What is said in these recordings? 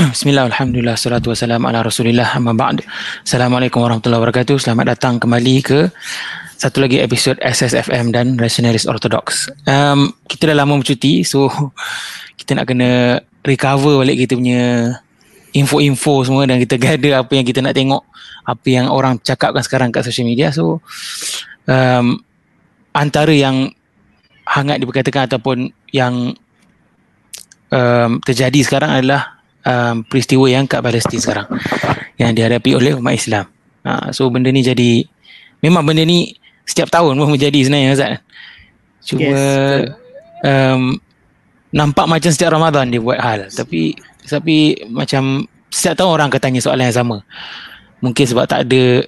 Bismillah, Alhamdulillah, salatu wassalam ala rasulillah amma ba'd. Assalamualaikum warahmatullahi wabarakatuh. Selamat datang kembali ke satu lagi episod SSFM dan Rationalist Orthodox. Um, Kita dah lama bercuti so kita nak kena recover balik kita punya info-info semua dan kita gather apa yang kita nak tengok apa yang orang cakapkan sekarang kat social media. So um, antara yang hangat diperkatakan ataupun yang um, terjadi sekarang adalah um, peristiwa yang kat Palestin sekarang yang dihadapi oleh umat Islam. Ha, so benda ni jadi memang benda ni setiap tahun pun menjadi sebenarnya Azad. Cuma yes, um, nampak macam setiap Ramadan dia buat hal tapi tapi macam setiap tahun orang akan tanya soalan yang sama. Mungkin sebab tak ada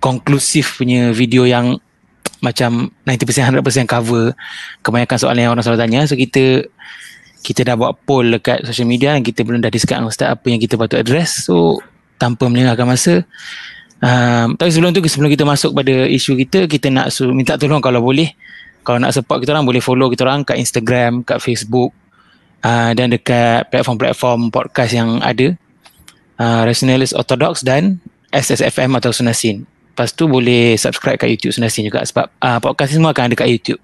konklusif punya video yang macam 90% 100% cover kebanyakan soalan yang orang selalu tanya so kita kita dah buat poll dekat social media dan kita belum dah discuss dengan Ustaz apa yang kita patut address. So tanpa melengahkan masa um, tapi sebelum tu sebelum kita masuk pada isu kita kita nak su- minta tolong kalau boleh kalau nak support kita orang boleh follow kita orang kat Instagram kat Facebook uh, dan dekat platform-platform podcast yang ada. Uh, Rationalist Orthodox dan SSFM atau Sunasin lepas tu boleh subscribe kat YouTube Sunasin juga sebab uh, podcast semua akan ada kat YouTube.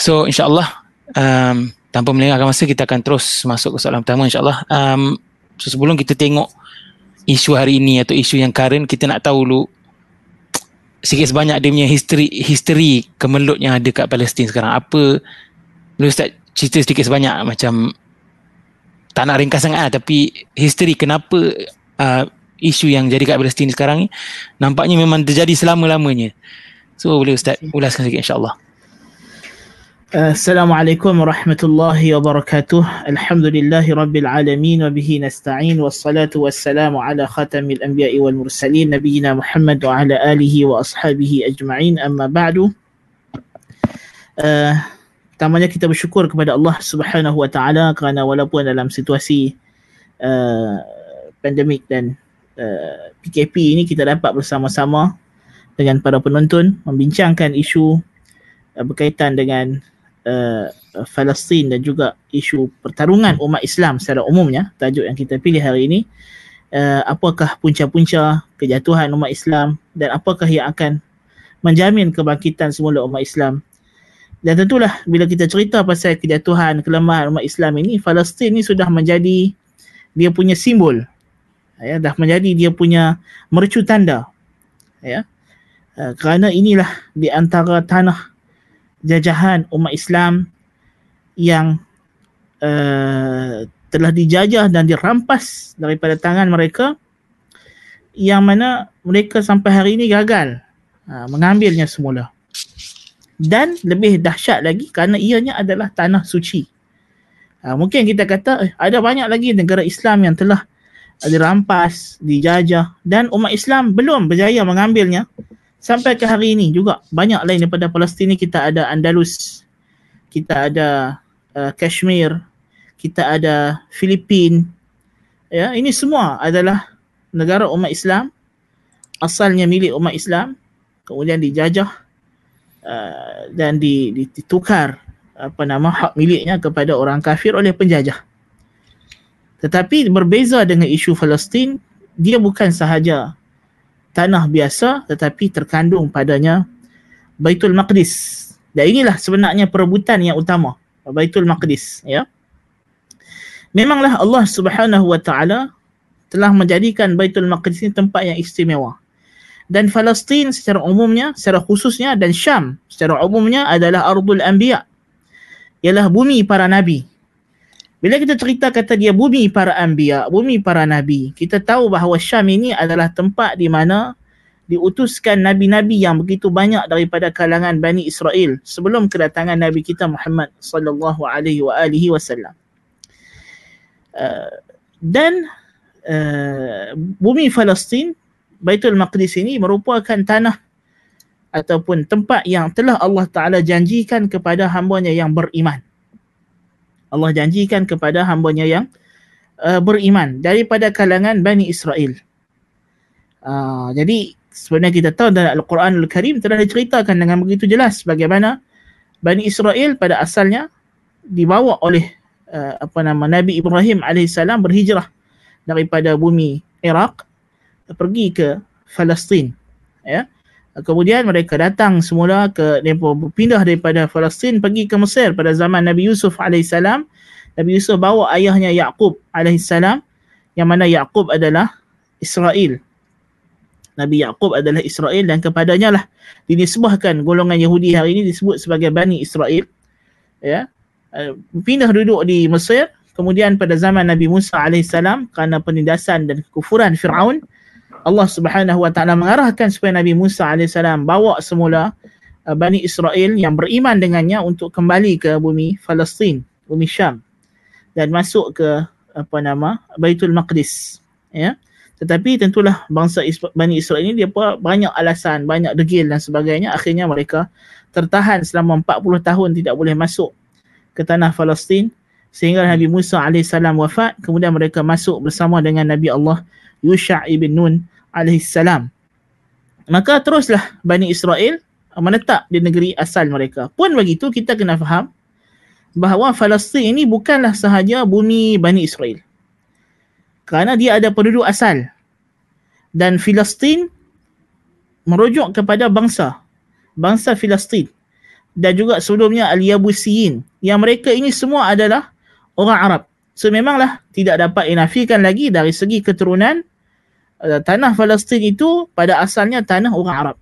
So insyaAllah um, tanpa melengahkan masa kita akan terus masuk ke soalan pertama insyaAllah. Um, so sebelum kita tengok isu hari ini atau isu yang current kita nak tahu dulu sikit sebanyak dia punya history history kemelut yang ada kat Palestin sekarang. Apa lu start cerita sedikit sebanyak macam tak nak ringkas sangat lah, tapi history kenapa uh, isu yang jadi kat Palestin sekarang ni nampaknya memang terjadi selama-lamanya. So boleh Ustaz ulaskan sikit insyaAllah Assalamualaikum warahmatullahi wabarakatuh. Alhamdulillahi rabbil alamin. Wabihi nasta'in. Wassalatu wassalamu ala khatamil anbiya'i wal mursalin. Nabiina Muhammad wa ala alihi wa ashabihi ajma'in. Amma ba'du. Eh, pertamanya uh, kita bersyukur kepada Allah subhanahu wa ta'ala Kerana walaupun dalam situasi uh, Pandemik dan eh, uh, PKP ini kita dapat bersama-sama Dengan para penonton Membincangkan isu berkaitan dengan uh, Palestin dan juga isu pertarungan umat Islam secara umumnya tajuk yang kita pilih hari ini uh, apakah punca-punca kejatuhan umat Islam dan apakah yang akan menjamin kebangkitan semula umat Islam? Dan tentulah bila kita cerita pasal kejatuhan kelemahan umat Islam ini Palestin ini sudah menjadi dia punya simbol. Ya dah menjadi dia punya mercu tanda. Ya. Uh, kerana inilah di antara tanah jajahan umat Islam yang uh, telah dijajah dan dirampas daripada tangan mereka yang mana mereka sampai hari ini gagal uh, mengambilnya semula. Dan lebih dahsyat lagi kerana ianya adalah tanah suci. Uh, mungkin kita kata eh, ada banyak lagi negara Islam yang telah dirampas, dijajah. Dan umat Islam belum berjaya mengambilnya sampai ke hari ini juga banyak lain daripada Palestin ni kita ada Andalus kita ada uh, Kashmir kita ada Filipin. Ya ini semua adalah negara umat Islam asalnya milik umat Islam kemudian dijajah uh, dan ditukar apa nama hak miliknya kepada orang kafir oleh penjajah. Tetapi berbeza dengan isu Palestin dia bukan sahaja tanah biasa tetapi terkandung padanya Baitul Maqdis. Dan inilah sebenarnya perebutan yang utama Baitul Maqdis ya. Memanglah Allah Subhanahu wa taala telah menjadikan Baitul Maqdis ini tempat yang istimewa. Dan Palestin secara umumnya, secara khususnya dan Syam secara umumnya adalah Ardul Anbiya. Ialah bumi para nabi. Bila kita cerita kata dia bumi para anbiya, bumi para nabi, kita tahu bahawa Syam ini adalah tempat di mana diutuskan nabi-nabi yang begitu banyak daripada kalangan Bani Israel sebelum kedatangan Nabi kita Muhammad sallallahu alaihi wa alihi wasallam. Uh, dan uh, bumi Palestin, Baitul Maqdis ini merupakan tanah ataupun tempat yang telah Allah Taala janjikan kepada hamba-Nya yang beriman. Allah janjikan kepada hambanya yang uh, beriman daripada kalangan Bani Israel. Uh, jadi sebenarnya kita tahu dalam Al-Quran Al-Karim telah diceritakan dengan begitu jelas bagaimana Bani Israel pada asalnya dibawa oleh uh, apa nama Nabi Ibrahim alaihissalam berhijrah daripada bumi Iraq pergi ke Palestin ya kemudian mereka datang semula ke mereka pindah daripada Palestin pergi ke Mesir. Pada zaman Nabi Yusuf alaihissalam Nabi Yusuf bawa ayahnya Yaqub alaihissalam yang mana Yaqub adalah Israel. Nabi Yaqub adalah Israel dan kepadanya lah dinisbahkan golongan Yahudi hari ini disebut sebagai Bani Israel. Ya. Uh, pindah duduk di Mesir. Kemudian pada zaman Nabi Musa alaihissalam kerana penindasan dan kekufuran Firaun Allah Subhanahu wa taala mengarahkan supaya Nabi Musa alaihissalam bawa semula uh, Bani Israel yang beriman dengannya untuk kembali ke bumi Palestin, bumi Syam. Dan masuk ke apa nama Baitul Maqdis ya. Tetapi tentulah bangsa Bani Israel ini dia banyak alasan banyak degil dan sebagainya. Akhirnya mereka tertahan selama 40 tahun tidak boleh masuk ke tanah Palestin. Sehingga Nabi Musa alaihissalam wafat. Kemudian mereka masuk bersama dengan Nabi Allah Yusha ibn Nun alaihissalam. Maka teruslah Bani Israel menetap di negeri asal mereka. Pun begitu kita kena faham bahawa Palestin ini bukanlah sahaja bumi Bani Israel. Kerana dia ada penduduk asal. Dan Palestin merujuk kepada bangsa. Bangsa Palestin. Dan juga sebelumnya Al-Yabusiyin. Yang mereka ini semua adalah orang Arab. So memanglah tidak dapat dinafikan lagi dari segi keturunan uh, tanah Palestin itu pada asalnya tanah orang Arab.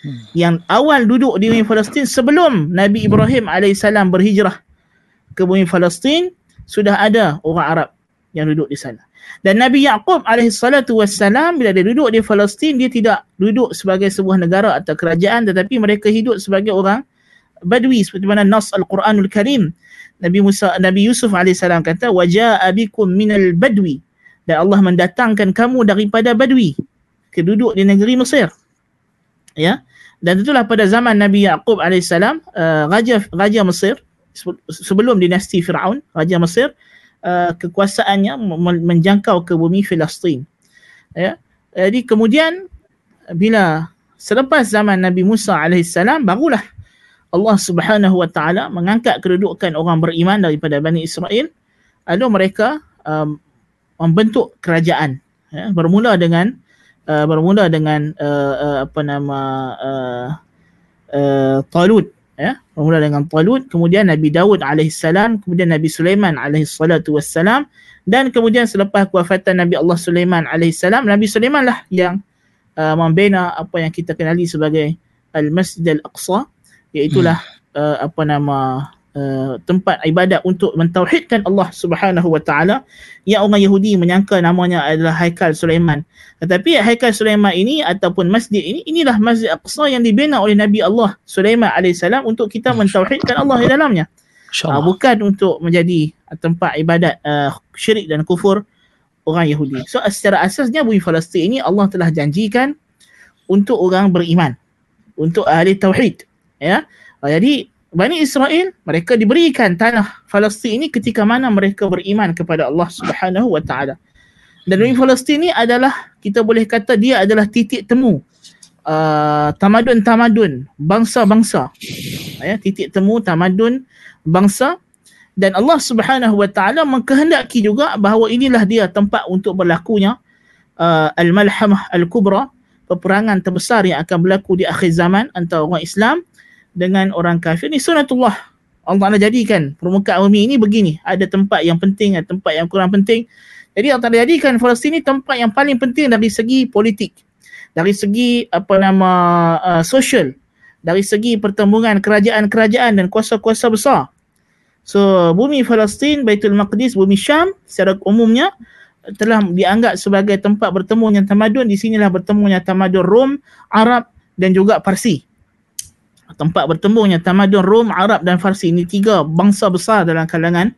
Hmm. Yang awal duduk di bumi Palestin sebelum Nabi Ibrahim alaihissalam berhijrah ke bumi Palestin sudah ada orang Arab yang duduk di sana. Dan Nabi Yaqub alaihissalatu wassalam bila dia duduk di Palestin dia tidak duduk sebagai sebuah negara atau kerajaan tetapi mereka hidup sebagai orang Badui seperti mana nas Al-Quranul Karim Nabi Musa Nabi Yusuf alaihissalam kata waja'a bikum minal badwi dan Allah mendatangkan kamu daripada Badui keduduk di negeri Mesir. Ya. Dan itulah pada zaman Nabi Yaqub alaihissalam uh, raja raja Mesir sebelum dinasti Firaun, raja Mesir uh, kekuasaannya menjangkau ke bumi Palestin. Ya. Jadi kemudian bila selepas zaman Nabi Musa alaihissalam barulah Allah Subhanahu wa taala mengangkat kedudukan orang beriman daripada Bani Israel lalu mereka um, membentuk kerajaan ya, bermula dengan uh, bermula dengan uh, uh, apa nama uh, uh, Talut ya bermula dengan Talut kemudian Nabi Daud alaihissalam kemudian Nabi Sulaiman alaihissalatu wassalam dan kemudian selepas kewafatan Nabi Allah Sulaiman alaihissalam Nabi Sulaiman lah yang uh, membina apa yang kita kenali sebagai Al-Masjid Al-Aqsa iaitu hmm. uh, apa nama Uh, tempat ibadat untuk mentauhidkan Allah Subhanahu wa taala. Yang orang Yahudi menyangka namanya adalah Haikal Sulaiman. Tetapi Haikal Sulaiman ini ataupun masjid ini inilah Masjid Aqsa yang dibina oleh Nabi Allah Sulaiman alaihissalam untuk kita mentauhidkan Allah di dalamnya. Uh, bukan untuk menjadi tempat ibadat uh, syirik dan kufur orang Yahudi. So secara asasnya bumi Palestin ini Allah telah janjikan untuk orang beriman untuk ahli tauhid ya. Uh, jadi Bani Israel mereka diberikan tanah Palestin ini ketika mana mereka beriman kepada Allah Subhanahu wa taala. Dan bumi Palestin ini adalah kita boleh kata dia adalah titik temu uh, tamadun-tamadun bangsa-bangsa. Ya, titik temu tamadun bangsa dan Allah Subhanahu wa taala mengkehendaki juga bahawa inilah dia tempat untuk berlakunya uh, al-malhamah al-kubra peperangan terbesar yang akan berlaku di akhir zaman antara orang Islam dengan orang kafir ni sunatullah. Allah Ta'ala jadikan permukaan bumi ini begini. Ada tempat yang penting ada tempat yang kurang penting. Jadi Allah Ta'ala jadikan Palestin ni tempat yang paling penting dari segi politik dari segi apa nama uh, sosial dari segi pertembungan kerajaan-kerajaan dan kuasa-kuasa besar. So bumi Palestin Baitul Maqdis bumi Syam secara umumnya telah dianggap sebagai tempat bertemunya tamadun. Di sinilah bertemunya tamadun Rom Arab dan juga Parsi tempat bertembungnya tamadun Rom, Arab dan Farsi ini tiga bangsa besar dalam kalangan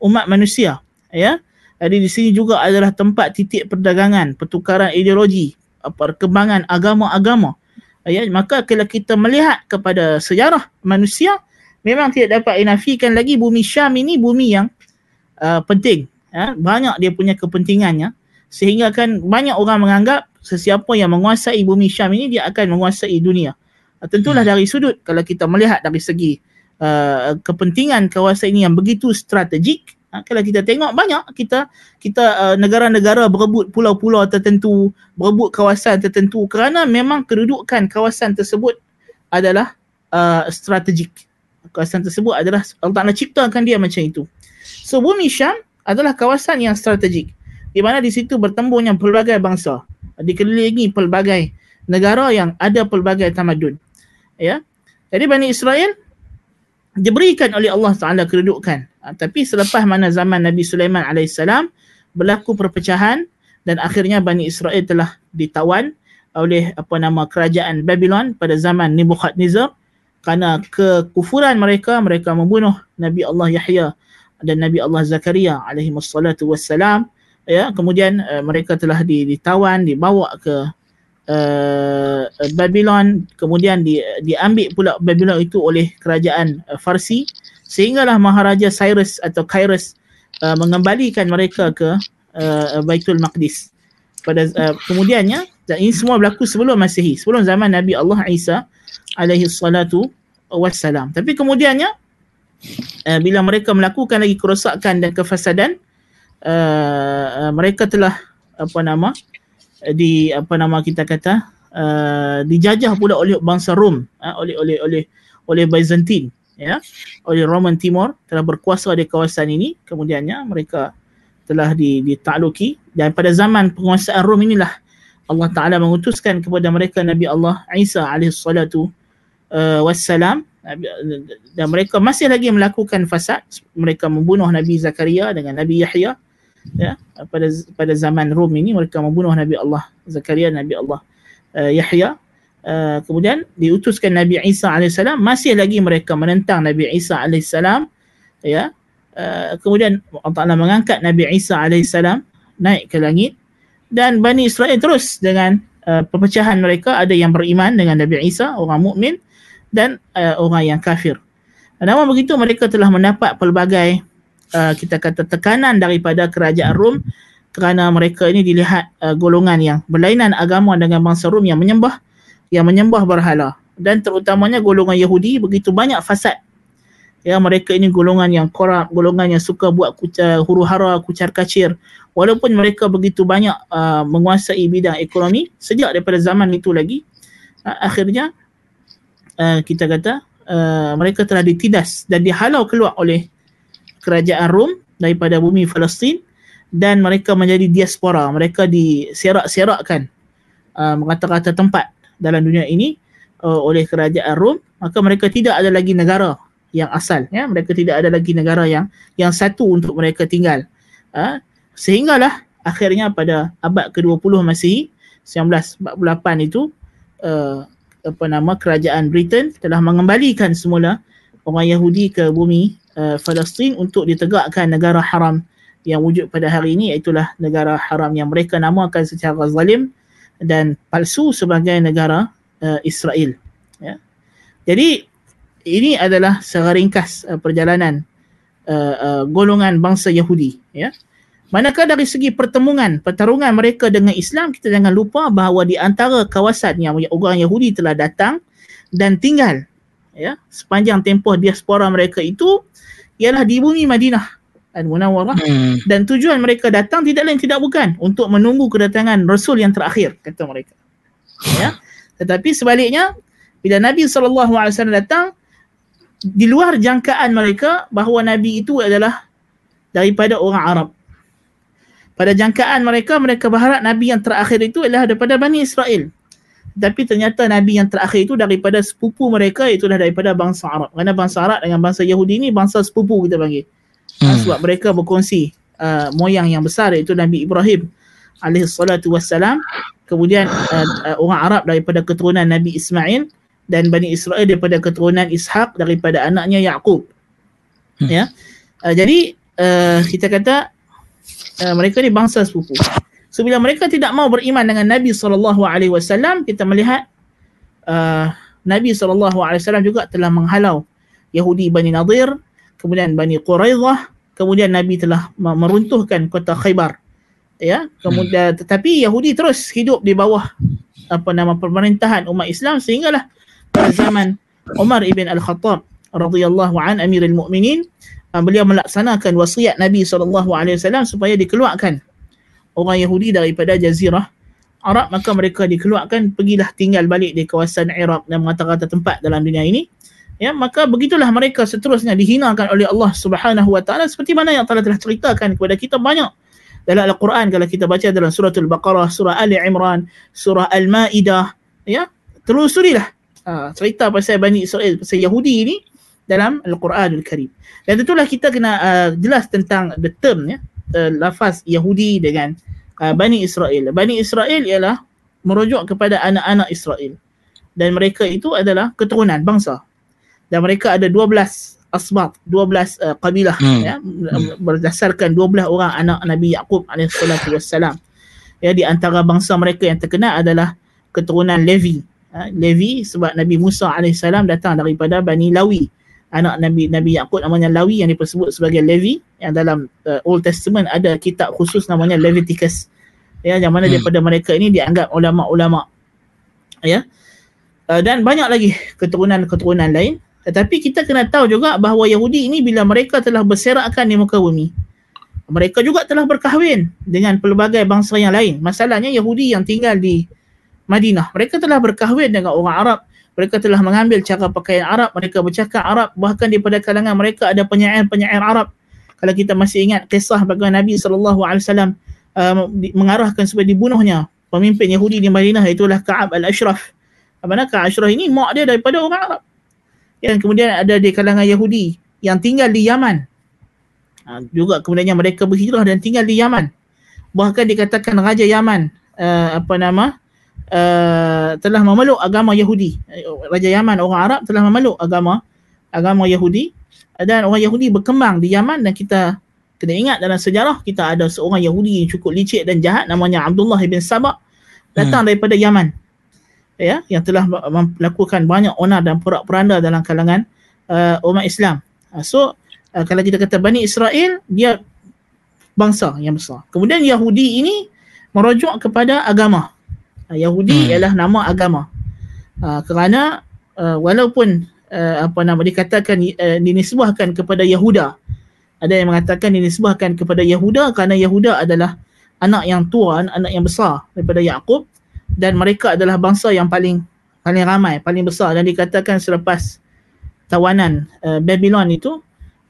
umat manusia ya. Jadi di sini juga adalah tempat titik perdagangan pertukaran ideologi perkembangan agama-agama. Ya maka kalau kita melihat kepada sejarah manusia memang tidak dapat dinafikan lagi bumi Syam ini bumi yang uh, penting ya. Banyak dia punya kepentingannya. Sehingga kan banyak orang menganggap sesiapa yang menguasai bumi Syam ini dia akan menguasai dunia tentulah hmm. dari sudut kalau kita melihat dari segi uh, kepentingan kawasan ini yang begitu strategik Ha, kalau kita tengok banyak kita kita uh, negara-negara berebut pulau-pulau tertentu, berebut kawasan tertentu kerana memang kedudukan kawasan tersebut adalah uh, strategik. Kawasan tersebut adalah Allah Taala ciptakan dia macam itu. So bumi Syam adalah kawasan yang strategik di mana di situ bertemburnya pelbagai bangsa, dikelilingi pelbagai negara yang ada pelbagai tamadun. Ya. Jadi Bani Israel diberikan oleh Allah Taala kedudukan. Ha, tapi selepas mana zaman Nabi Sulaiman alaihissalam berlaku perpecahan dan akhirnya Bani Israel telah ditawan oleh apa nama kerajaan Babylon pada zaman Nebuchadnezzar kerana kekufuran mereka mereka membunuh Nabi Allah Yahya dan Nabi Allah Zakaria alaihi wassalatu wassalam ya kemudian uh, mereka telah ditawan dibawa ke uh, Babylon kemudian di, diambil pula Babylon itu oleh kerajaan uh, Farsi. Sehinggalah Maharaja Cyrus atau Kyrus uh, mengembalikan mereka ke uh, Baitul Maqdis. Pada uh, kemudiannya dan ini semua berlaku sebelum Masihi sebelum zaman Nabi Allah Isa alaihi salatu wassalam. Tapi kemudiannya uh, bila mereka melakukan lagi kerosakan dan kefasadan uh, uh, mereka telah apa nama uh, di apa nama kita kata uh, dijajah pula oleh bangsa Rom uh, oleh oleh oleh oleh Byzantine ya oleh Roman Timur telah berkuasa di kawasan ini. Kemudiannya mereka telah ditakluki. Dan pada zaman penguasaan Rom inilah Allah Taala mengutuskan kepada mereka Nabi Allah Isa alaihi salatu uh, wassalam. Dan mereka masih lagi melakukan fasad. Mereka membunuh Nabi Zakaria dengan Nabi Yahya ya pada pada zaman Rom ini mereka membunuh Nabi Allah Zakaria Nabi Allah uh, Yahya. Uh, kemudian diutuskan Nabi Isa alaihissalam masih lagi mereka menentang Nabi Isa alaihissalam ya. Uh, kemudian Allah Taala mengangkat Nabi Isa alaihissalam naik ke langit. Dan Bani Israel terus dengan uh, perpecahan mereka. Ada yang beriman dengan Nabi Isa orang mukmin dan uh, orang yang kafir. Namun begitu mereka telah mendapat pelbagai uh, kita kata tekanan daripada kerajaan Rom kerana mereka ini dilihat uh, golongan yang berlainan agama dengan bangsa Rom yang menyembah yang menyembah berhala. Dan terutamanya golongan Yahudi begitu banyak fasad. Ya mereka ini golongan yang korup golongan yang suka buat kucar, huru hara kucar kacir. Walaupun mereka begitu banyak uh, menguasai bidang ekonomi sejak daripada zaman itu lagi uh, akhirnya uh, kita kata uh, mereka telah ditindas dan dihalau keluar oleh kerajaan Rom daripada bumi Palestin dan mereka menjadi diaspora. Mereka diserak-serakkan uh, kata-kata tempat dalam dunia ini uh, oleh kerajaan Rom. Maka mereka tidak ada lagi negara yang asal ya. Mereka tidak ada lagi negara yang yang satu untuk mereka tinggal. Uh, sehinggalah akhirnya pada abad ke-20 Masihi 1948 itu uh, apa nama kerajaan Britain telah mengembalikan semula orang Yahudi ke bumi uh, Palestin untuk ditegakkan negara haram yang wujud pada hari ini iaitu negara haram yang mereka namakan secara zalim dan palsu sebagai negara uh, Israel ya. Jadi ini adalah secara ringkas uh, perjalanan uh, uh, golongan bangsa Yahudi ya. Manakala dari segi pertemuan pertarungan mereka dengan Islam kita jangan lupa bahawa di antara kawasan yang orang Yahudi telah datang dan tinggal ya sepanjang tempoh diaspora mereka itu ialah di bumi Madinah Al-Munawwarah hmm. dan tujuan mereka datang tidak lain tidak bukan untuk menunggu kedatangan Rasul yang terakhir kata mereka. Ya. Tetapi sebaliknya bila Nabi SAW datang di luar jangkaan mereka bahawa Nabi itu adalah daripada orang Arab. Pada jangkaan mereka, mereka berharap Nabi yang terakhir itu adalah daripada Bani Israel. Tapi ternyata Nabi yang terakhir itu daripada sepupu mereka itulah daripada bangsa Arab. Kerana bangsa Arab dengan bangsa Yahudi ini bangsa sepupu kita panggil. Ah, hmm. Sebab mereka berkongsi uh, moyang yang besar iaitu Nabi Ibrahim alaihi salatu wassalam. Kemudian uh, uh, orang Arab daripada keturunan Nabi Ismail dan Bani Israel daripada keturunan Ishaq daripada anaknya Yaqub. Hmm. Ya. Uh, jadi uh, kita kata uh, mereka ni bangsa sepupu. So bila mereka tidak mau beriman dengan Nabi SAW, kita melihat uh, Nabi SAW juga telah menghalau Yahudi Bani Nadir, kemudian Bani Quraidah, kemudian Nabi telah meruntuhkan kota Khaybar. Ya, kemudian hmm. tetapi Yahudi terus hidup di bawah apa nama pemerintahan umat Islam sehinggalah pada zaman Umar ibn Al-Khattab radhiyallahu an Amirul Mukminin uh, beliau melaksanakan wasiat Nabi SAW supaya dikeluarkan orang Yahudi daripada jazirah Arab maka mereka dikeluarkan pergilah tinggal balik di kawasan Iraq dan mata-mata tempat dalam dunia ini. Ya maka begitulah mereka seterusnya dihinakan oleh Allah Subhanahu wa taala. Seperti mana yang telah telah ceritakan kepada kita banyak dalam Al-Quran kalau kita baca dalam surah Al-Baqarah, surah Ali Imran, surah Al-Maidah ya telusurilah uh, cerita pasal Bani Israel pasal Yahudi ini dalam Al-Quranul Karim. Dan tentulah kita kena uh, jelas tentang the term ya uh, lafaz Yahudi dengan uh, Bani Israel. Bani Israel ialah merujuk kepada anak-anak Israel. Dan mereka itu adalah keturunan bangsa. Dan mereka ada 12 asbab, 12 uh, kabilah hmm. ya berdasarkan 12 orang anak Nabi Yaqub alaihi wassalam. Ya di antara bangsa mereka yang terkenal adalah keturunan Levi. Uh, Levi sebab Nabi Musa alaihissalam datang daripada Bani Lawi anak Nabi Nabi Yaqub namanya Lawi yang disebut sebagai Levi. Yang dalam uh, Old Testament ada kitab khusus namanya Leviticus. Ya yang mana hmm. daripada mereka ini dianggap ulama-ulama. Ya. Uh, dan banyak lagi keturunan-keturunan lain. Tetapi kita kena tahu juga bahawa Yahudi ini bila mereka telah berserakan di muka bumi mereka juga telah berkahwin dengan pelbagai bangsa yang lain. Masalahnya Yahudi yang tinggal di Madinah mereka telah berkahwin dengan orang Arab mereka telah mengambil cara pakaian Arab, mereka bercakap Arab, bahkan di kalangan mereka ada penyair-penyair Arab. Kalau kita masih ingat kisah bagaimana Nabi SAW uh, mengarahkan supaya dibunuhnya pemimpin Yahudi di Madinah itulah Ka'ab al-Ashraf. Mana Ka'ab al-Ashraf ini mak dia daripada orang Arab. Yang kemudian ada di kalangan Yahudi yang tinggal di Yaman. Uh, juga kemudiannya mereka berhijrah dan tinggal di Yaman. Bahkan dikatakan Raja Yaman uh, apa nama uh, telah memeluk agama Yahudi. Raja Yaman orang Arab telah memeluk agama agama Yahudi dan orang Yahudi berkembang di Yaman dan kita kena ingat dalam sejarah kita ada seorang Yahudi yang cukup licik dan jahat namanya Abdullah bin Sabah datang hmm. daripada Yaman. Ya, yang telah melakukan banyak onar dan porak-poranda dalam kalangan uh, umat Islam. Uh, so uh, kalau kita kata Bani Israel dia bangsa yang besar. Kemudian Yahudi ini merujuk kepada agama. Uh, Yahudi hmm. ialah nama agama. Uh, kerana uh, walaupun uh, apa nama dikatakan uh, dinisbahkan kepada Yahuda. Ada yang mengatakan dinisbahkan kepada Yahuda kerana Yahuda adalah anak yang tua, anak yang besar daripada Yakub dan mereka adalah bangsa yang paling paling ramai, paling besar dan dikatakan selepas tawanan uh, Babylon itu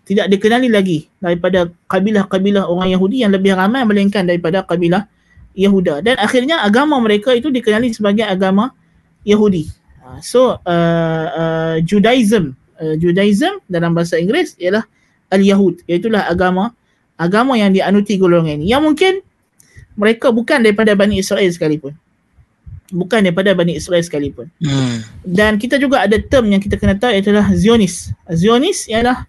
tidak dikenali lagi daripada kabilah-kabilah orang Yahudi yang lebih ramai melainkan daripada kabilah Yahuda dan akhirnya agama mereka itu dikenali sebagai agama Yahudi. Ha, so uh, uh, Judaism, uh, Judaism dalam bahasa Inggeris ialah al-Yahud, iaitu agama agama yang dianuti golongan ini. Yang mungkin mereka bukan daripada Bani Israel sekalipun. Bukan daripada Bani Israel sekalipun. Hmm. Dan kita juga ada term yang kita kena tahu adalah Zionis. Zionis ialah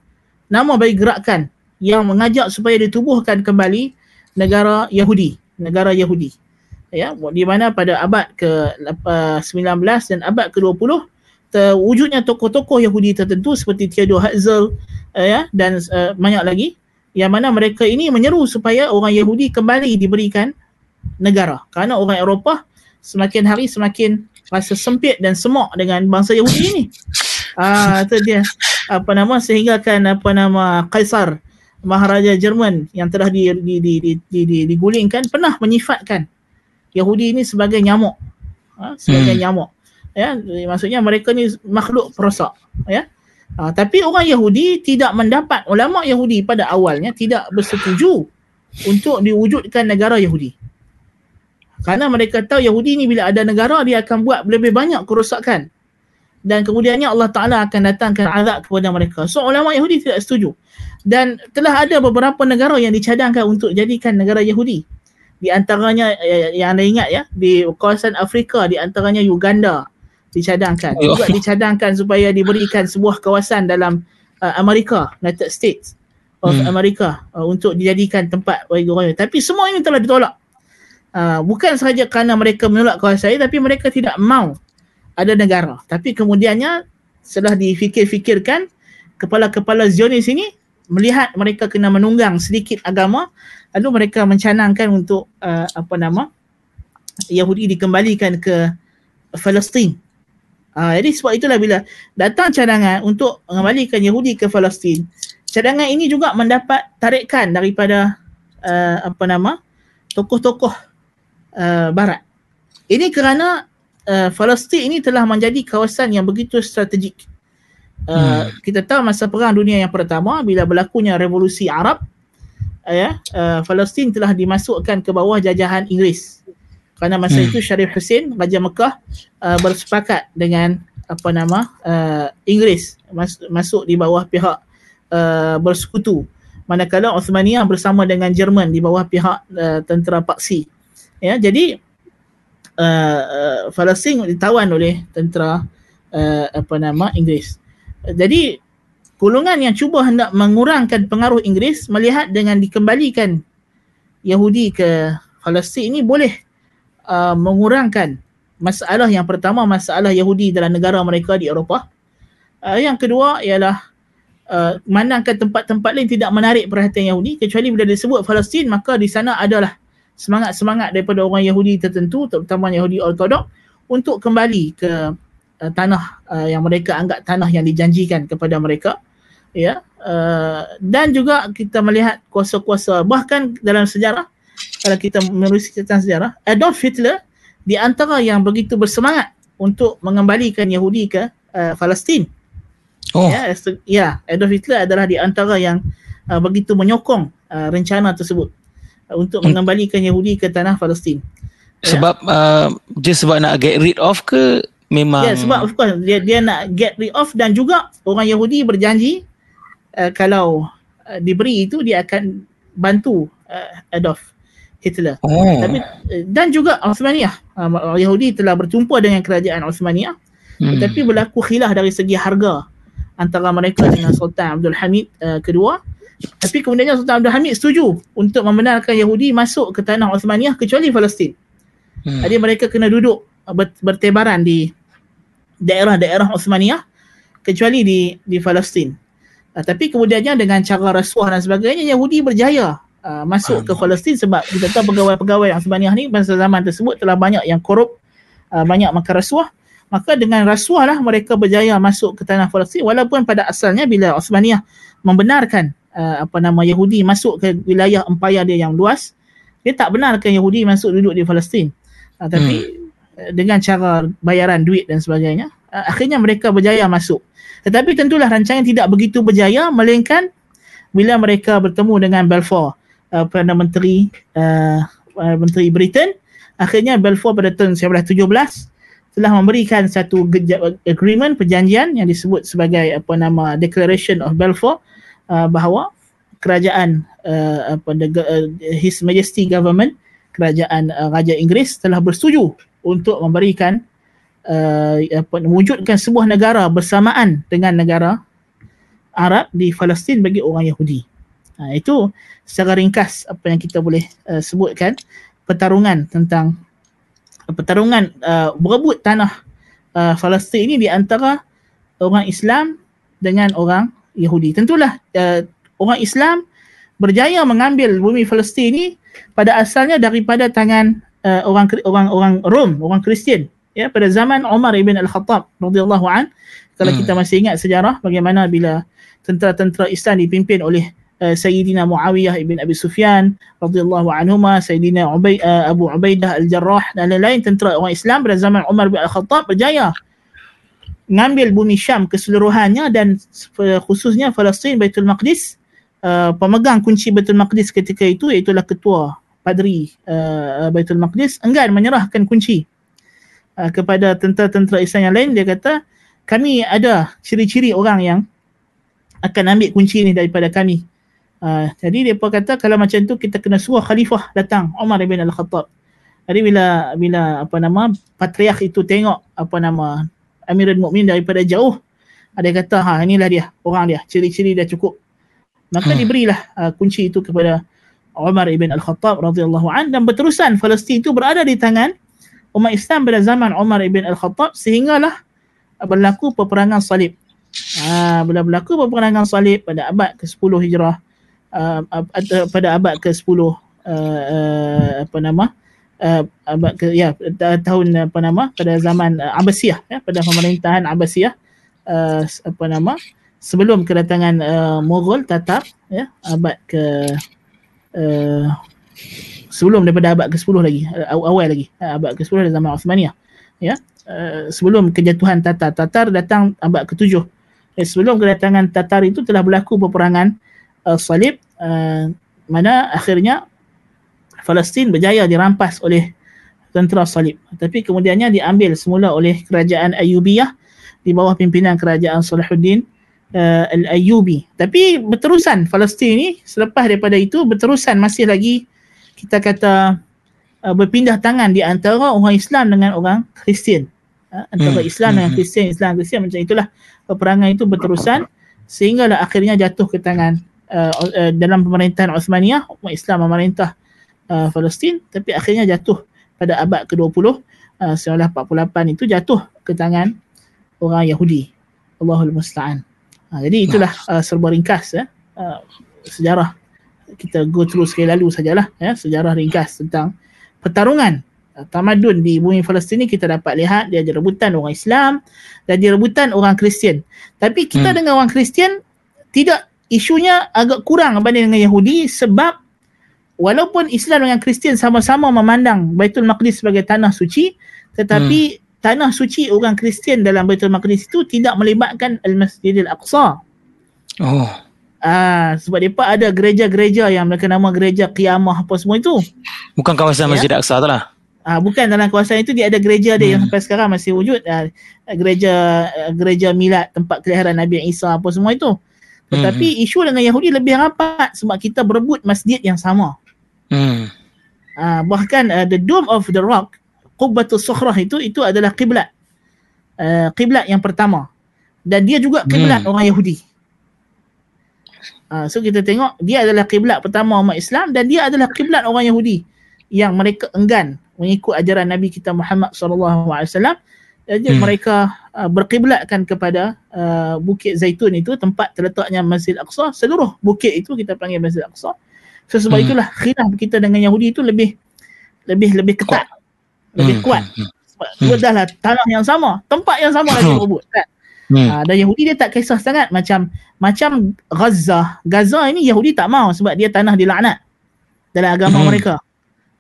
nama bagi gerakan yang mengajak supaya ditubuhkan kembali negara Yahudi negara Yahudi. Ya, di mana pada abad ke-19 dan abad ke-20 terwujudnya tokoh-tokoh Yahudi tertentu seperti Theodor Herzl ya dan uh, banyak lagi yang mana mereka ini menyeru supaya orang Yahudi kembali diberikan negara kerana orang Eropah semakin hari semakin rasa sempit dan semok dengan bangsa Yahudi ini. Ah uh, itu dia apa nama sehingga kan apa nama Kaisar Maharaja Jerman yang telah di, di, di, di, di, di, digulingkan pernah menyifatkan Yahudi ini sebagai nyamuk. Ha, sebagai hmm. nyamuk. Ya, maksudnya mereka ni makhluk perosak. Ya. Ha, tapi orang Yahudi tidak mendapat ulama Yahudi pada awalnya tidak bersetuju untuk diwujudkan negara Yahudi. Karena mereka tahu Yahudi ni bila ada negara dia akan buat lebih banyak kerosakan. Dan kemudiannya Allah Ta'ala akan datangkan azab kepada mereka. So ulama Yahudi tidak setuju dan telah ada beberapa negara yang dicadangkan untuk jadikan negara Yahudi. Di antaranya eh, yang anda ingat ya, di kawasan Afrika di antaranya Uganda dicadangkan. Oh. Juga dicadangkan supaya diberikan sebuah kawasan dalam uh, Amerika, United States of hmm. America uh, untuk dijadikan tempat bagi orang Tapi semua ini telah ditolak. Uh, bukan sahaja kerana mereka menolak kawasan ini tapi mereka tidak mau ada negara. Tapi kemudiannya setelah difikir-fikirkan kepala-kepala Zionis ini melihat mereka kena menunggang sedikit agama lalu mereka mencanangkan untuk uh, apa nama Yahudi dikembalikan ke Palestin Ha, jadi sebab itulah bila datang cadangan untuk mengembalikan Yahudi ke Palestin, cadangan ini juga mendapat tarikan daripada uh, apa nama tokoh-tokoh uh, barat. Ini kerana uh, Palestin ini telah menjadi kawasan yang begitu strategik. Uh, hmm. Kita tahu masa perang dunia yang pertama bila berlakunya revolusi Arab, uh, ya, uh, Palestin telah dimasukkan ke bawah jajahan Inggeris kerana masa hmm. itu Syarif Hussein Raja Mekah uh, bersepakat dengan apa nama uh, Inggeris mas- masuk di bawah pihak uh, bersekutu manakala Osmaniyah bersama dengan Jerman di bawah pihak uh, tentera Paksi ya jadi uh, uh, Palestin ditawan oleh tentera uh, apa nama Inggeris jadi golongan yang cuba hendak mengurangkan pengaruh Inggeris melihat dengan dikembalikan Yahudi ke Palestin ini boleh uh, mengurangkan masalah yang pertama masalah Yahudi dalam negara mereka di Eropah. Uh, yang kedua ialah uh, manakah tempat-tempat lain tidak menarik perhatian Yahudi kecuali bila disebut Palestin maka di sana adalah semangat-semangat daripada orang Yahudi tertentu terutama Yahudi Ortodok untuk kembali ke uh, tanah uh, yang mereka anggap tanah yang dijanjikan kepada mereka ya uh, dan juga kita melihat kuasa-kuasa bahkan dalam sejarah kalau kita menerusi tentang sejarah, Adolf Hitler di antara yang begitu bersemangat untuk mengembalikan Yahudi ke uh, Palestin. Oh. Ya, ya, Adolf Hitler adalah di antara yang uh, begitu menyokong uh, rencana tersebut untuk hmm. mengembalikan Yahudi ke tanah Palestin. Ya. Sebab ya. uh, dia sebab nak get rid of ke memang Ya, sebab of course dia dia nak get rid of dan juga orang Yahudi berjanji uh, kalau uh, diberi itu dia akan bantu uh, Adolf Hitler. Oh. Tapi eh, dan juga Osmaniyah. Uh, Yahudi telah berjumpa dengan kerajaan Osmaniyah. Hmm. Tetapi berlaku khilaf dari segi harga antara mereka dengan Sultan Abdul Hamid uh, kedua. Tapi kemudiannya Sultan Abdul Hamid setuju untuk membenarkan Yahudi masuk ke tanah Osmaniyah kecuali Palestin. Hmm. Jadi mereka kena duduk bertebaran di daerah-daerah Osmaniyah kecuali di di Palestin. Uh, tapi kemudiannya dengan cara rasuah dan sebagainya Yahudi berjaya uh, masuk ke Palestin sebab kita tahu pegawai-pegawai sebenarnya ni pada zaman tersebut telah banyak yang korup, uh, banyak makan rasuah. Maka dengan rasuah lah mereka berjaya masuk ke tanah Palestin walaupun pada asalnya bila Osmaniyah membenarkan uh, apa nama Yahudi masuk ke wilayah empayar dia yang luas, dia tak benarkan Yahudi masuk duduk di Palestin. Uh, tapi hmm. dengan cara bayaran duit dan sebagainya, uh, akhirnya mereka berjaya masuk. Tetapi tentulah rancangan tidak begitu berjaya melainkan bila mereka bertemu dengan Balfour uh, Perdana Menteri uh, uh, Menteri Britain akhirnya Balfour pada tahun 1917 telah memberikan satu agreement perjanjian yang disebut sebagai apa nama Declaration of Balfour uh, bahawa kerajaan uh, apa uh, His Majesty Government kerajaan uh, Raja Inggeris telah bersetuju untuk memberikan uh, apa mewujudkan sebuah negara bersamaan dengan negara Arab di Palestin bagi orang Yahudi. Ha, itu secara ringkas apa yang kita boleh uh, sebutkan pertarungan tentang uh, pertarungan uh, berebut tanah uh, Palestin ini di antara orang Islam dengan orang Yahudi. Tentulah uh, orang Islam berjaya mengambil bumi Palestin ini pada asalnya daripada tangan uh, orang orang orang Rom, orang Kristian ya pada zaman Umar ibn Al-Khattab radhiyallahu an kalau hmm. kita masih ingat sejarah bagaimana bila tentera-tentera Islam dipimpin oleh uh, Sayyidina Muawiyah ibn Abi Sufyan radhiyallahu anhuma Sayyidina Ubay, uh, Abu Ubaidah Al-Jarrah dan lain-lain tentera orang Islam pada zaman Umar bin Al-Khattab berjaya mengambil bumi Syam keseluruhannya dan khususnya Palestin Baitul Maqdis uh, pemegang kunci Baitul Maqdis ketika itu iaitu ketua padri uh, Baitul Maqdis enggan menyerahkan kunci uh, kepada tentera-tentera Islam yang lain dia kata kami ada ciri-ciri orang yang akan ambil kunci ini daripada kami Uh, jadi dia kata kalau macam tu kita kena suruh khalifah datang Umar bin Al-Khattab. Jadi bila bila apa nama patriarch itu tengok apa nama Amirul Mukminin daripada jauh ada kata ha inilah dia orang dia ciri-ciri dia cukup. Maka hmm. diberilah uh, kunci itu kepada Umar bin Al-Khattab radhiyallahu an dan berterusan Palestin itu berada di tangan umat Islam pada zaman Umar bin Al-Khattab sehinggalah berlaku peperangan salib. Ah bila berlaku peperangan salib pada abad ke-10 Hijrah uh, pada abad ke-10 uh, uh, apa nama uh, abad ke ya tahun apa nama pada zaman uh, Abbasiyah ya pada pemerintahan Abbasiyah uh, apa nama sebelum kedatangan uh, Mughal Tatar ya abad ke uh, sebelum daripada abad ke-10 lagi awal lagi uh, abad ke-10 dari zaman Uthmaniyah ya uh, sebelum kejatuhan Tatar. Tatar datang abad ke-7 eh, sebelum kedatangan Tatar itu telah berlaku peperangan uh, salib uh, mana akhirnya Palestin berjaya dirampas oleh tentera salib. Tapi kemudiannya diambil semula oleh kerajaan Ayyubiyah di bawah pimpinan kerajaan Salahuddin uh, Al-Ayyubi. Tapi berterusan Palestin ni selepas daripada itu berterusan masih lagi kita kata uh, berpindah tangan di antara orang Islam dengan orang Kristian. Uh, antara hmm. Islam dengan hmm. Kristian, Islam Kristian macam itulah peperangan itu berterusan sehinggalah akhirnya jatuh ke tangan uh, uh, dalam pemerintahan Osmaniyah, umat Islam memerintah uh, Palestin tapi akhirnya jatuh pada abad ke-20 uh, 1948 itu jatuh ke tangan orang Yahudi. Allahul musta'an. Uh, jadi itulah uh, serba ringkas ya. Uh, sejarah kita go through sekali lalu sajalah ya sejarah ringkas tentang pertarungan uh, tamadun di bumi Palestin ni kita dapat lihat dia ada rebutan orang Islam dan dia rebutan orang Kristian. Tapi kita hmm. dengan orang Kristian tidak isunya agak kurang berbanding dengan Yahudi sebab walaupun Islam dengan Kristian sama-sama memandang Baitul Maqdis sebagai tanah suci tetapi hmm. tanah suci orang Kristian dalam Baitul Maqdis itu tidak melibatkan Al-Masjidil Aqsa. Oh. Ah, sebab depa ada gereja-gereja yang mereka nama gereja Qiyamah apa semua itu. Bukan kawasan ya? Masjid Aqsa tu lah. Ah, bukan dalam kawasan itu dia ada gereja dia hmm. yang sampai sekarang masih wujud. Ah, gereja gereja milad tempat kelahiran Nabi Isa apa semua itu. Tetapi hmm. isu dengan Yahudi lebih rapat sebab kita berebut masjid yang sama. Hmm. Uh, bahkan uh, the dome of the rock, Qubbatul Sukhrah itu itu adalah kiblat. Uh, kiblat yang pertama. Dan dia juga kiblat hmm. orang Yahudi. Uh, so kita tengok dia adalah kiblat pertama umat Islam dan dia adalah kiblat orang Yahudi yang mereka enggan mengikut ajaran Nabi kita Muhammad sallallahu alaihi wasallam. Jadi hmm. mereka uh, berkiblatkan kepada uh, Bukit Zaitun itu tempat terletaknya Masjid Aqsa. Seluruh bukit itu kita panggil Masjid Aqsa. So sebab hmm. itulah khilaf kita dengan Yahudi itu lebih lebih lebih ketat. Lebih hmm. kuat. Hmm. Sebab hmm. dua dah lah tanah yang sama, tempat yang sama lagi berebut kan. Hmm. Ha, dan Yahudi dia tak kisah sangat macam macam Gaza. Gaza ini Yahudi tak mau sebab dia tanah dilaknat dalam agama hmm. mereka.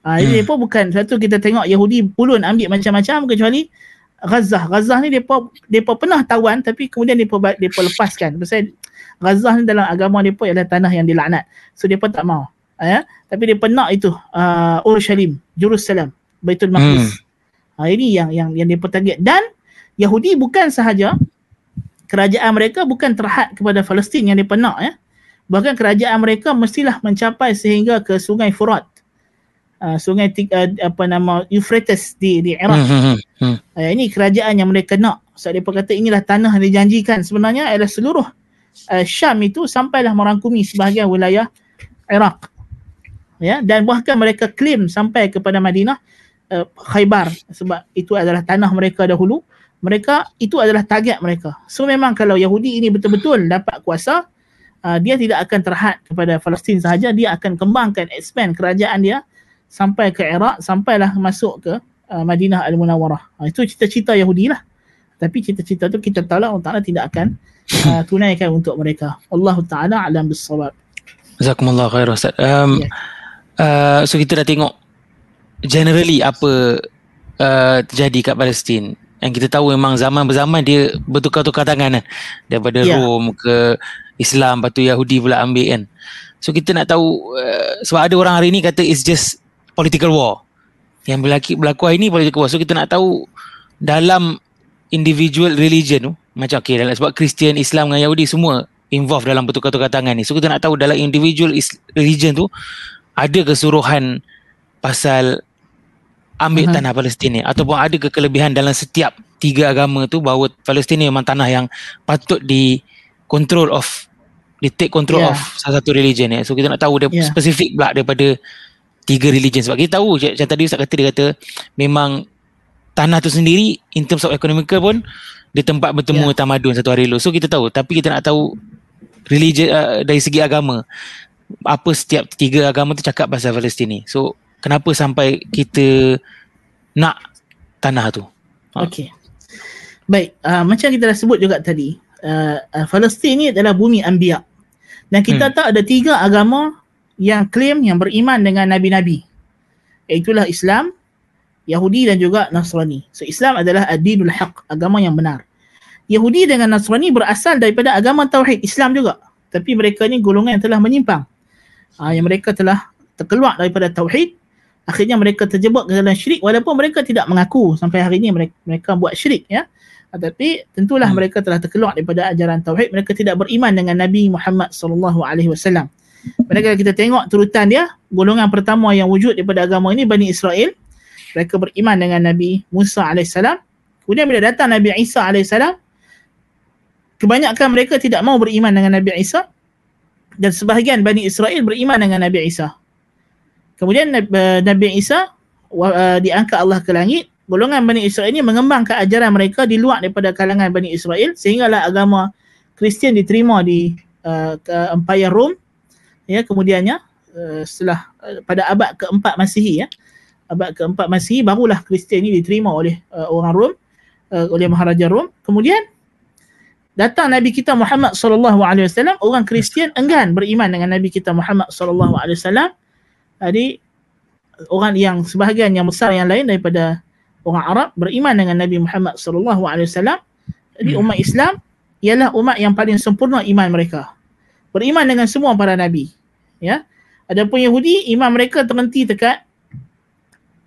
Ha, jadi hmm. pun bukan satu kita tengok Yahudi pulun ambil macam-macam kecuali Gaza. Gaza ni depa depa pernah tawan tapi kemudian depa depa lepaskan. Pasal Gaza ni dalam agama depa ialah tanah yang dilaknat. So depa tak mau ya? Tapi dia pernah itu uh, Urushalim Jerusalem Baitul Maqdis. Hmm. uh, ini yang yang yang dia target dan Yahudi bukan sahaja kerajaan mereka bukan terhad kepada Palestin yang dia pernah ya? Bahkan kerajaan mereka mestilah mencapai sehingga ke sungai Furat. Uh, sungai uh, apa nama Euphrates di di Iraq. Hmm, hmm, hmm. Uh, ini kerajaan yang mereka nak. Sebab so, dia kata inilah tanah yang dijanjikan. Sebenarnya adalah seluruh uh, Syam itu sampailah merangkumi sebahagian wilayah Iraq ya dan bahkan mereka claim sampai kepada Madinah uh, Khaybar sebab itu adalah tanah mereka dahulu. Mereka itu adalah target mereka. So memang kalau Yahudi ini betul-betul dapat kuasa uh, dia tidak akan terhad kepada Palestin sahaja. Dia akan kembangkan expand kerajaan dia sampai ke Iraq sampailah masuk ke uh, Madinah Al-Munawwarah uh, itu cita-cita Yahudi lah. Tapi cita-cita tu kita tahu lah Allah Ta'ala tidak akan uh, tunaikan untuk mereka. Allah Ta'ala alam bisawab Jazakumullah khair Ustaz. Um, yeah. Uh, so kita dah tengok generally apa uh, terjadi kat Palestin. Yang kita tahu memang zaman berzaman dia bertukar-tukar tangan kan daripada yeah. Rom ke Islam lepas tu Yahudi pula ambil kan. So kita nak tahu uh, sebab ada orang hari ni kata it's just political war. Yang berlaku, berlaku hari ni political war. So kita nak tahu dalam individual religion tu macam okay dalam, sebab Kristian, Islam dengan Yahudi semua involved dalam bertukar-tukar tangan ni. So kita nak tahu dalam individual religion tu ada kesuruhan pasal ambil uh-huh. tanah Palestin ni ataupun ada kekelebihan dalam setiap tiga agama tu bahawa Palestin ni memang tanah yang patut di control of di take control yeah. of salah satu religion ni. So kita nak tahu dia yeah. spesifik pula daripada tiga religion sebab kita tahu macam tadi Ustaz kata dia kata memang tanah tu sendiri in terms of economical pun dia tempat bertemu yeah. tamadun satu hari lu. So kita tahu tapi kita nak tahu religion uh, dari segi agama apa setiap tiga agama tu cakap pasal Palestin ni. So kenapa sampai kita nak tanah tu. Ha. Okey. Baik, uh, macam kita dah sebut juga tadi, uh, uh, Palestin ni adalah bumi anbiya. Dan kita hmm. tahu ada tiga agama yang klaim yang beriman dengan nabi-nabi. Itulah Islam, Yahudi dan juga Nasrani. So Islam adalah ad-dinul haq, agama yang benar. Yahudi dengan Nasrani berasal daripada agama tauhid Islam juga. Tapi mereka ni golongan yang telah menyimpang. Uh, yang mereka telah terkeluar daripada tauhid akhirnya mereka terjebak ke dalam syirik walaupun mereka tidak mengaku. Sampai hari ini mereka, mereka buat syirik ya. Tetapi tentulah hmm. mereka telah terkeluar daripada ajaran tauhid. Mereka tidak beriman dengan Nabi Muhammad sallallahu alaihi wasallam. Mereka kita tengok turutan dia golongan pertama yang wujud daripada agama ini Bani Israel. Mereka beriman dengan Nabi Musa alaihissalam kemudian bila datang Nabi Isa alaihissalam kebanyakan mereka tidak mau beriman dengan Nabi Isa dan sebahagian Bani Israel beriman dengan Nabi Isa Kemudian uh, Nabi Isa uh, diangkat Allah ke langit. Golongan Bani Israel ini mengembangkan ajaran mereka di luar daripada kalangan Bani Israel sehinggalah agama Kristian diterima di uh, Empire Rom. Ya, kemudiannya uh, setelah uh, pada abad keempat Masihi ya. Abad keempat Masihi barulah Kristian ini diterima oleh uh, orang Rom uh, oleh Maharaja Rom. Kemudian datang Nabi kita Muhammad sallallahu alaihi wasallam orang Kristian enggan beriman dengan Nabi kita Muhammad sallallahu alaihi wasallam jadi orang yang sebahagian yang besar yang lain daripada orang Arab beriman dengan Nabi Muhammad sallallahu alaihi wasallam. Jadi hmm. umat Islam ialah umat yang paling sempurna iman mereka. Beriman dengan semua para nabi. Ya. Adapun Yahudi iman mereka terhenti dekat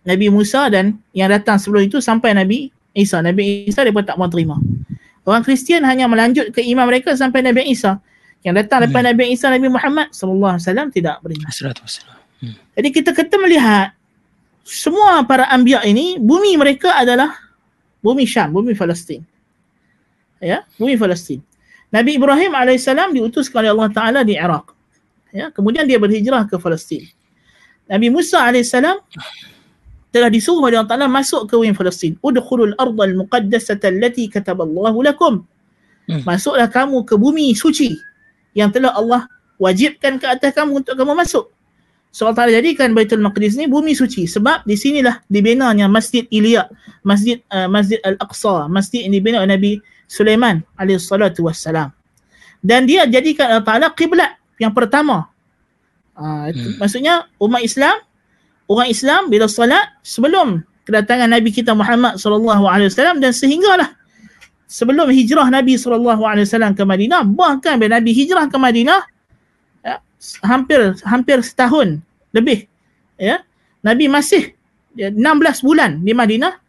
Nabi Musa dan yang datang sebelum itu sampai Nabi Isa. Nabi Isa mereka tak mau terima. Orang Kristian hanya melanjut ke iman mereka sampai Nabi Isa. Yang datang lepas hmm. Nabi Isa Nabi Muhammad sallallahu alaihi wasallam tidak beriman. Hmm. Jadi kita kata melihat semua para anbiya ini bumi mereka adalah bumi Syam, bumi Palestin. Ya, bumi Palestin. Nabi Ibrahim alaihissalam diutuskan oleh Allah Taala di Iraq. Ya, kemudian dia berhijrah ke Palestin. Nabi Musa alaihissalam telah disuruh oleh Allah Taala masuk ke bumi Palestin. Udkhulul ardal muqaddasata allati kataballahu lakum. Hmm. Masuklah kamu ke bumi suci yang telah Allah wajibkan ke atas kamu untuk kamu masuk. So Allah Ta'ala jadikan Baitul Maqdis ni bumi suci sebab di sinilah dibinanya Masjid Ilya, Masjid uh, Masjid Al-Aqsa, masjid yang dibina oleh Nabi Sulaiman alaihi salatu wassalam. Dan dia jadikan Allah Ta'ala kiblat yang pertama. Uh, hmm. Maksudnya umat Islam, orang Islam bila salat sebelum kedatangan Nabi kita Muhammad sallallahu alaihi wasallam dan sehinggalah sebelum hijrah Nabi sallallahu alaihi wasallam ke Madinah bahkan bila Nabi hijrah ke Madinah ya, hampir hampir setahun lebih ya Nabi masih 16 bulan di Madinah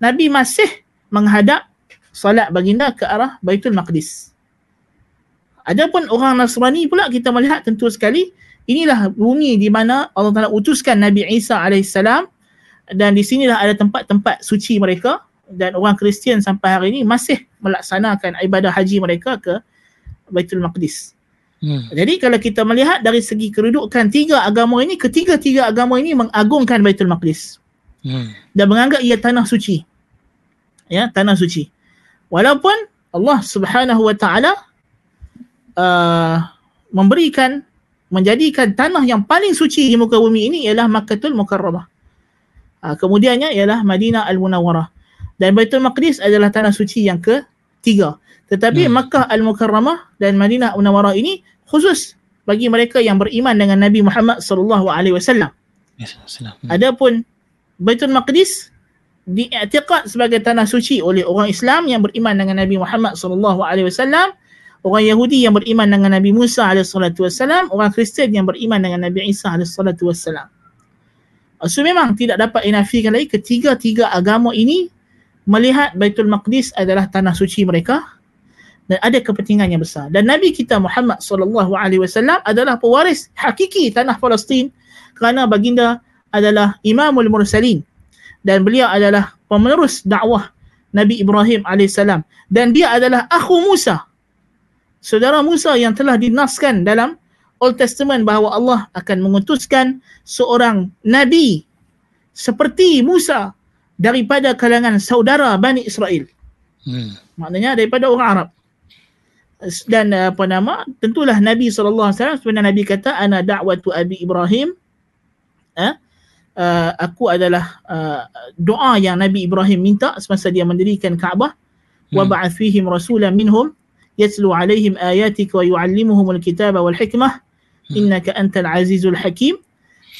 Nabi masih menghadap solat baginda ke arah Baitul Maqdis. Adapun orang Nasrani pula kita melihat tentu sekali inilah bumi di mana Allah Taala utuskan Nabi Isa alaihissalam dan di sinilah ada tempat-tempat suci mereka dan orang Kristian sampai hari ini masih melaksanakan ibadah haji mereka ke Baitul Maqdis. Hmm. Jadi kalau kita melihat dari segi kedudukan tiga agama ini, ketiga-tiga agama ini mengagungkan Baitul Maqdis. Hmm. Dan menganggap ia tanah suci. Ya, tanah suci. Walaupun Allah Subhanahu Wa Taala uh, memberikan menjadikan tanah yang paling suci di muka bumi ini ialah Makkahul Mukarramah. Uh, kemudiannya ialah Madinah Al-Munawwarah. Dan Baitul Maqdis adalah tanah suci yang ketiga. Tetapi hmm. Makkah Al-Mukarramah dan Madinah Al-Munawwarah ini khusus bagi mereka yang beriman dengan Nabi Muhammad sallallahu alaihi wasallam. Adapun Baitul Maqdis diiktikad sebagai tanah suci oleh orang Islam yang beriman dengan Nabi Muhammad sallallahu alaihi wasallam, orang Yahudi yang beriman dengan Nabi Musa wasallam, orang Kristian yang beriman dengan Nabi Isa salatu wasallam. So memang tidak dapat dinafikan lagi ketiga-tiga agama ini melihat Baitul Maqdis adalah tanah suci mereka dan ada kepentingan yang besar. Dan Nabi kita Muhammad sallallahu alaihi wasallam adalah pewaris hakiki tanah Palestin kerana baginda adalah Imamul Mursalin dan beliau adalah pemenerus dakwah Nabi Ibrahim alaihissalam dan dia adalah akhu Musa. Saudara Musa yang telah dinaskan dalam Old Testament bahawa Allah akan mengutuskan seorang nabi seperti Musa daripada kalangan saudara Bani Israel. Hmm. Maknanya daripada orang Arab dan uh, apa nama tentulah Nabi SAW sebenarnya Nabi kata ana da'watu Abi Ibrahim eh? uh, aku adalah uh, doa yang Nabi Ibrahim minta semasa dia mendirikan Kaabah hmm. wa ba'ath fihim rasulan minhum yatlu alaihim ayatika wa yuallimuhum alkitaba wal hikmah. Hmm. innaka antal azizul hakim.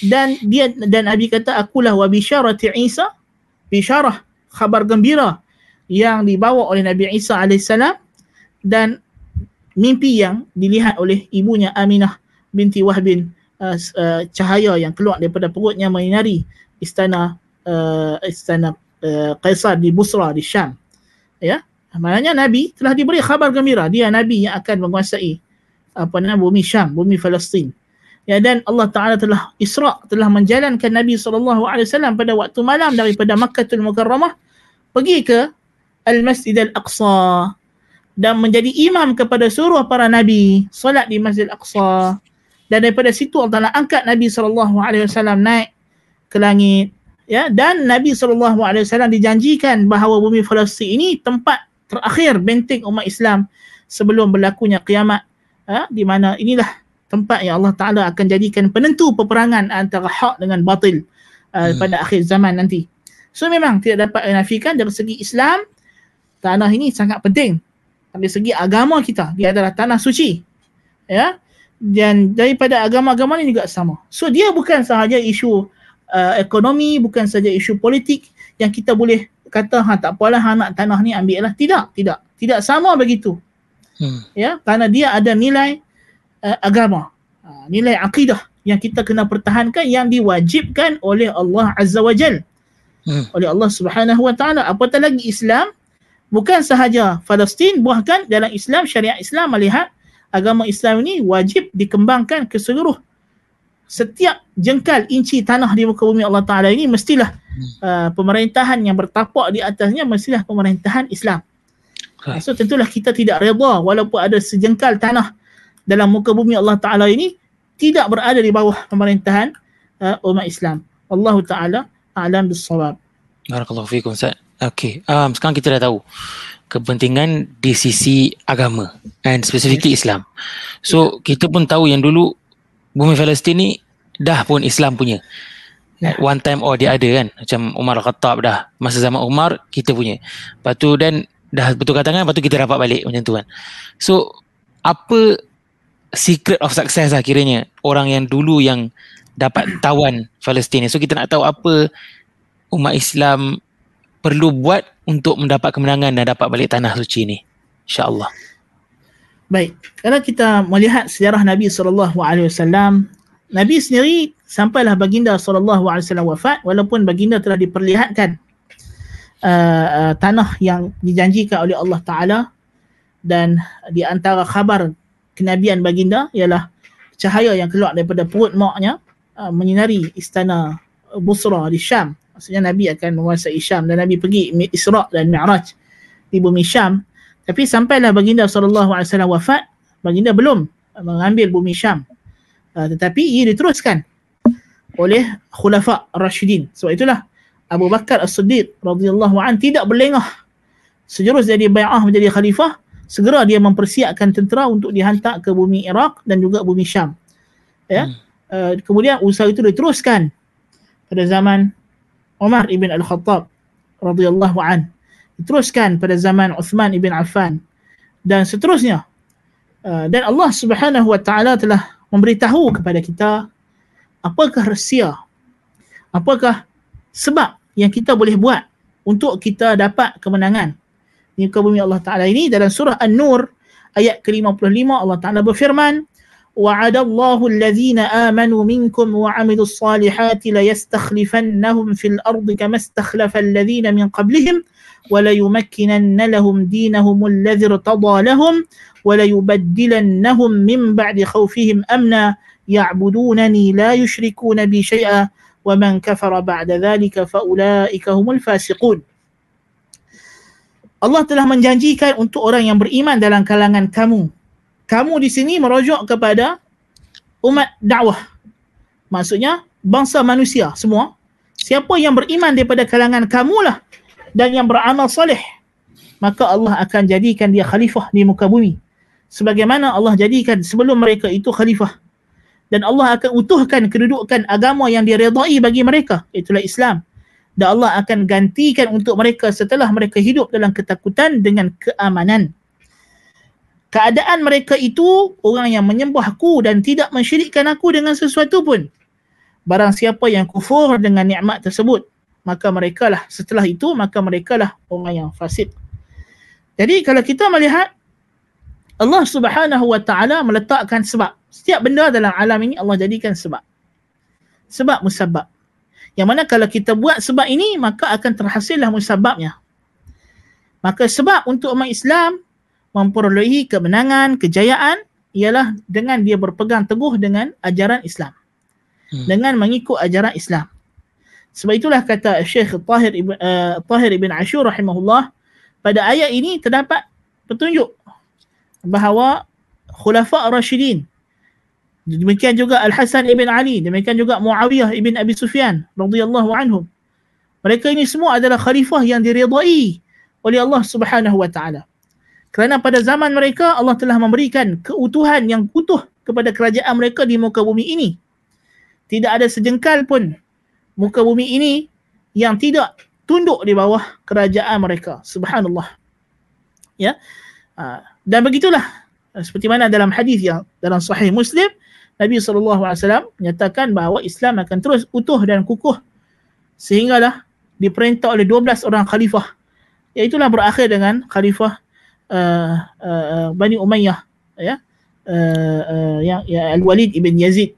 Dan dia dan Nabi kata akulah wa bisyarati Isa bisyarah khabar gembira yang dibawa oleh Nabi Isa alaihissalam dan mimpi yang dilihat oleh ibunya Aminah binti Wahbin uh, uh, cahaya yang keluar daripada perutnya menyinari istana uh, istana uh, Kaisar di Busra di Syam. Ya maknanya nabi telah diberi khabar gembira. Dia nabi yang akan menguasai apa nama bumi Syam bumi Palestin. Ya dan Allah Taala telah Isra telah menjalankan Nabi wasallam pada waktu malam daripada Makkahul Mukarramah pergi ke Al-Masjid Al-Aqsa dan menjadi imam kepada seluruh para nabi solat di Masjid Al-Aqsa. Dan daripada situ Allah Taala angkat Nabi wasallam naik ke langit. Ya dan Nabi wasallam dijanjikan bahawa bumi Palestin ini tempat terakhir benteng umat Islam sebelum berlakunya kiamat ya, di mana inilah tempat yang Allah Taala akan jadikan penentu peperangan antara hak dengan batil uh, hmm. pada akhir zaman nanti. So memang tidak dapat dinafikan dari segi Islam tanah ini sangat penting. Dari segi agama kita dia adalah tanah suci. Ya dan daripada agama-agama ni juga sama. So dia bukan sahaja isu uh, ekonomi, bukan sahaja isu politik yang kita boleh kata ha tak apalah anak tanah ni ambil lah. Tidak, tidak. Tidak sama begitu. Hmm. Ya, kerana dia ada nilai uh, agama. Uh, nilai akidah yang kita kena pertahankan yang diwajibkan oleh Allah Azza wa Jal. Hmm. Oleh Allah Subhanahu wa taala. Apatah lagi Islam bukan sahaja Palestin bahkan dalam Islam syariat Islam melihat agama Islam ini wajib dikembangkan ke seluruh setiap jengkal inci tanah di muka bumi Allah Ta'ala ini mestilah uh, pemerintahan yang bertapak di atasnya mestilah pemerintahan Islam. Ha. So tentulah kita tidak reda walaupun ada sejengkal tanah dalam muka bumi Allah Ta'ala ini tidak berada di bawah pemerintahan uh, umat Islam. Allah Ta'ala a'lam bisawab. Barakallahu fiikum Ustaz. Okey, um, sekarang kita dah tahu kepentingan di sisi agama and specifically Islam. So yeah. kita pun tahu yang dulu bumi Palestin ni dah pun Islam punya. Yeah. One time or the other kan. Macam Umar Khattab dah. Masa zaman Umar kita punya. Lepas tu dan dah bertukar tangan lepas tu kita dapat balik macam tu kan. So apa secret of success lah kiranya orang yang dulu yang dapat tawan Palestin ni. So kita nak tahu apa umat Islam perlu buat untuk mendapat kemenangan dan dapat balik tanah suci ni insyaallah baik kalau kita melihat sejarah Nabi SAW, Nabi sendiri sampailah baginda SAW wafat walaupun baginda telah diperlihatkan uh, uh, tanah yang dijanjikan oleh Allah Taala dan di antara khabar kenabian baginda ialah cahaya yang keluar daripada perut maknya uh, menyinari istana Busra di Syam Maksudnya Nabi akan menguasai Syam dan Nabi pergi Isra' dan Mi'raj di bumi Syam. Tapi sampailah baginda SAW wafat, baginda belum mengambil bumi Syam. Uh, tetapi ia diteruskan oleh khulafa Rashidin. Sebab itulah Abu Bakar As-Siddiq radhiyallahu an tidak berlengah sejurus jadi bai'ah menjadi khalifah, segera dia mempersiapkan tentera untuk dihantar ke bumi Iraq dan juga bumi Syam. Ya. Hmm. Uh, kemudian usaha itu diteruskan pada zaman Umar ibn Al-Khattab radhiyallahu an Diteruskan pada zaman Uthman ibn Affan dan seterusnya. Uh, dan Allah Subhanahu wa taala telah memberitahu kepada kita apakah rahsia apakah sebab yang kita boleh buat untuk kita dapat kemenangan di muka bumi Allah Taala ini dalam surah An-Nur ayat ke-55 Allah Taala berfirman وعد الله الذين آمنوا منكم وعملوا الصالحات ليستخلفنهم في الأرض كما استخلف الذين من قبلهم وليمكنن لهم دينهم الذي ارتضى لهم وليبدلنهم من بعد خوفهم أمنا يعبدونني لا يشركون بي شيئا ومن كفر بعد ذلك فأولئك هم الفاسقون Allah telah menjanjikan untuk orang yang beriman dalam kalangan kamu kamu di sini merujuk kepada umat dakwah. Maksudnya bangsa manusia semua. Siapa yang beriman daripada kalangan kamulah dan yang beramal soleh, maka Allah akan jadikan dia khalifah di muka bumi. Sebagaimana Allah jadikan sebelum mereka itu khalifah. dan Allah akan utuhkan kedudukan agama yang diredai bagi mereka itulah Islam dan Allah akan gantikan untuk mereka setelah mereka hidup dalam ketakutan dengan keamanan keadaan mereka itu orang yang menyembah aku dan tidak mensyirikkan aku dengan sesuatu pun barang siapa yang kufur dengan nikmat tersebut maka mereka lah setelah itu maka mereka lah orang yang fasik jadi kalau kita melihat Allah Subhanahu wa taala meletakkan sebab setiap benda dalam alam ini Allah jadikan sebab sebab musabab yang mana kalau kita buat sebab ini maka akan terhasillah musababnya maka sebab untuk umat Islam memperolehi kemenangan, kejayaan ialah dengan dia berpegang teguh dengan ajaran Islam. Hmm. Dengan mengikut ajaran Islam. Sebab itulah kata Syekh Tahir Ibn, uh, Tahir Ibn Ashur rahimahullah pada ayat ini terdapat petunjuk bahawa Khulafa Rashidin demikian juga Al-Hasan Ibn Ali demikian juga Muawiyah Ibn Abi Sufyan radhiyallahu anhum mereka ini semua adalah khalifah yang diridai oleh Allah Subhanahu wa taala kerana pada zaman mereka Allah telah memberikan keutuhan yang utuh kepada kerajaan mereka di muka bumi ini. Tidak ada sejengkal pun muka bumi ini yang tidak tunduk di bawah kerajaan mereka. Subhanallah. Ya. Ha, dan begitulah seperti mana dalam hadis yang dalam sahih Muslim Nabi SAW menyatakan bahawa Islam akan terus utuh dan kukuh sehinggalah diperintah oleh 12 orang khalifah. Iaitulah berakhir dengan khalifah uh, uh, Bani Umayyah ya uh, uh, yang ya, Al-Walid ibn Yazid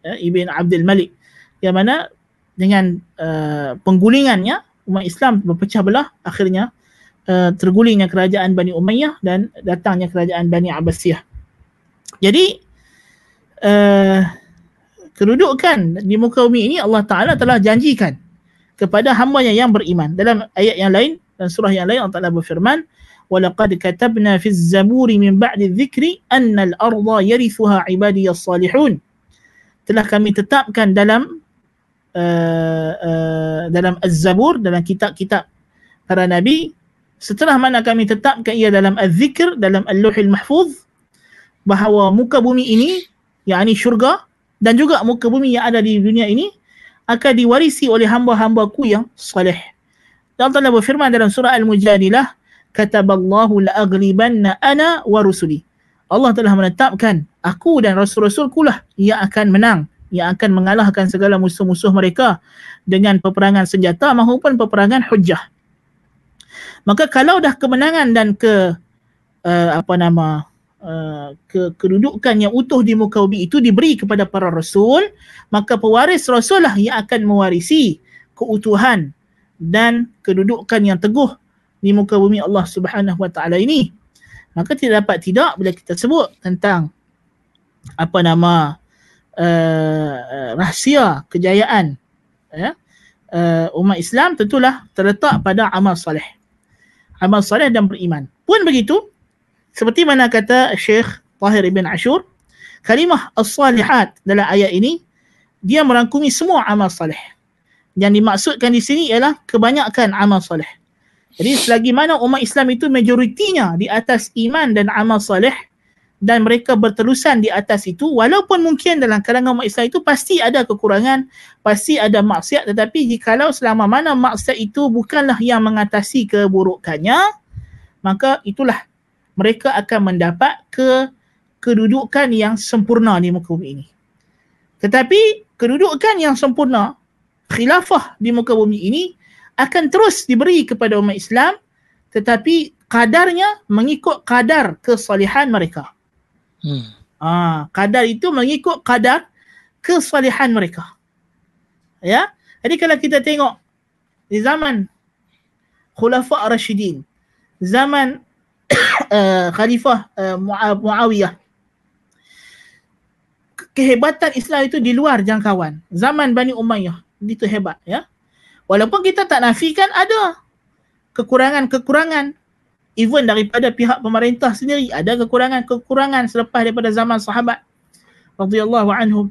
ya, ibn Abdul Malik yang mana dengan uh, penggulingannya umat Islam berpecah belah akhirnya uh, tergulingnya kerajaan Bani Umayyah dan datangnya kerajaan Bani Abbasiyah jadi uh, kedudukan di muka bumi ini Allah Ta'ala telah janjikan kepada hambanya yang beriman dalam ayat yang lain dan surah yang lain Allah Ta'ala berfirman ولقد كتبنا في الزبور من بعد الذكر أن الأرض يرثها عبادي الصالحون telah kami tetapkan dalam uh, uh, dalam Az-Zabur dalam kitab-kitab para nabi setelah mana kami tetapkan ia dalam Az-Zikr dalam Al-Luhil Mahfuz bahawa muka bumi ini yakni syurga dan juga muka bumi yang ada di dunia ini akan diwarisi oleh hamba-hambaku yang salih. Dan Allah berfirman dalam surah Al-Mujadilah kataballahu la'aghlibanna ana wa rusuli. Allah telah menetapkan aku dan rasul-rasulku lah yang akan menang, yang akan mengalahkan segala musuh-musuh mereka dengan peperangan senjata maupun peperangan hujah. Maka kalau dah kemenangan dan ke uh, apa nama uh, ke kedudukan yang utuh di muka bumi itu diberi kepada para rasul, maka pewaris rasul lah yang akan mewarisi keutuhan dan kedudukan yang teguh di muka bumi Allah Subhanahu Wa Taala ini. Maka tidak dapat tidak bila kita sebut tentang apa nama uh, rahsia kejayaan ya uh, umat Islam tentulah terletak pada amal soleh. Amal soleh dan beriman. Pun begitu seperti mana kata Syekh Tahir Ibn Ashur kalimah as-salihat dalam ayat ini dia merangkumi semua amal soleh. Yang dimaksudkan di sini ialah kebanyakan amal soleh. Jadi selagi mana umat Islam itu majoritinya di atas iman dan amal soleh dan mereka berterusan di atas itu walaupun mungkin dalam kalangan umat Islam itu pasti ada kekurangan, pasti ada maksiat tetapi jikalau selama mana maksiat itu bukanlah yang mengatasi keburukannya maka itulah mereka akan mendapat ke kedudukan yang sempurna di muka bumi ini. Tetapi kedudukan yang sempurna khilafah di muka bumi ini akan terus diberi kepada umat Islam tetapi kadarnya mengikut kadar kesalihan mereka. Hmm. Ah, kadar itu mengikut kadar kesalihan mereka. Ya. Jadi kalau kita tengok di zaman Khulafa Rashidin, zaman uh, Khalifah uh, Muawiyah, kehebatan Islam itu di luar jangkauan. Zaman Bani Umayyah itu hebat ya. Walaupun kita tak nafikan ada kekurangan-kekurangan even daripada pihak pemerintah sendiri ada kekurangan-kekurangan selepas daripada zaman sahabat radhiyallahu anhum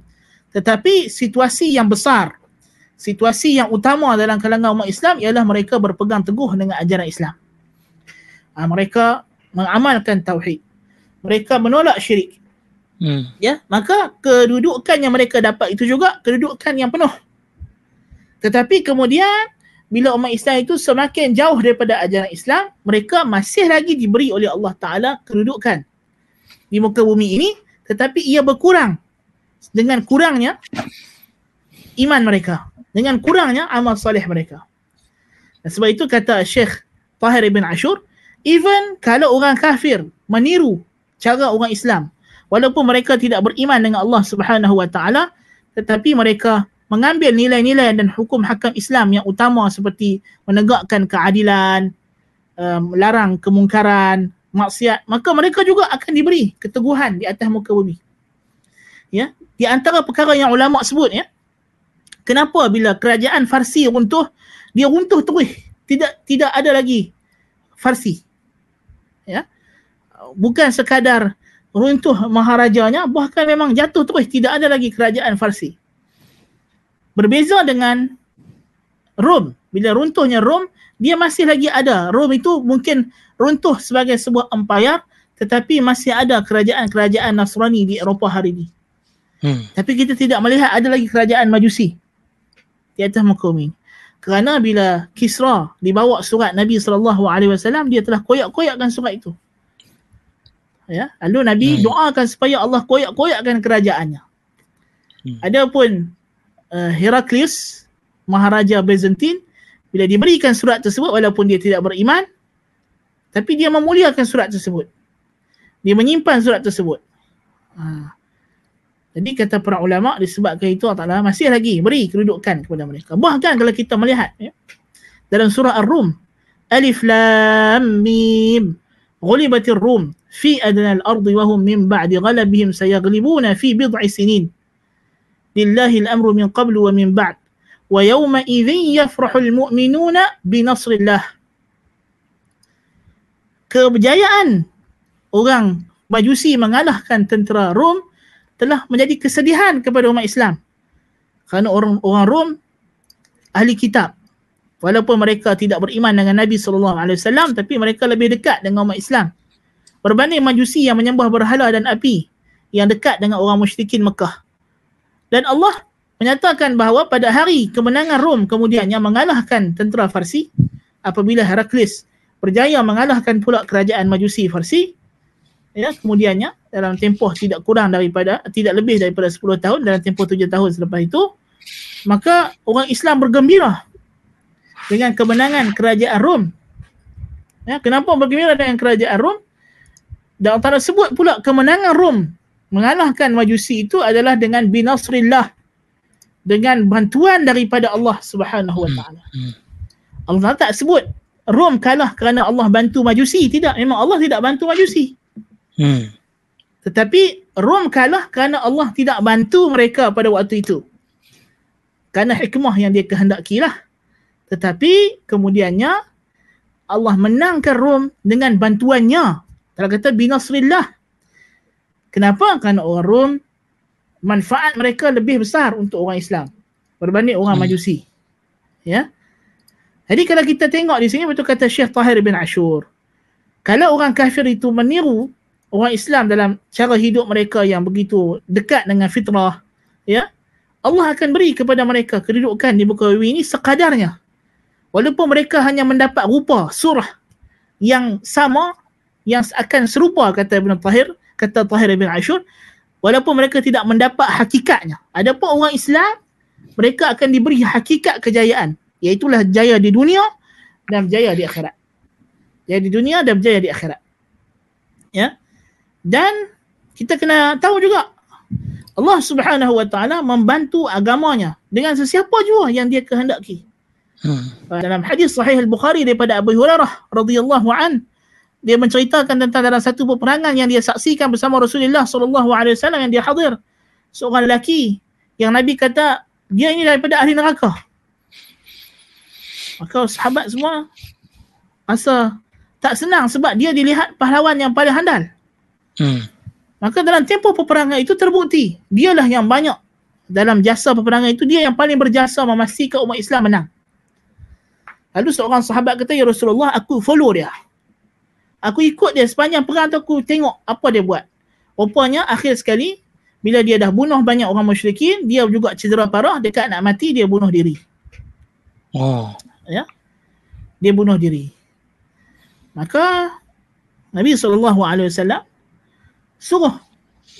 tetapi situasi yang besar situasi yang utama dalam kalangan umat Islam ialah mereka berpegang teguh dengan ajaran Islam ha, mereka mengamalkan tauhid mereka menolak syirik Hmm. Ya, maka kedudukan yang mereka dapat itu juga kedudukan yang penuh. Tetapi kemudian bila umat Islam itu semakin jauh daripada ajaran Islam, mereka masih lagi diberi oleh Allah Taala kedudukan di muka bumi ini tetapi ia berkurang dengan kurangnya iman mereka, dengan kurangnya amal soleh mereka. Dan sebab itu kata Syekh Tahir ibn Ashur, even kalau orang kafir meniru cara orang Islam, walaupun mereka tidak beriman dengan Allah Subhanahu wa taala, tetapi mereka mengambil nilai-nilai dan hukum hakam Islam yang utama seperti menegakkan keadilan, um, melarang kemungkaran, maksiat, maka mereka juga akan diberi keteguhan di atas muka bumi. Ya, di antara perkara yang ulama sebut ya, kenapa bila kerajaan Farsi runtuh, dia runtuh terus. Tidak tidak ada lagi Farsi. Ya. Bukan sekadar runtuh maharajanya, bahkan memang jatuh terus. Tidak ada lagi kerajaan Farsi. Berbeza dengan Rom. Bila runtuhnya Rom, dia masih lagi ada. Rom itu mungkin runtuh sebagai sebuah empire, tetapi masih ada kerajaan-kerajaan Nasrani di Eropah hari ini. Hmm. Tapi kita tidak melihat ada lagi kerajaan Majusi di atas muka bumi. Kerana bila Kisra dibawa surat Nabi SAW, dia telah koyak-koyakkan surat itu. Ya, lalu Nabi hmm. doakan supaya Allah koyak-koyakkan kerajaannya. Hmm. Adapun uh, Heraklius, Maharaja Byzantine, bila diberikan surat tersebut walaupun dia tidak beriman, tapi dia memuliakan surat tersebut. Dia menyimpan surat tersebut. Ha. Jadi kata para ulama disebabkan itu Allah Ta'ala masih lagi beri kedudukan kepada mereka. Bahkan kalau kita melihat ya, dalam surah Ar-Rum Alif Lam Mim Ghulibatir Rum fi adna al-ardi wa hum min ba'di ghalabihim sayaglibuna fi bid'i sinin. Lillahi al-amru min qablu wa min ba'd. Wa yawma idhin yafrahu al-mu'minuna bi nasrillah. Kejayaan orang Majusi mengalahkan tentera Rom telah menjadi kesedihan kepada umat Islam. Kerana orang orang Rom ahli kitab. Walaupun mereka tidak beriman dengan Nabi sallallahu alaihi wasallam tapi mereka lebih dekat dengan umat Islam. Berbanding Majusi yang menyembah berhala dan api yang dekat dengan orang musyrikin Mekah. Dan Allah menyatakan bahawa pada hari kemenangan Rom kemudian yang mengalahkan tentera Farsi apabila Heraklius berjaya mengalahkan pula kerajaan Majusi Farsi ya kemudiannya dalam tempoh tidak kurang daripada tidak lebih daripada 10 tahun dalam tempoh 7 tahun selepas itu maka orang Islam bergembira dengan kemenangan kerajaan Rom. Ya kenapa bergembira dengan kerajaan Rom? Dan antara sebut pula kemenangan Rom mengalahkan Majusi itu adalah dengan binasrillah dengan bantuan daripada Allah Subhanahu wa taala hmm, hmm. Allah tak sebut Rom kalah kerana Allah bantu Majusi tidak memang Allah tidak bantu Majusi Hmm. Tetapi Rom kalah kerana Allah tidak bantu mereka pada waktu itu. Kerana hikmah yang dia kehendaki lah. Tetapi kemudiannya Allah menangkan Rom dengan bantuannya. Telah kata binasrillah. Kenapa? Kerana orang Rom manfaat mereka lebih besar untuk orang Islam berbanding orang hmm. Majusi. Ya. Jadi kalau kita tengok di sini betul kata Syekh Tahir bin Ashur. Kalau orang kafir itu meniru orang Islam dalam cara hidup mereka yang begitu dekat dengan fitrah ya Allah akan beri kepada mereka kedudukan di muka bumi ini sekadarnya walaupun mereka hanya mendapat rupa surah yang sama yang akan serupa kata Ibn Tahir kata Tahir Ibn Ashur walaupun mereka tidak mendapat hakikatnya adapun orang Islam mereka akan diberi hakikat kejayaan iaitulah jaya di dunia dan jaya di akhirat jaya di dunia dan jaya di akhirat ya dan kita kena tahu juga Allah Subhanahu Wa Taala membantu agamanya dengan sesiapa jua yang dia kehendaki. Hmm. Dalam hadis sahih Al-Bukhari daripada Abu Hurairah radhiyallahu an dia menceritakan tentang dalam satu peperangan yang dia saksikan bersama Rasulullah sallallahu alaihi wasallam yang dia hadir seorang lelaki yang Nabi kata dia ini daripada ahli neraka. Maka sahabat semua rasa tak senang sebab dia dilihat pahlawan yang paling handal. Hmm. Maka dalam tempoh peperangan itu terbukti dialah yang banyak dalam jasa peperangan itu dia yang paling berjasa memastikan umat Islam menang. Lalu seorang sahabat kata, Ya Rasulullah, aku follow dia. Aku ikut dia sepanjang perang tu aku tengok apa dia buat. rupanya akhir sekali bila dia dah bunuh banyak orang musyrikin, dia juga cedera parah dekat nak mati dia bunuh diri. Oh. Ya. Dia bunuh diri. Maka Nabi SAW suruh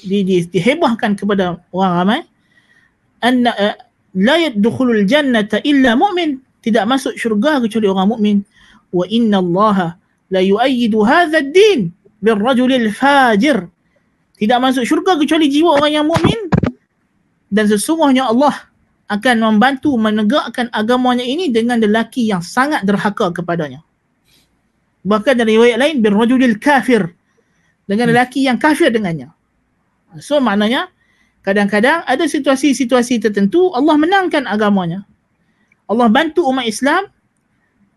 di, di, dihebahkan kepada orang ramai anna uh, la yadkhulul jannata illa mu'min tidak masuk syurga kecuali orang mukmin wa inna Allah la yu'ayyidu hadha ad-din bil rajulil fajir tidak masuk syurga kecuali jiwa orang yang mukmin dan sesungguhnya Allah akan membantu menegakkan agamanya ini dengan lelaki yang sangat derhaka kepadanya. Bahkan dari riwayat lain bir rajulil kafir dengan hmm. lelaki yang kafir dengannya. So maknanya kadang-kadang ada situasi-situasi tertentu Allah menangkan agamanya. Allah bantu umat Islam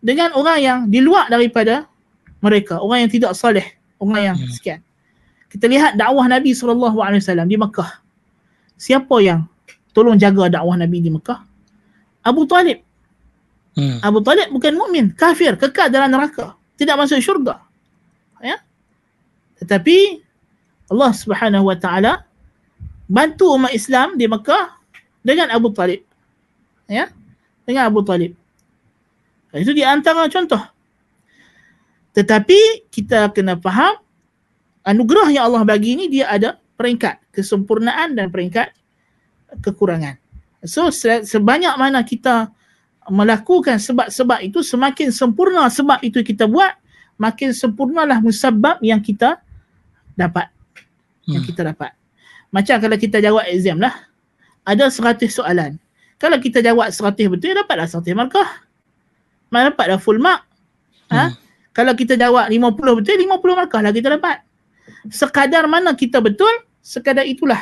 dengan orang yang di luar daripada mereka, orang yang tidak saleh, orang yang hmm. sekian. Kita lihat dakwah Nabi SAW di Mekah. Siapa yang tolong jaga dakwah Nabi di Mekah? Abu Talib. Hmm. Abu Talib bukan mukmin, kafir, kekal dalam neraka, tidak masuk syurga. Ya? Tetapi Allah Subhanahu Wa Taala bantu umat Islam di Mekah dengan Abu Talib. Ya? Dengan Abu Talib. Itu di antara contoh. Tetapi kita kena faham anugerah yang Allah bagi ini dia ada peringkat kesempurnaan dan peringkat kekurangan. So sebanyak mana kita melakukan sebab-sebab itu semakin sempurna sebab itu kita buat makin sempurnalah musabab yang kita dapat. Hmm. Yang kita dapat. Macam kalau kita jawab exam lah ada 100 soalan. Kalau kita jawab 100 betul dapatlah 100 markah. Mana dapatlah full mark. Ha? Hmm. Kalau kita jawab 50 betul 50 markah lah kita dapat sekadar mana kita betul, sekadar itulah.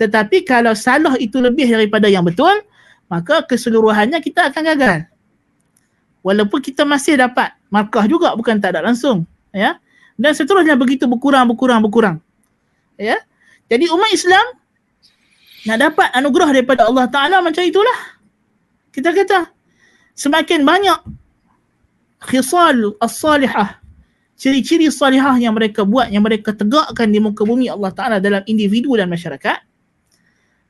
Tetapi kalau salah itu lebih daripada yang betul, maka keseluruhannya kita akan gagal. Walaupun kita masih dapat markah juga bukan tak ada langsung, ya. Dan seterusnya begitu berkurang berkurang berkurang. Ya. Jadi umat Islam nak dapat anugerah daripada Allah Taala macam itulah. Kita kata semakin banyak khisal as-salihah ciri-ciri salihah yang mereka buat, yang mereka tegakkan di muka bumi Allah Ta'ala dalam individu dan masyarakat,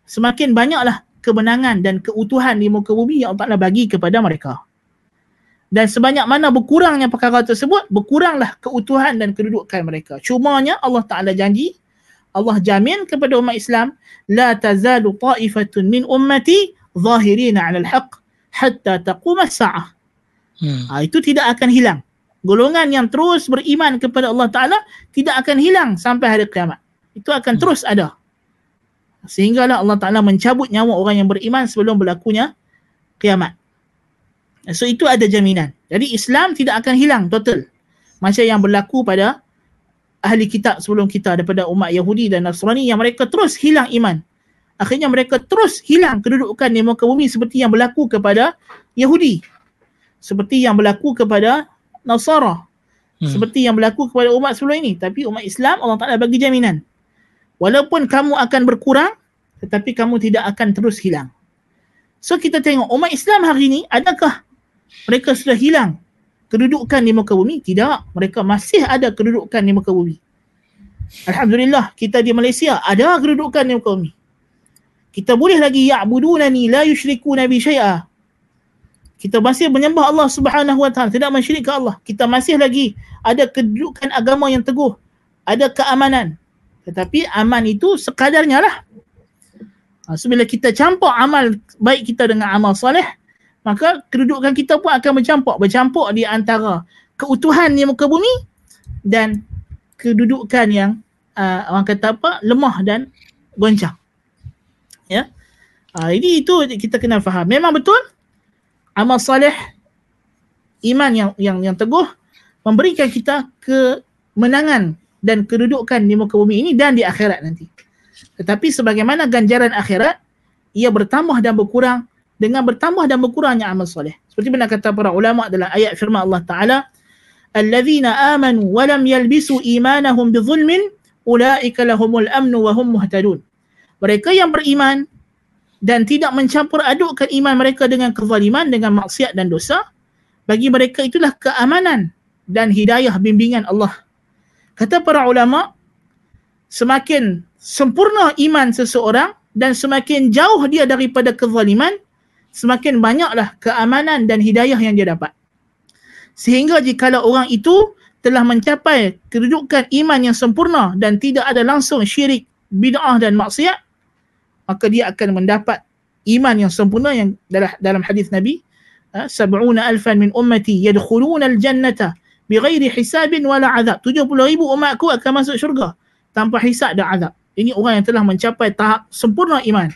semakin banyaklah kemenangan dan keutuhan di muka bumi yang Allah Ta'ala bagi kepada mereka. Dan sebanyak mana berkurangnya perkara tersebut, berkuranglah keutuhan dan kedudukan mereka. Cumanya Allah Ta'ala janji, Allah jamin kepada umat Islam, La tazalu ta'ifatun min ummati zahirina ala al-haq hatta taqumah sa'ah. Hmm. Ha, itu tidak akan hilang golongan yang terus beriman kepada Allah Ta'ala tidak akan hilang sampai hari kiamat. Itu akan hmm. terus ada. Sehinggalah Allah Ta'ala mencabut nyawa orang yang beriman sebelum berlakunya kiamat. So itu ada jaminan. Jadi Islam tidak akan hilang total. Macam yang berlaku pada ahli kitab sebelum kita daripada umat Yahudi dan Nasrani yang mereka terus hilang iman. Akhirnya mereka terus hilang kedudukan di muka bumi seperti yang berlaku kepada Yahudi. Seperti yang berlaku kepada Nasara. Hmm. Seperti yang berlaku kepada umat sebelum ini. Tapi umat Islam Allah Ta'ala bagi jaminan. Walaupun kamu akan berkurang, tetapi kamu tidak akan terus hilang. So kita tengok umat Islam hari ini, adakah mereka sudah hilang kedudukan di muka bumi? Tidak. Mereka masih ada kedudukan di muka bumi. Alhamdulillah, kita di Malaysia ada kedudukan di muka bumi. Kita boleh lagi ya'budunani la yushriku nabi syai'ah kita masih menyembah Allah Subhanahu Wa Taala, tidak mensyirikkan Allah. Kita masih lagi ada kedudukan agama yang teguh, ada keamanan. Tetapi aman itu sekadarnya lah. Ha, so bila kita campur amal baik kita dengan amal soleh, maka kedudukan kita pun akan bercampur. Bercampur di antara keutuhan di muka bumi dan kedudukan yang uh, orang kata apa, lemah dan goncang. Ya. Uh, ini itu kita kena faham. Memang betul amal salih iman yang yang yang teguh memberikan kita kemenangan dan kedudukan di muka bumi ini dan di akhirat nanti. Tetapi sebagaimana ganjaran akhirat ia bertambah dan berkurang dengan bertambah dan berkurangnya amal soleh. Seperti mana kata para ulama dalam ayat firman Allah Taala, "Alladzina amanu wa lam yalbisu imanahum bizulmin, ulaika lahumul amnu wa hum muhtadun." Mereka yang beriman dan tidak mencampur adukkan iman mereka dengan kezaliman, dengan maksiat dan dosa, bagi mereka itulah keamanan dan hidayah bimbingan Allah. Kata para ulama, semakin sempurna iman seseorang dan semakin jauh dia daripada kezaliman, semakin banyaklah keamanan dan hidayah yang dia dapat. Sehingga jika orang itu telah mencapai kedudukan iman yang sempurna dan tidak ada langsung syirik, bid'ah dan maksiat, maka dia akan mendapat iman yang sempurna yang dalam dalam hadis Nabi ha, sab'una alfan min ummati yadkhuluna al-jannata bighairi hisabin wala azab. 70 ribu umatku akan masuk syurga tanpa hisab dan azab. Ini orang yang telah mencapai tahap sempurna iman.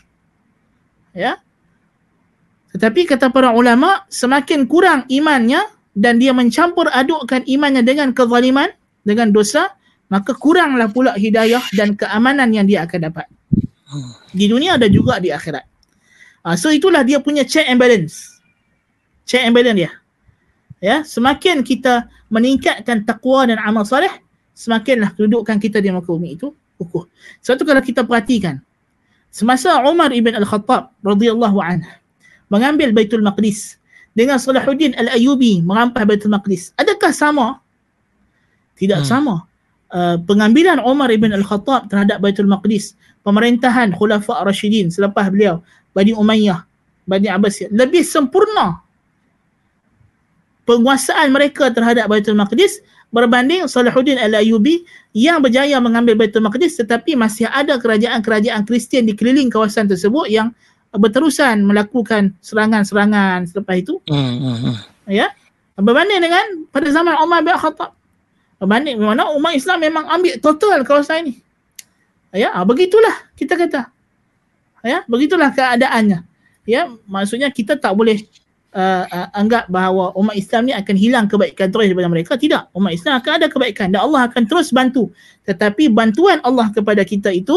Ya? Tetapi kata para ulama semakin kurang imannya dan dia mencampur adukkan imannya dengan kezaliman, dengan dosa, maka kuranglah pula hidayah dan keamanan yang dia akan dapat. Di dunia ada juga di akhirat. Uh, so itulah dia punya check and balance. Check and balance dia. Ya, semakin kita meningkatkan takwa dan amal soleh, semakinlah kedudukan kita di muka bumi itu kukuh. Sebab tu kalau kita perhatikan, semasa Umar ibn Al-Khattab radhiyallahu anhu mengambil Baitul Maqdis dengan Salahuddin Al-Ayubi merampas Baitul Maqdis. Adakah sama? Tidak hmm. sama. Uh, pengambilan Umar ibn Al-Khattab terhadap Baitul Maqdis, pemerintahan Khulafa Rashidin selepas beliau, Bani Umayyah, Bani Abbasiyah, lebih sempurna penguasaan mereka terhadap Baitul Maqdis berbanding Salahuddin Al-Ayubi yang berjaya mengambil Baitul Maqdis tetapi masih ada kerajaan-kerajaan Kristian di keliling kawasan tersebut yang berterusan melakukan serangan-serangan selepas itu. Hmm, hmm, hmm. Ya. Berbanding dengan pada zaman Umar bin Khattab. Berbanding mana umat Islam memang ambil total kawasan ini. Ya, ah, begitulah kita kata. Ya, begitulah keadaannya. Ya, maksudnya kita tak boleh uh, uh, anggap bahawa umat Islam ni akan hilang kebaikan terus daripada mereka. Tidak. Umat Islam akan ada kebaikan dan Allah akan terus bantu. Tetapi bantuan Allah kepada kita itu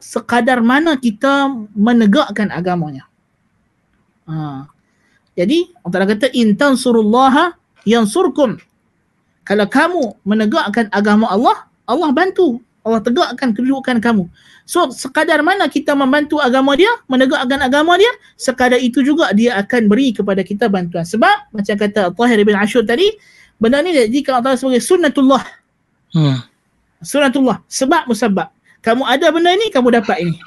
sekadar mana kita menegakkan agamanya. Ha. Jadi Allah kata in tansurullaha yansurkum. Kalau kamu menegakkan agama Allah, Allah bantu. Allah tegakkan kedudukan kamu. So sekadar mana kita membantu agama dia, menegakkan agama dia, sekadar itu juga dia akan beri kepada kita bantuan. Sebab macam kata Tahir bin Ashur tadi, benda ni jika Allah sebagai sunnatullah. Hmm. Sunnatullah. Sebab musabab kamu ada benda ini, kamu dapat ini.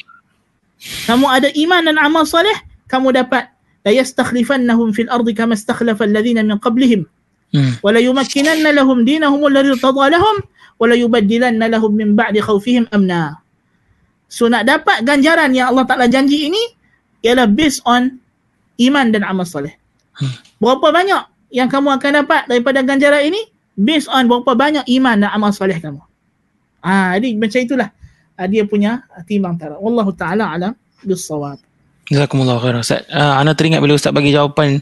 Kamu ada iman dan amal soleh, kamu dapat la yastakhlifannahum fil ardi kama istakhlafa alladhina min qablihim. Hmm. Wa la yumakkinanna lahum dinahum alladhi tadha lahum wa la yubaddilanna lahum min ba'di khawfihim amna. So nak dapat ganjaran yang Allah Taala janji ini ialah based on iman dan amal soleh. Hmm. Berapa banyak yang kamu akan dapat daripada ganjaran ini based on berapa banyak iman dan amal soleh kamu. Ah, jadi macam itulah uh, dia punya timbang tara. Wallahu taala alam bisawab. Jazakumullah khairan Ustaz. Uh, ana teringat bila Ustaz bagi jawapan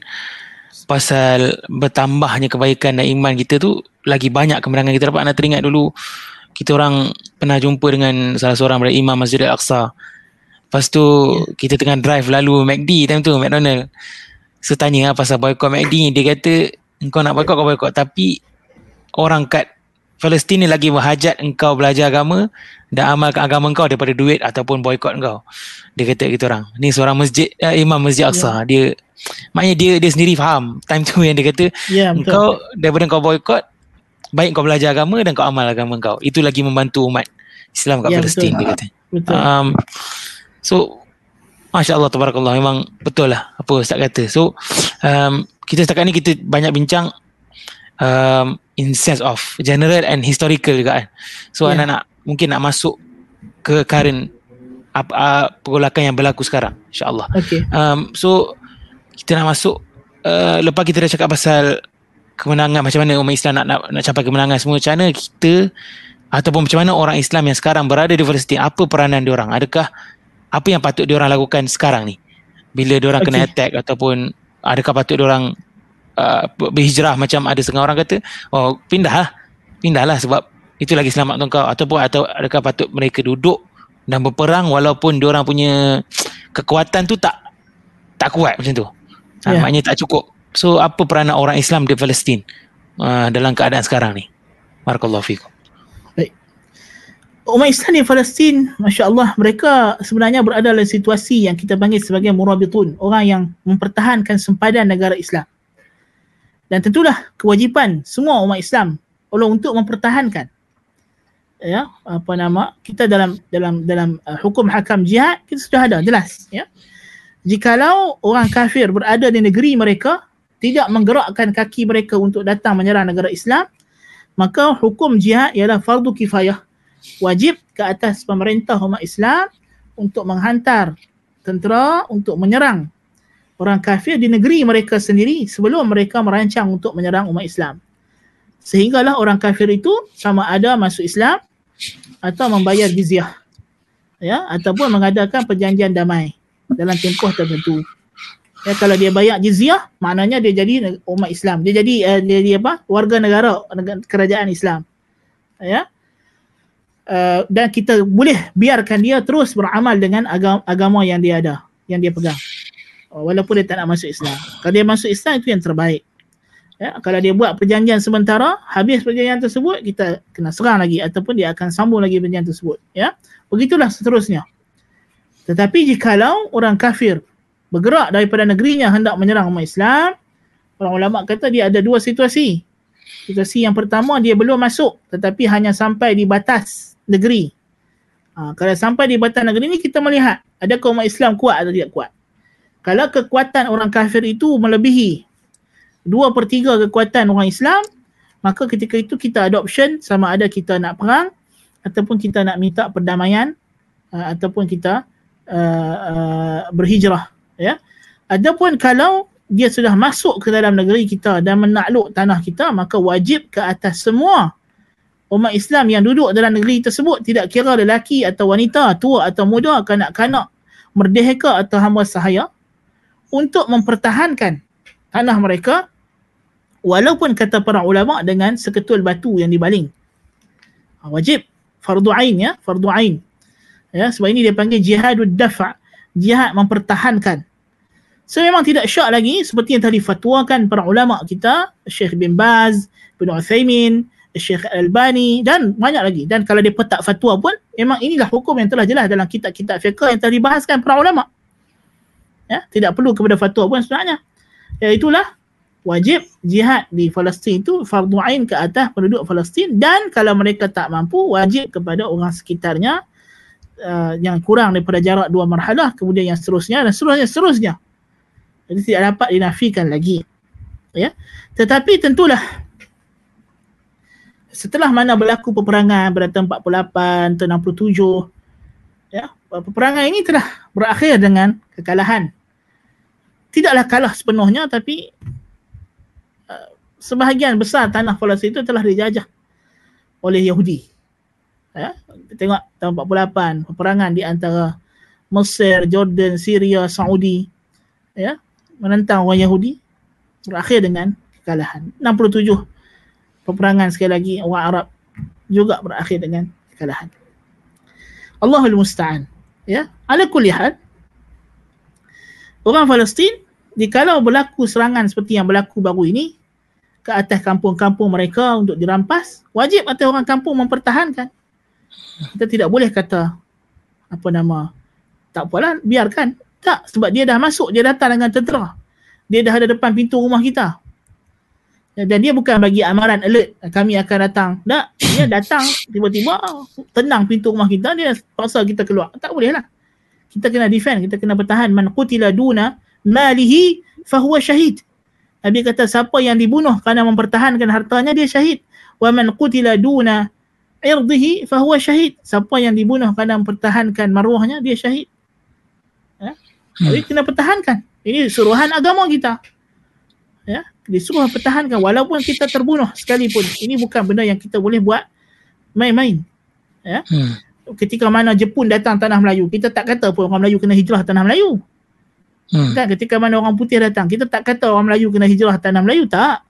pasal bertambahnya kebaikan dan iman kita tu lagi banyak kemenangan kita dapat. Ana teringat dulu kita orang pernah jumpa dengan salah seorang dari imam Masjid Al-Aqsa. Lepas tu yeah. kita tengah drive lalu McD time tu McDonald. So tanya lah pasal boycott McD ni dia kata kau nak boycott kau boycott tapi orang kat Palestin ni lagi berhajat engkau belajar agama dan amalkan agama engkau daripada duit ataupun boykot engkau. Dia kata gitu orang. Ni seorang masjid uh, imam Masjid Aqsa. Yeah. Dia maknanya dia dia sendiri faham time tu yang dia kata yeah, engkau daripada engkau boykot baik kau belajar agama dan kau amal agama engkau. Itu lagi membantu umat Islam kat yeah, Palestin dia kata. Betul. Um, so Masya Allah tabarakallah memang betul lah apa Ustaz kata. So um, kita setakat ni kita banyak bincang um, in sense of general and historical juga kan. So yeah. anak nak mungkin nak masuk ke current apa uh, pergolakan yang berlaku sekarang insyaallah. Okay. Um, so kita nak masuk uh, lepas kita dah cakap pasal kemenangan macam mana umat Islam nak nak, nak capai kemenangan semua macam mana kita ataupun macam mana orang Islam yang sekarang berada di Palestin apa peranan dia orang adakah apa yang patut dia orang lakukan sekarang ni bila dia orang okay. kena attack ataupun adakah patut dia orang uh, berhijrah macam ada setengah orang kata oh pindah lah pindah lah sebab itu lagi selamat untuk kau. Ataupun atau adakah patut mereka duduk dan berperang walaupun dia orang punya kekuatan tu tak tak kuat macam tu. Yeah. Ya. maknanya tak cukup. So apa peranan orang Islam di Palestin uh, dalam keadaan sekarang ni? Barakallahu fikum. Baik. Umat Islam di Palestin Masya Allah mereka sebenarnya berada dalam situasi yang kita panggil sebagai murabitun. Orang yang mempertahankan sempadan negara Islam dan tentulah kewajipan semua umat Islam Allah untuk mempertahankan. Ya apa nama kita dalam dalam dalam uh, hukum hakam jihad kita sudah ada jelas ya. Jikalau orang kafir berada di negeri mereka tidak menggerakkan kaki mereka untuk datang menyerang negara Islam maka hukum jihad ialah fardu kifayah. Wajib ke atas pemerintah umat Islam untuk menghantar tentera untuk menyerang orang kafir di negeri mereka sendiri sebelum mereka merancang untuk menyerang umat Islam. Sehinggalah orang kafir itu sama ada masuk Islam atau membayar jizyah ya ataupun mengadakan perjanjian damai dalam tempoh tertentu. Ya kalau dia bayar jizyah maknanya dia jadi umat Islam. Dia jadi uh, dia, dia apa? Warga negara, kerajaan Islam. Ya. Uh, dan kita boleh biarkan dia terus beramal dengan agama, agama yang dia ada yang dia pegang walaupun dia tak nak masuk Islam kalau dia masuk Islam itu yang terbaik Ya, kalau dia buat perjanjian sementara, habis perjanjian tersebut, kita kena serang lagi ataupun dia akan sambung lagi perjanjian tersebut. Ya, Begitulah seterusnya. Tetapi jikalau orang kafir bergerak daripada negerinya hendak menyerang umat Islam, orang ulama kata dia ada dua situasi. Situasi yang pertama dia belum masuk tetapi hanya sampai di batas negeri. Ha, kalau sampai di batas negeri ni kita melihat adakah umat Islam kuat atau tidak kuat. Kalau kekuatan orang kafir itu melebihi dua per tiga kekuatan orang Islam, maka ketika itu kita ada option sama ada kita nak perang ataupun kita nak minta perdamaian uh, ataupun kita uh, uh, berhijrah. Ya. Adapun kalau dia sudah masuk ke dalam negeri kita dan menakluk tanah kita, maka wajib ke atas semua umat Islam yang duduk dalam negeri tersebut, tidak kira lelaki atau wanita, tua atau muda, kanak-kanak, merdeka atau hamba sahaya, untuk mempertahankan tanah mereka walaupun kata para ulama dengan seketul batu yang dibaling. Ha, wajib fardu ain ya, fardu ain. Ya, sebab ini dia panggil jihadud dafa, jihad mempertahankan. So memang tidak syak lagi seperti yang tadi fatwakan para ulama kita, Syekh bin Baz, bin Uthaymin, Syekh Al-Albani dan banyak lagi. Dan kalau dia petak fatwa pun, memang inilah hukum yang telah jelas dalam kitab-kitab fiqh yang telah dibahaskan para ulama. Ya, tidak perlu kepada fatwa pun sebenarnya. Ya, itulah wajib jihad di Palestin itu fardu ain ke atas penduduk Palestin. Dan kalau mereka tak mampu wajib kepada orang sekitarnya uh, yang kurang daripada jarak dua marhalah kemudian yang seterusnya dan seterusnya seterusnya. Jadi tidak dapat dinafikan lagi. Ya tetapi tentulah setelah mana berlaku peperangan pada tahun 48 tahun 67 ya peperangan ini telah berakhir dengan kekalahan tidaklah kalah sepenuhnya tapi sebahagian besar tanah Palestin itu telah dijajah oleh Yahudi. Ya, tengok tahun 48 peperangan di antara Mesir, Jordan, Syria, Saudi ya, menentang orang Yahudi berakhir dengan kekalahan. 67 peperangan sekali lagi orang Arab juga berakhir dengan kekalahan. Allahul musta'an. Ya, ala kulli hal orang Palestin jikalau berlaku serangan seperti yang berlaku baru ini ke atas kampung-kampung mereka untuk dirampas, wajib atas orang kampung mempertahankan. Kita tidak boleh kata apa nama, tak apalah, biarkan. Tak, sebab dia dah masuk, dia datang dengan tentera. Dia dah ada depan pintu rumah kita. Dan dia bukan bagi amaran alert, kami akan datang. Tak, dia datang tiba-tiba tenang pintu rumah kita, dia paksa kita keluar. Tak boleh lah. Kita kena defend, kita kena bertahan. Man qutila duna malihi fahuwa syahid. Nabi kata siapa yang dibunuh kerana mempertahankan hartanya dia syahid. Wa man qutila duna irdihi fahuwa syahid. Siapa yang dibunuh kerana mempertahankan maruahnya dia syahid. Ya? Jadi kena pertahankan. Ini suruhan agama kita. Ya, disuruh pertahankan walaupun kita terbunuh sekalipun. Ini bukan benda yang kita boleh buat main-main. Ya. Hmm. Ketika mana Jepun datang tanah Melayu, kita tak kata pun orang Melayu kena hijrah tanah Melayu. Hmm. Kan ketika mana orang putih datang, kita tak kata orang Melayu kena hijrah tanah Melayu, tak.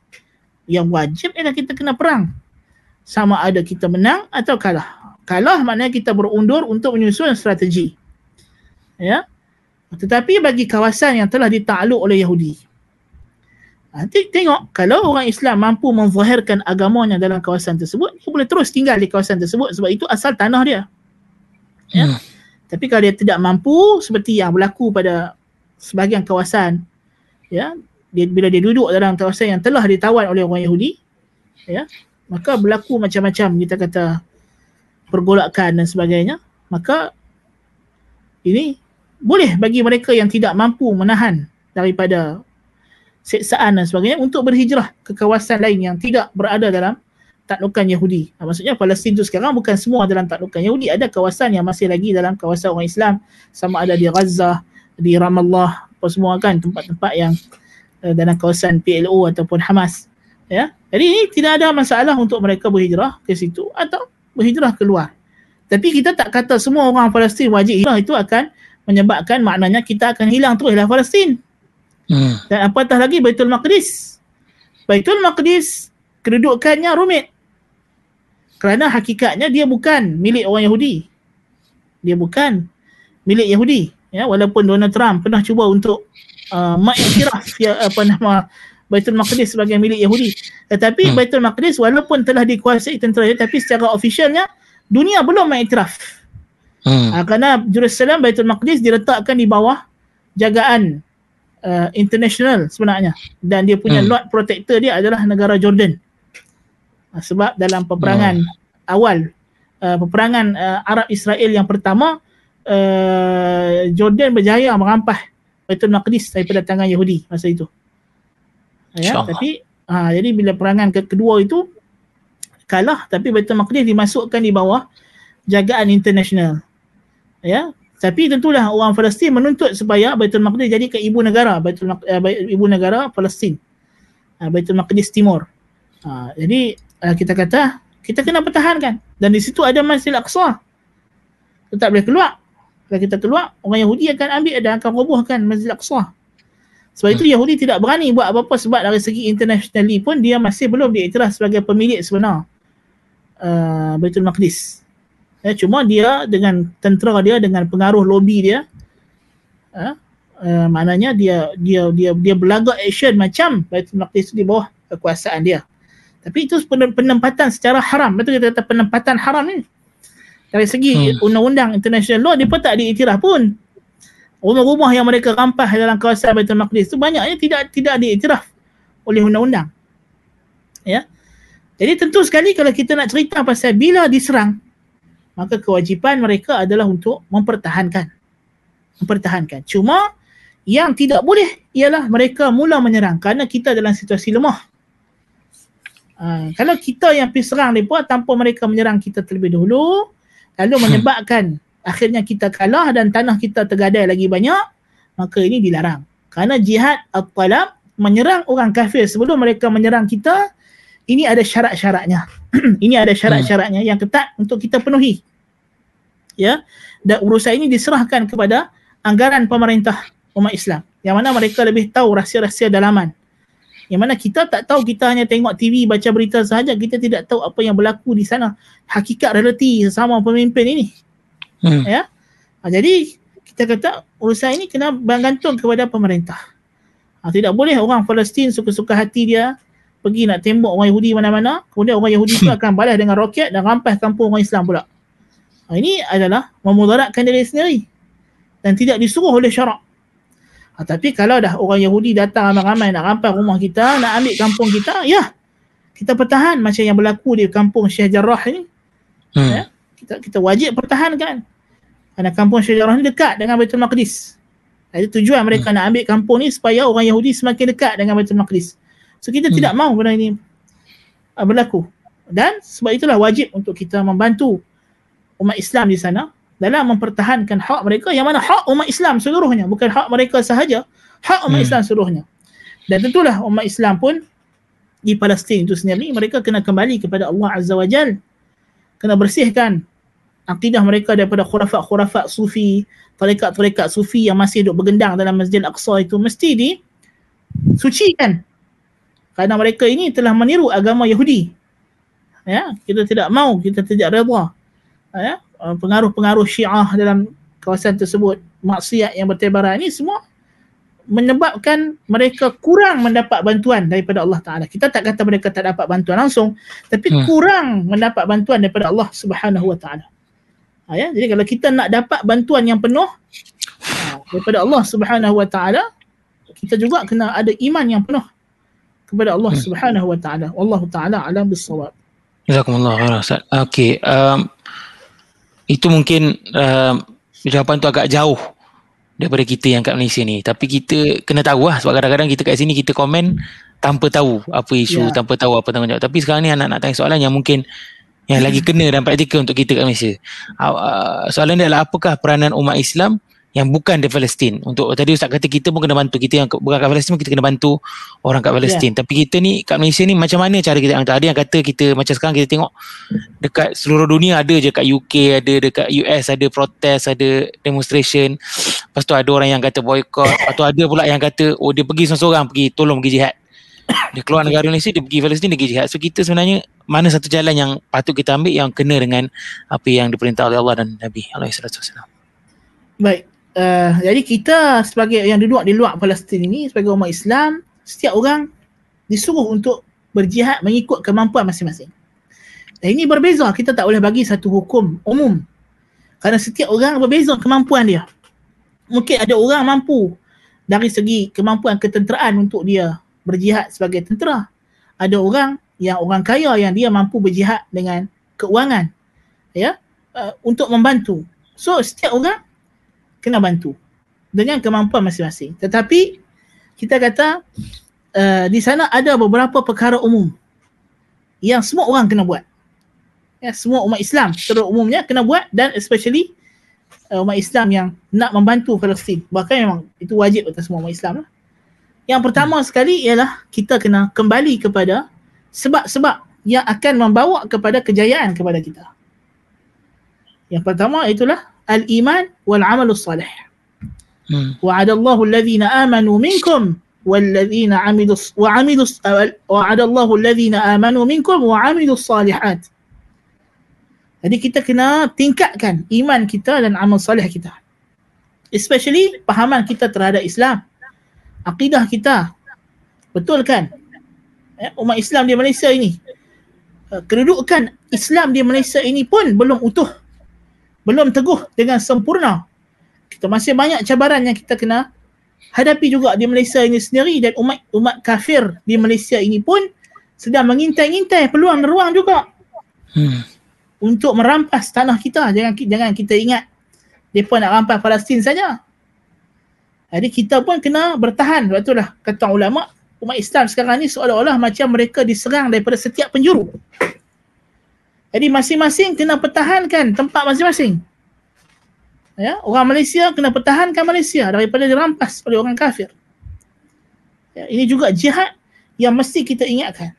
Yang wajib ialah kita kena perang. Sama ada kita menang atau kalah. Kalah maknanya kita berundur untuk menyusun strategi. Ya. Tetapi bagi kawasan yang telah ditakluk oleh Yahudi. Nanti tengok kalau orang Islam mampu menzahirkan agamanya dalam kawasan tersebut, dia boleh terus tinggal di kawasan tersebut sebab itu asal tanah dia. Ya. Hmm. Tapi kalau dia tidak mampu seperti yang berlaku pada sebahagian kawasan ya dia, bila dia duduk dalam kawasan yang telah ditawan oleh orang Yahudi ya maka berlaku macam-macam kita kata pergolakan dan sebagainya maka ini boleh bagi mereka yang tidak mampu menahan daripada seksaan dan sebagainya untuk berhijrah ke kawasan lain yang tidak berada dalam taklukan Yahudi. Ha, maksudnya Palestin itu sekarang bukan semua dalam taklukan Yahudi. Ada kawasan yang masih lagi dalam kawasan orang Islam. Sama ada di Gaza, di Ramallah, apa semua kan tempat-tempat yang uh, dalam kawasan PLO ataupun Hamas. Ya, Jadi ini tidak ada masalah untuk mereka berhijrah ke situ atau berhijrah keluar. Tapi kita tak kata semua orang Palestin wajib hijrah itu akan menyebabkan maknanya kita akan hilang terus dari Palestin. Hmm. Dan apatah lagi Baitul Maqdis. Baitul Maqdis kedudukannya rumit. Kerana hakikatnya dia bukan milik orang Yahudi. Dia bukan milik Yahudi. Ya, walaupun Donald Trump pernah cuba untuk uh, mengiktiraf ya, apa nama Baitul Maqdis sebagai milik Yahudi. Tetapi hmm. Baitul Maqdis walaupun telah dikuasai tentera tapi secara ofisialnya dunia belum mengiktiraf. Hmm. Uh, kerana Jerusalem Baitul Maqdis diletakkan di bawah jagaan uh, international sebenarnya dan dia punya hmm. lord protector dia adalah negara Jordan sebab dalam peperangan hmm. awal uh, peperangan uh, Arab Israel yang pertama uh, Jordan berjaya merampas Baitul Maqdis daripada tangan Yahudi masa itu ya tapi uh, jadi bila perangan ke- kedua itu kalah tapi Baitul Maqdis dimasukkan di bawah jagaan international ya tapi tentulah orang Palestin menuntut supaya Baitul Maqdis jadi ke ibu negara Baitul uh, ibu negara Palestin. Uh, Baitul Maqdis Timur. Uh, jadi uh, kita kata kita kena pertahankan dan di situ ada Masjid Al-Aqsa. Kita tak boleh keluar. Kalau kita keluar, orang Yahudi akan ambil dan akan robohkan Masjid Al-Aqsa. Sebab hmm. itu Yahudi tidak berani buat apa-apa sebab dari segi internationally pun dia masih belum diiktiraf sebagai pemilik sebenar uh, Baitul Maqdis. Ya, cuma dia dengan tentera dia dengan pengaruh lobby dia uh, uh, maknanya dia dia dia dia berlagak action macam Baitul Maqdis di bawah kekuasaan dia. Tapi itu penempatan secara haram. Betul kita kata penempatan haram ni. Dari segi hmm. undang-undang international law dia pun tak diiktiraf pun. Rumah-rumah yang mereka rampas dalam kawasan Baitul Maqdis tu banyaknya tidak tidak diiktiraf oleh undang-undang. Ya. Jadi tentu sekali kalau kita nak cerita pasal bila diserang maka kewajipan mereka adalah untuk mempertahankan. Mempertahankan. Cuma yang tidak boleh ialah mereka mula menyerang kerana kita dalam situasi lemah. Uh, kalau kita yang pergi serang mereka tanpa mereka menyerang kita terlebih dahulu lalu menyebabkan akhirnya kita kalah dan tanah kita tergadai lagi banyak maka ini dilarang. Kerana jihad at-talab menyerang orang kafir sebelum mereka menyerang kita ini ada syarat-syaratnya. ini ada syarat-syaratnya yang ketat untuk kita penuhi. Ya. Dan urusan ini diserahkan kepada anggaran pemerintah umat Islam. Yang mana mereka lebih tahu rahsia-rahsia dalaman. Yang mana kita tak tahu kita hanya tengok TV baca berita sahaja kita tidak tahu apa yang berlaku di sana. Hakikat realiti sesama pemimpin ini. Hmm. Ya. Ha, jadi kita kata urusan ini kena bergantung kepada pemerintah. Ha, tidak boleh orang Palestin suka-suka hati dia pergi nak tembak orang Yahudi mana-mana, kemudian orang Yahudi itu akan balas dengan roket dan rampas kampung orang Islam pula. Ha, ini adalah memudaratkan diri sendiri dan tidak disuruh oleh syarak. Ha, tapi kalau dah orang Yahudi datang ramai-ramai nak rampas rumah kita, nak ambil kampung kita, ya kita pertahan macam yang berlaku di kampung Syekh Jarrah ini. Hmm. Ya, kita kita wajib pertahankan. Kerana kampung Syekh Jarrah ini dekat dengan Baitul Maqdis. Itu tujuan mereka hmm. nak ambil kampung ni supaya orang Yahudi semakin dekat dengan Baitul Maqdis. So kita hmm. tidak mahu benda ini uh, berlaku. Dan sebab itulah wajib untuk kita membantu umat Islam di sana dalam mempertahankan hak mereka yang mana hak umat Islam seluruhnya bukan hak mereka sahaja hak umat hmm. Islam seluruhnya dan tentulah umat Islam pun di Palestin itu sendiri mereka kena kembali kepada Allah Azza wa Jal kena bersihkan akidah mereka daripada khurafat-khurafat sufi tarekat-tarekat sufi yang masih duduk bergendang dalam Masjid Al-Aqsa itu mesti di sucikan kerana mereka ini telah meniru agama Yahudi. Ya, kita tidak mau, kita tidak redha. Ya, pengaruh-pengaruh Syiah dalam kawasan tersebut, maksiat yang bertebaran ini semua menyebabkan mereka kurang mendapat bantuan daripada Allah Taala. Kita tak kata mereka tak dapat bantuan langsung, tapi hmm. kurang mendapat bantuan daripada Allah Subhanahu Wa Taala. Ha, ya, jadi kalau kita nak dapat bantuan yang penuh ha, daripada Allah Subhanahu Wa Taala, kita juga kena ada iman yang penuh kepada Allah hmm. Subhanahu wa taala. Wallahu taala alam bisawab. Jazakumullah khairan Ustaz. Okey, um, itu mungkin uh, jawapan tu agak jauh daripada kita yang kat Malaysia ni. Tapi kita kena tahu lah sebab kadang-kadang kita kat sini kita komen tanpa tahu apa isu yeah. tanpa tahu apa tanggungjawab. Tapi sekarang ni anak nak tanya soalan yang mungkin yang lagi kena dan praktikal untuk kita kat Malaysia. Uh, soalan dia adalah apakah peranan umat Islam yang bukan di Palestin. Untuk tadi Ustaz kata kita pun kena bantu. Kita yang bukan kat Palestin kita kena bantu orang kat Palestin. Yeah. Tapi kita ni kat Malaysia ni macam mana cara kita Ada yang kata kita macam sekarang kita tengok dekat seluruh dunia ada je kat UK, ada dekat US, ada protes, ada demonstration. Lepas tu ada orang yang kata boycott. Lepas tu ada pula yang kata oh dia pergi seorang-seorang pergi tolong pergi jihad. Dia keluar negara Malaysia dia pergi Palestin dia pergi jihad. So kita sebenarnya mana satu jalan yang patut kita ambil yang kena dengan apa yang diperintah oleh Allah dan Nabi alaihi wasallam. Baik, uh, jadi kita sebagai yang duduk di luar Palestin ini sebagai umat Islam setiap orang disuruh untuk berjihad mengikut kemampuan masing-masing. Dan ini berbeza, kita tak boleh bagi satu hukum umum. Kerana setiap orang berbeza kemampuan dia. Mungkin ada orang mampu dari segi kemampuan ketenteraan untuk dia berjihad sebagai tentera. Ada orang yang orang kaya yang dia mampu berjihad dengan keuangan ya uh, untuk membantu. So setiap orang kena bantu dengan kemampuan masing-masing. Tetapi kita kata uh, di sana ada beberapa perkara umum yang semua orang kena buat. Ya, semua umat Islam secara umumnya kena buat dan especially uh, umat Islam yang nak membantu Palestin. Bahkan memang itu wajib atas semua umat Islam lah. Yang pertama sekali ialah kita kena kembali kepada sebab-sebab yang akan membawa kepada kejayaan kepada kita. Yang pertama itulah al-iman wal amal salih. Hmm. Wa'ada Allahu alladhina amanu minkum والذين عملوا وعملوا وعد الله الذين آمنوا منكم وعملوا الصالحات. Jadi kita kena tingkatkan iman kita dan amal salih kita. Especially pahaman kita terhadap Islam. Akidah kita. Betul kan? Eh, umat Islam di Malaysia ini. Eh, kedudukan Islam di Malaysia ini pun belum utuh belum teguh dengan sempurna. Kita masih banyak cabaran yang kita kena hadapi juga di Malaysia ini sendiri dan umat umat kafir di Malaysia ini pun sedang mengintai-intai peluang dan ruang juga. Hmm. Untuk merampas tanah kita. Jangan jangan kita ingat depa nak rampas Palestin saja. Jadi kita pun kena bertahan. Sebab itulah kata ulama umat Islam sekarang ni seolah-olah macam mereka diserang daripada setiap penjuru. Jadi masing-masing kena pertahankan tempat masing-masing. Ya, orang Malaysia kena pertahankan Malaysia daripada dirampas oleh orang kafir. Ya, ini juga jihad yang mesti kita ingatkan.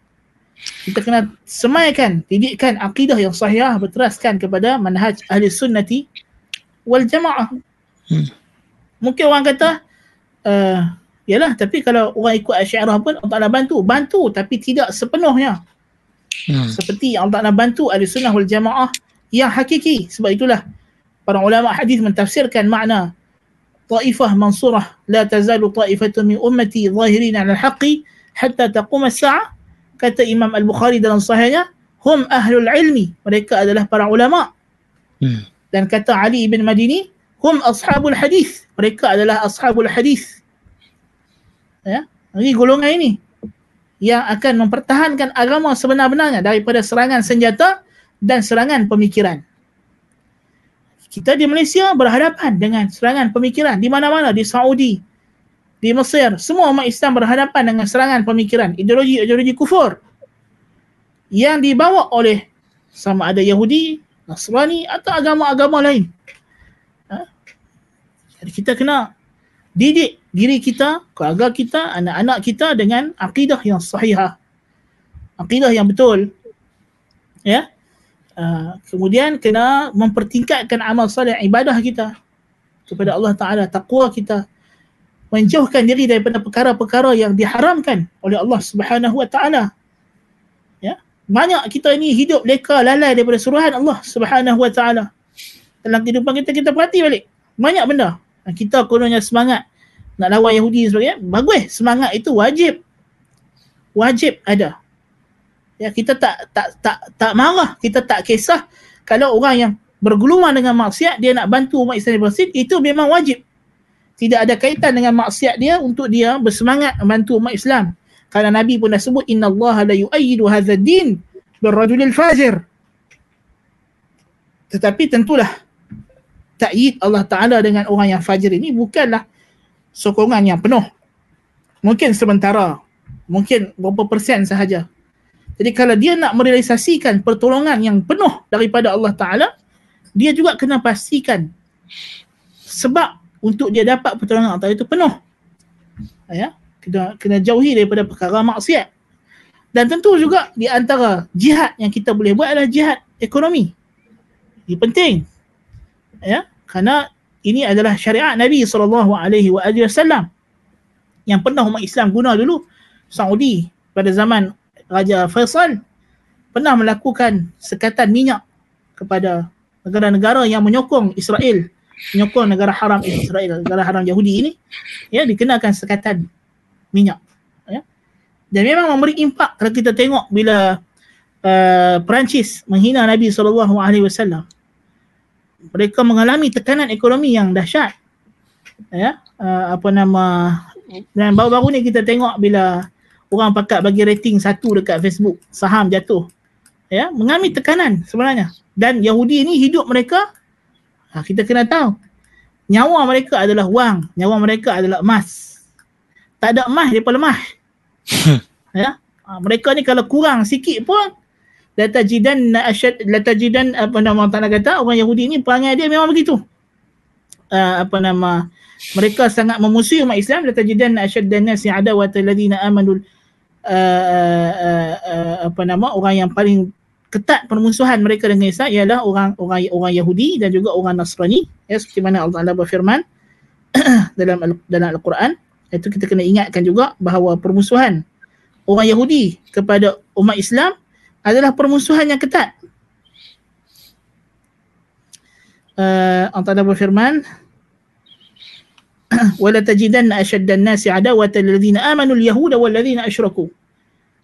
Kita kena semaikan, didikkan akidah yang sahih berteraskan kepada manhaj ahli sunnati wal jamaah. Hmm. Mungkin orang kata, uh, yalah tapi kalau orang ikut Asy'ariyah pun Allah Ta'ala bantu. Bantu tapi tidak sepenuhnya. Hmm. Seperti yang Allah nak bantu ahli sunnah wal jamaah yang hakiki. Sebab itulah para ulama hadis mentafsirkan makna taifah mansurah la tazalu taifatun min ummati zahirin ala al-haqqi hatta taqum as-sa'ah kata Imam Al-Bukhari dalam sahihnya hum ahlul ilmi mereka adalah para ulama hmm. dan kata Ali ibn Madini hum ashabul hadis mereka adalah ashabul hadis ya ini golongan ini yang akan mempertahankan agama sebenar-benarnya daripada serangan senjata dan serangan pemikiran. Kita di Malaysia berhadapan dengan serangan pemikiran di mana-mana di Saudi, di Mesir, semua umat Islam berhadapan dengan serangan pemikiran, ideologi-ideologi kufur yang dibawa oleh sama ada Yahudi, Nasrani atau agama-agama lain. Ha? Jadi kita kena didik diri kita, keluarga kita, anak-anak kita dengan akidah yang sahihah. Akidah yang betul. Ya. Uh, kemudian kena mempertingkatkan amal salih ibadah kita kepada Allah Taala, takwa kita. Menjauhkan diri daripada perkara-perkara yang diharamkan oleh Allah Subhanahu Wa Taala. Ya. Banyak kita ini hidup leka lalai daripada suruhan Allah Subhanahu Wa Taala. Dalam kehidupan kita kita perhati balik. Banyak benda kita kononnya semangat nak lawan Yahudi dan sebagainya, bagus. Semangat itu wajib. Wajib ada. Ya, kita tak tak tak tak marah, kita tak kisah kalau orang yang bergelumang dengan maksiat dia nak bantu umat Islam bersih, itu memang wajib. Tidak ada kaitan dengan maksiat dia untuk dia bersemangat membantu umat Islam. Karena Nabi pun dah sebut inna Allah la yu'ayyidu hadha din birrajulil fajir. Tetapi tentulah ta'yid Allah Ta'ala dengan orang yang fajir ini bukanlah sokongan yang penuh. Mungkin sementara. Mungkin berapa persen sahaja. Jadi kalau dia nak merealisasikan pertolongan yang penuh daripada Allah Ta'ala, dia juga kena pastikan sebab untuk dia dapat pertolongan Allah Ta'ala itu penuh. Ya, kena, kena jauhi daripada perkara maksiat. Dan tentu juga di antara jihad yang kita boleh buat adalah jihad ekonomi. Ini penting. Ya, kerana ini adalah syariat Nabi sallallahu alaihi wasallam. Yang pernah umat Islam guna dulu. Saudi pada zaman Raja Faisal pernah melakukan sekatan minyak kepada negara-negara yang menyokong Israel. Menyokong negara haram Israel negara haram Yahudi ini ya dikenakan sekatan minyak ya. Dan memang memberi impak kalau kita tengok bila uh, Perancis menghina Nabi sallallahu alaihi wasallam mereka mengalami tekanan ekonomi yang dahsyat. Ya, uh, apa nama dan baru-baru ni kita tengok bila orang pakat bagi rating satu dekat Facebook, saham jatuh. Ya, mengalami tekanan sebenarnya. Dan Yahudi ni hidup mereka ha, kita kena tahu nyawa mereka adalah wang, nyawa mereka adalah emas. Tak ada emas dia lemah. ya. Ha, mereka ni kalau kurang sikit pun la tajidan asyad la tajidan apa nama Allah kata orang Yahudi ni perangai dia memang begitu. Uh, apa nama mereka sangat memusuhi umat Islam la tajidan asyad dan nasi adawat alladhina amanu uh, uh, uh, apa nama orang yang paling ketat permusuhan mereka dengan Islam ialah orang orang orang Yahudi dan juga orang Nasrani ya seperti mana Allah Taala berfirman dalam dalam Al-Quran itu kita kena ingatkan juga bahawa permusuhan orang Yahudi kepada umat Islam adalah permusuhan yang ketat. Uh, Allah Ta'ala berfirman, وَلَا تَجِدَنَّ أَشَدَّ النَّاسِ عَدَوَةً لِلَّذِينَ آمَنُوا الْيَهُودَ وَالَّذِينَ أَشْرَكُوا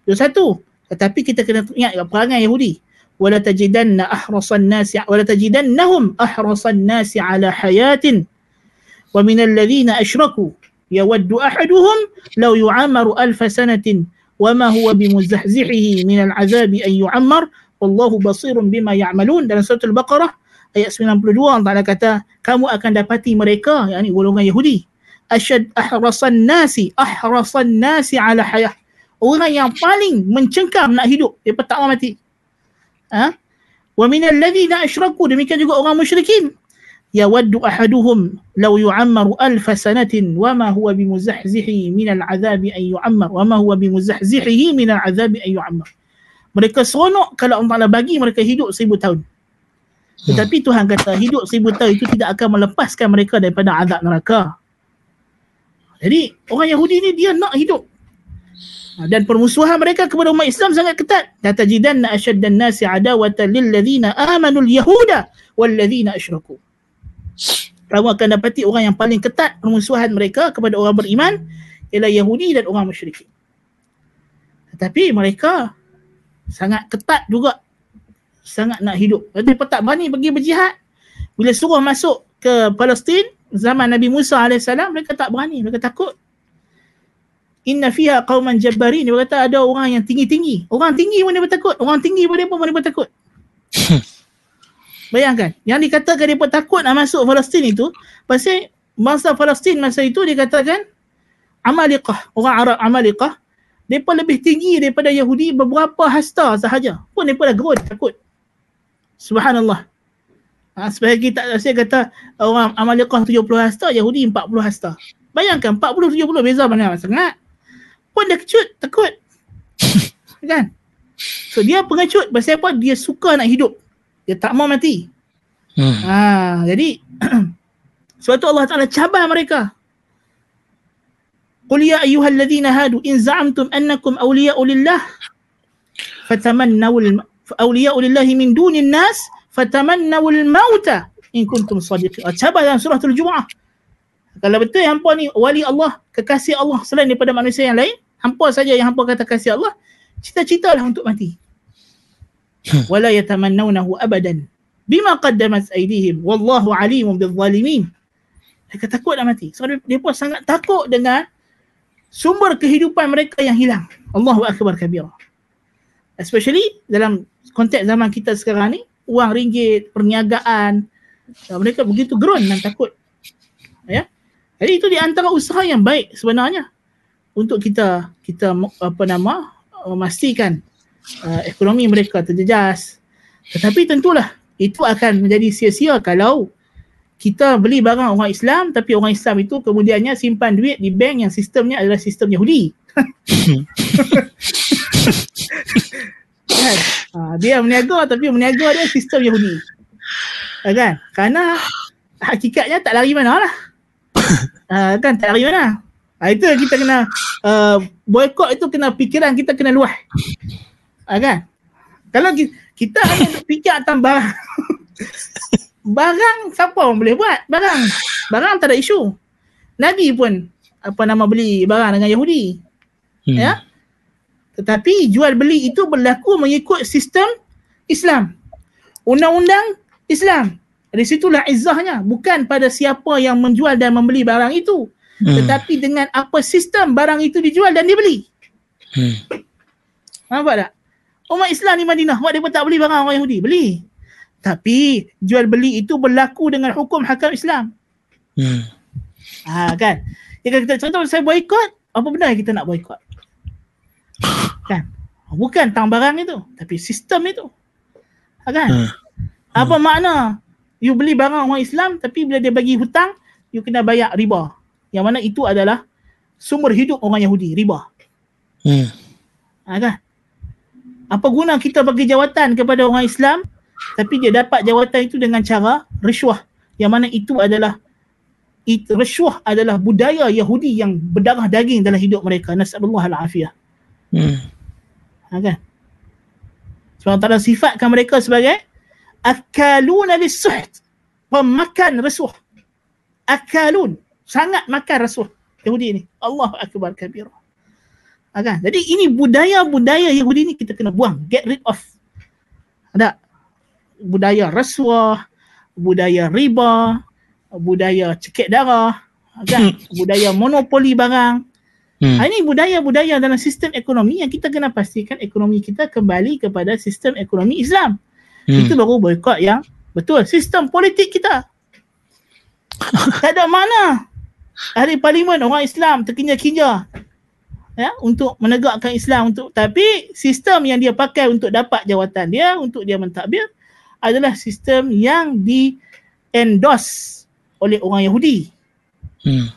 Itu satu. Tetapi kita kena ingat perangai Yahudi. وَلَا تَجِدَنَّ أَحْرَصَ النَّاسِ وَلَا تَجِدَنَّهُمْ أَحْرَصَ النَّاسِ عَلَى حَيَاتٍ وَمِنَ الَّذِينَ أَشْرَكُوا يَوَدُّ أَحَدُهُمْ لَوْ يُعَمَرُ أَلْفَ سَنَةٍ وما هو بمزحزحه من العذاب أن يعمر والله بصير بما يعملون dalam surah Al-Baqarah ayat 92 Allah kata kamu akan dapati mereka yakni golongan Yahudi asyad ahrasan nasi ahrasan nasi ala hayah orang yang paling mencengkam nak hidup dia tak mau mati ha wa min alladhina asyraku demikian juga orang musyrikin يود أحدهم لو يعمر ألف سنة وما هو بمزحزحه من العذاب أن يعمر وما هو بمزحزحه من العذاب أن يعمر mereka seronok kalau Allah Ta'ala bagi mereka hidup seribu tahun. Tetapi Tuhan kata hidup seribu tahun itu tidak akan melepaskan mereka daripada azab neraka. Jadi orang Yahudi ni dia nak hidup. Dan permusuhan mereka kepada umat Islam sangat ketat. La tajidanna ashaddan nasi adawatan lil ladzina amanu al yahuda wal ladzina asyraku kamu akan dapati orang yang paling ketat permusuhan mereka kepada orang beriman ialah Yahudi dan orang musyrik. Tetapi mereka sangat ketat juga sangat nak hidup. Tapi tak berani pergi berjihad. Bila suruh masuk ke Palestin zaman Nabi Musa AS, mereka tak berani. Mereka takut. Inna fiha qauman jabbarin. Dia kata ada orang yang tinggi-tinggi. Orang tinggi pun dia takut. Orang tinggi pun dia pun dia takut. Bayangkan, yang dikatakan dia takut nak masuk Palestin itu, pasal masa Palestin masa itu dikatakan Amalikah, orang Arab Amalikah, mereka lebih tinggi daripada Yahudi beberapa hasta sahaja. Pun mereka dah gerut, takut. Subhanallah. Ha, sebagai kita saya kata orang Amalikah 70 hasta, Yahudi 40 hasta. Bayangkan 40 70 beza mana sangat. Pun dia kecut, takut. kan? So dia pengecut pasal apa? Dia suka nak hidup dia tak mau mati. Hmm. Ha, jadi sebab tu Allah Taala cabar mereka. Qul ya ayyuhalladzina hadu in za'amtum annakum awliya'u lillah fatamannaw awliya'u lillahi min dunin nas fatamannaw al-mauta in kuntum sadiqin. Cabar dalam surah Al-Jumu'ah. Kalau betul hampa ni wali Allah, kekasih Allah selain daripada manusia yang lain, hampa saja yang hampa kata kasih Allah, cita-citalah untuk mati. ولا يتمنونه ابدا بما قدمت ايديهم والله عليم بالظالمين mereka takut nak mati. Sebab so, dia, sangat takut dengan sumber kehidupan mereka yang hilang. Allahu akbar kabira especially dalam konteks zaman kita sekarang ni wang ringgit perniagaan uh, mereka begitu gerun dan takut. Ya? Jadi itu di antara usaha yang baik sebenarnya untuk kita kita apa nama memastikan uh, ekonomi mereka terjejas. Tetapi tentulah itu akan menjadi sia-sia kalau kita beli barang orang Islam tapi orang Islam itu kemudiannya simpan duit di bank yang sistemnya adalah sistem Yahudi. kan? Ha, dia meniaga tapi meniaga dia sistem Yahudi. Ha, kan? Karena hakikatnya tak lari mana lah. Ha, kan tak lari mana. Ha, itu kita kena uh, boykot itu kena fikiran kita kena luah. Ha, kan? Kalau kita hanya fikir atas barang. Barang siapa orang boleh buat? Barang. Barang tak ada isu. Nabi pun apa nama beli barang dengan Yahudi. Hmm. ya? Tetapi jual beli itu berlaku mengikut sistem Islam. Undang-undang Islam. Dari situlah izzahnya. Bukan pada siapa yang menjual dan membeli barang itu. Hmm. tetapi dengan apa sistem barang itu dijual dan dibeli. Hmm. nampak tak umat Islam di Madinah mak dia tak beli barang orang Yahudi beli tapi jual beli itu berlaku dengan hukum hakam Islam. Hmm. Ha, kan? Jika kita contoh saya boykot, apa benda yang kita nak boykot? Kan? Bukan tang barang itu, tapi sistem itu. Ha, kan? Hmm. Apa hmm. makna you beli barang orang Islam tapi bila dia bagi hutang, you kena bayar riba. Yang mana itu adalah sumber hidup orang Yahudi, riba. Hmm. Ha, kan? Apa guna kita bagi jawatan kepada orang Islam tapi dia dapat jawatan itu dengan cara risuah yang mana itu adalah it, risuah adalah budaya Yahudi yang berdarah daging dalam hidup mereka. Nasallallahu alafiyah hmm. ha, kan? Sebab tak sifatkan mereka sebagai akalun lisuht pemakan rasuah akalun. Sangat makan rasuah Yahudi ini Allah akbar kabir ha, kan? jadi ini budaya-budaya Yahudi ini kita kena buang get rid of ada budaya rasuah, budaya riba, budaya cekik darah, kan? budaya monopoli barang. Hmm. Ini budaya-budaya dalam sistem ekonomi yang kita kena pastikan ekonomi kita kembali kepada sistem ekonomi Islam. Hmm. Itu baru boykot yang betul. Sistem politik kita. tak ada mana ahli parlimen orang Islam terkinja-kinja ya untuk menegakkan Islam untuk tapi sistem yang dia pakai untuk dapat jawatan dia untuk dia mentadbir adalah sistem yang di endorse oleh orang Yahudi. Hmm.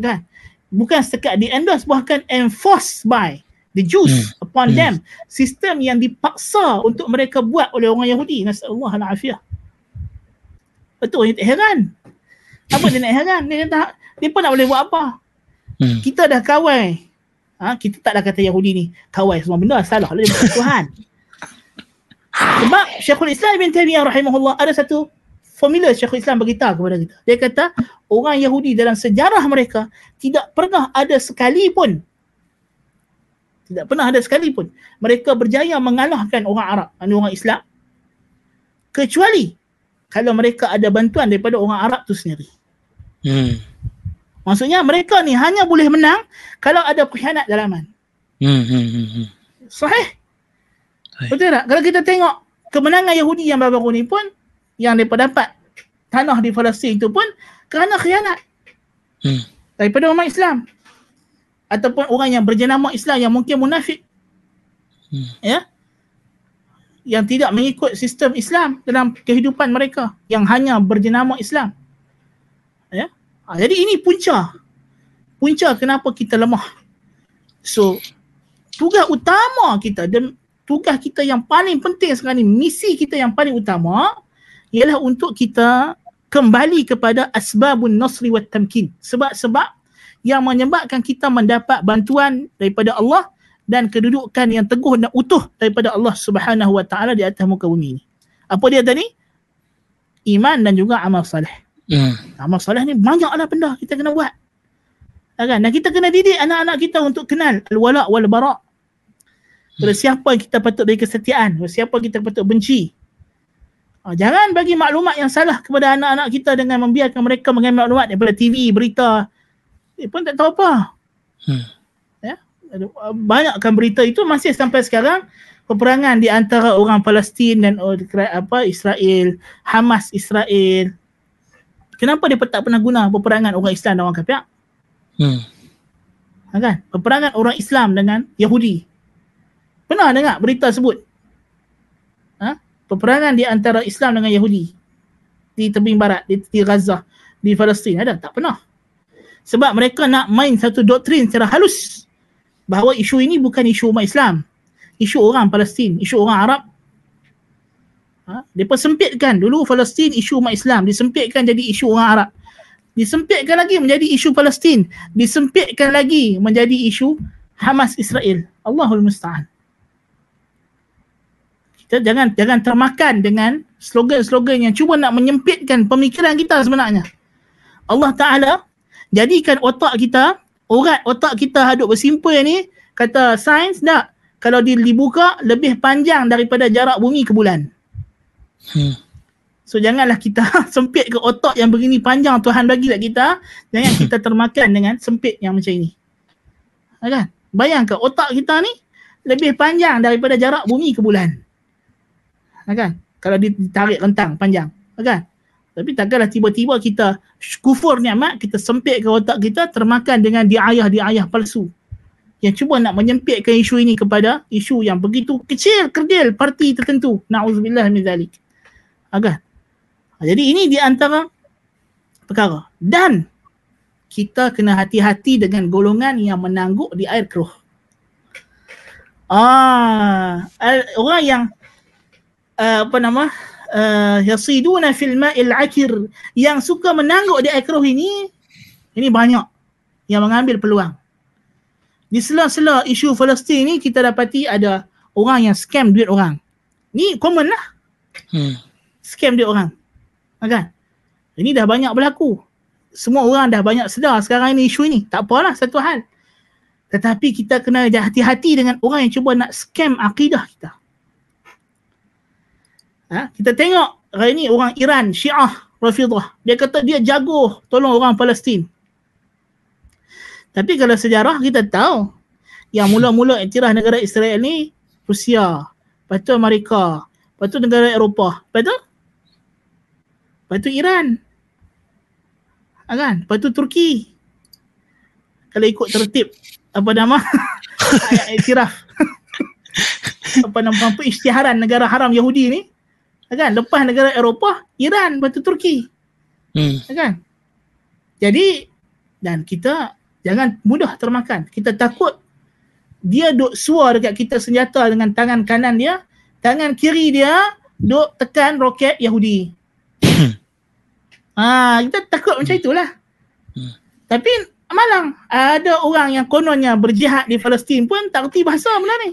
Kan? Bukan sekat di endorse bahkan enforced by the Jews hmm. upon hmm. them. Sistem yang dipaksa untuk mereka buat oleh orang Yahudi. Nasallahu alaihi Betul, dia tak heran. Apa dia nak heran? Dia kata, dia pun nak boleh buat apa? Hmm. Kita dah kawai. Ha, kita tak dah kata Yahudi ni kawai semua benda salah. Dia bukan Tuhan. Sebab Syekhul Islam Ibn Taymiyyah rahimahullah ada satu formula Syekhul Islam beritahu kepada kita. Dia kata orang Yahudi dalam sejarah mereka tidak pernah ada sekali pun tidak pernah ada sekali pun mereka berjaya mengalahkan orang Arab dan orang Islam kecuali kalau mereka ada bantuan daripada orang Arab tu sendiri. Hmm. Maksudnya mereka ni hanya boleh menang kalau ada pengkhianat dalaman. Hmm, hmm, hmm, hmm. Sahih? Betul tak? Kalau kita tengok kemenangan Yahudi yang baru-baru ni pun yang mereka dapat tanah di Palestin itu pun kerana khianat hmm. daripada umat Islam ataupun orang yang berjenama Islam yang mungkin munafik hmm. ya yang tidak mengikut sistem Islam dalam kehidupan mereka yang hanya berjenama Islam ha, jadi ini punca punca kenapa kita lemah so tugas utama kita dan tugas kita yang paling penting sekarang ni, misi kita yang paling utama ialah untuk kita kembali kepada asbabun nasri wa tamkin. Sebab-sebab yang menyebabkan kita mendapat bantuan daripada Allah dan kedudukan yang teguh dan utuh daripada Allah Subhanahu wa taala di atas muka bumi ini. Apa dia tadi? Iman dan juga amal soleh. Hmm. Amal soleh ni banyaklah benda kita kena buat. Kan? Dan kita kena didik anak-anak kita untuk kenal al-wala wal bara' Pada hmm. siapa kita patut beri kesetiaan, pada siapa kita patut benci. Ha, jangan bagi maklumat yang salah kepada anak-anak kita dengan membiarkan mereka mengambil maklumat daripada TV, berita. Dia pun tak tahu apa. Hmm. Ya? Banyakkan berita itu masih sampai sekarang peperangan di antara orang Palestin dan apa Israel, Hamas Israel. Kenapa dia tak pernah guna peperangan orang Islam dan orang kafir? Hmm. Ha, kan? Peperangan orang Islam dengan Yahudi. Pernah dengar berita sebut? Ha? Peperangan di antara Islam dengan Yahudi di tebing barat, di, di Gaza, di Palestin. Ada? Tak pernah. Sebab mereka nak main satu doktrin secara halus bahawa isu ini bukan isu umat Islam isu orang Palestin, isu orang Arab. Ha? Mereka sempitkan dulu Palestin isu umat Islam, disempitkan jadi isu orang Arab. Disempitkan lagi menjadi isu Palestin, disempitkan lagi menjadi isu Hamas Israel. Allahul Musta'an. Kita jangan jangan termakan dengan slogan-slogan yang cuba nak menyempitkan pemikiran kita sebenarnya. Allah Ta'ala jadikan otak kita, urat otak kita hadut bersimpul ni, kata sains tak, kalau dibuka lebih panjang daripada jarak bumi ke bulan. Hmm. So janganlah kita sempit ke otak yang begini panjang Tuhan bagi dekat kita, jangan kita termakan dengan sempit yang macam ini. Ha, kan? Bayangkan otak kita ni lebih panjang daripada jarak bumi ke bulan. Ha, kan? Kalau ditarik rentang panjang. Ha, kan? Tapi takkanlah tiba-tiba kita kufur ni'mat, kita sempit ke otak kita termakan dengan diayah-diayah palsu yang cuba nak menyempitkan isu ini kepada isu yang begitu kecil kerdil parti tertentu na'udzubillah min zalik agar jadi ini di antara perkara dan kita kena hati-hati dengan golongan yang menangguk di air keruh ah orang yang uh, apa nama uh, yasiduna fil ma'il akir yang suka menangguk di air keruh ini ini banyak yang mengambil peluang di sela-sela isu Palestin ni kita dapati ada orang yang scam duit orang. Ni common lah. Hmm. Scam duit orang. Ha, kan? Ini dah banyak berlaku. Semua orang dah banyak sedar sekarang ini isu ini. Tak apalah satu hal. Tetapi kita kena hati-hati dengan orang yang cuba nak scam akidah kita. Ha? Kita tengok hari ini orang Iran, Syiah, Rafidah. Dia kata dia jago tolong orang Palestin. Tapi kalau sejarah kita tahu yang mula-mula iktiraf negara Israel ni Rusia, lepas tu Amerika, lepas tu negara Eropah, lepas tu lepas tu Iran. Ha, kan? Lepas tu Turki. Kalau ikut tertib apa nama ayat iktiraf. apa nama apa isytiharan negara haram Yahudi ni. Ha, kan? Lepas negara Eropah, Iran, lepas tu Turki. Hmm. Ha, kan? Jadi dan kita jangan mudah termakan. Kita takut dia duk suar dekat kita senjata dengan tangan kanan dia, tangan kiri dia duk tekan roket Yahudi. Ah, kita takut macam itulah. Hmm. Tapi malang ada orang yang kononnya berjihad di Palestin pun tak reti bahasa benda ni.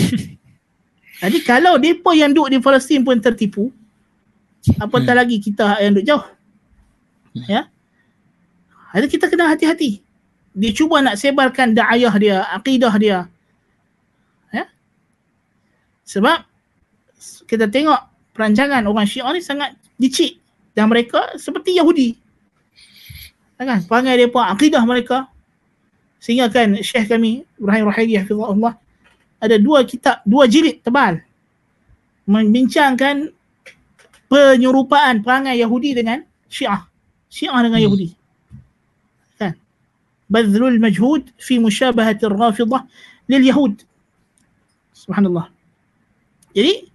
Jadi kalau depa yang duduk di Palestin pun tertipu, apatah hmm. lagi kita yang duduk jauh. Hmm. Ya. Jadi kita kena hati-hati. Dia cuba nak sebarkan da'ayah dia, akidah dia. Ya? Sebab kita tengok perancangan orang Syiah ni sangat dicik dan mereka seperti Yahudi. Kan? Perangai mereka, akidah mereka. Sehingga kan syekh kami, Ibrahim Rahayri, Hafizullah, ada dua kitab, dua jilid tebal. Membincangkan penyerupaan perangai Yahudi dengan syiah. Syiah dengan hmm. Yahudi. Kan? Badzlul majhud fi musyabahatir rafidah lil Yahud. Subhanallah. Jadi,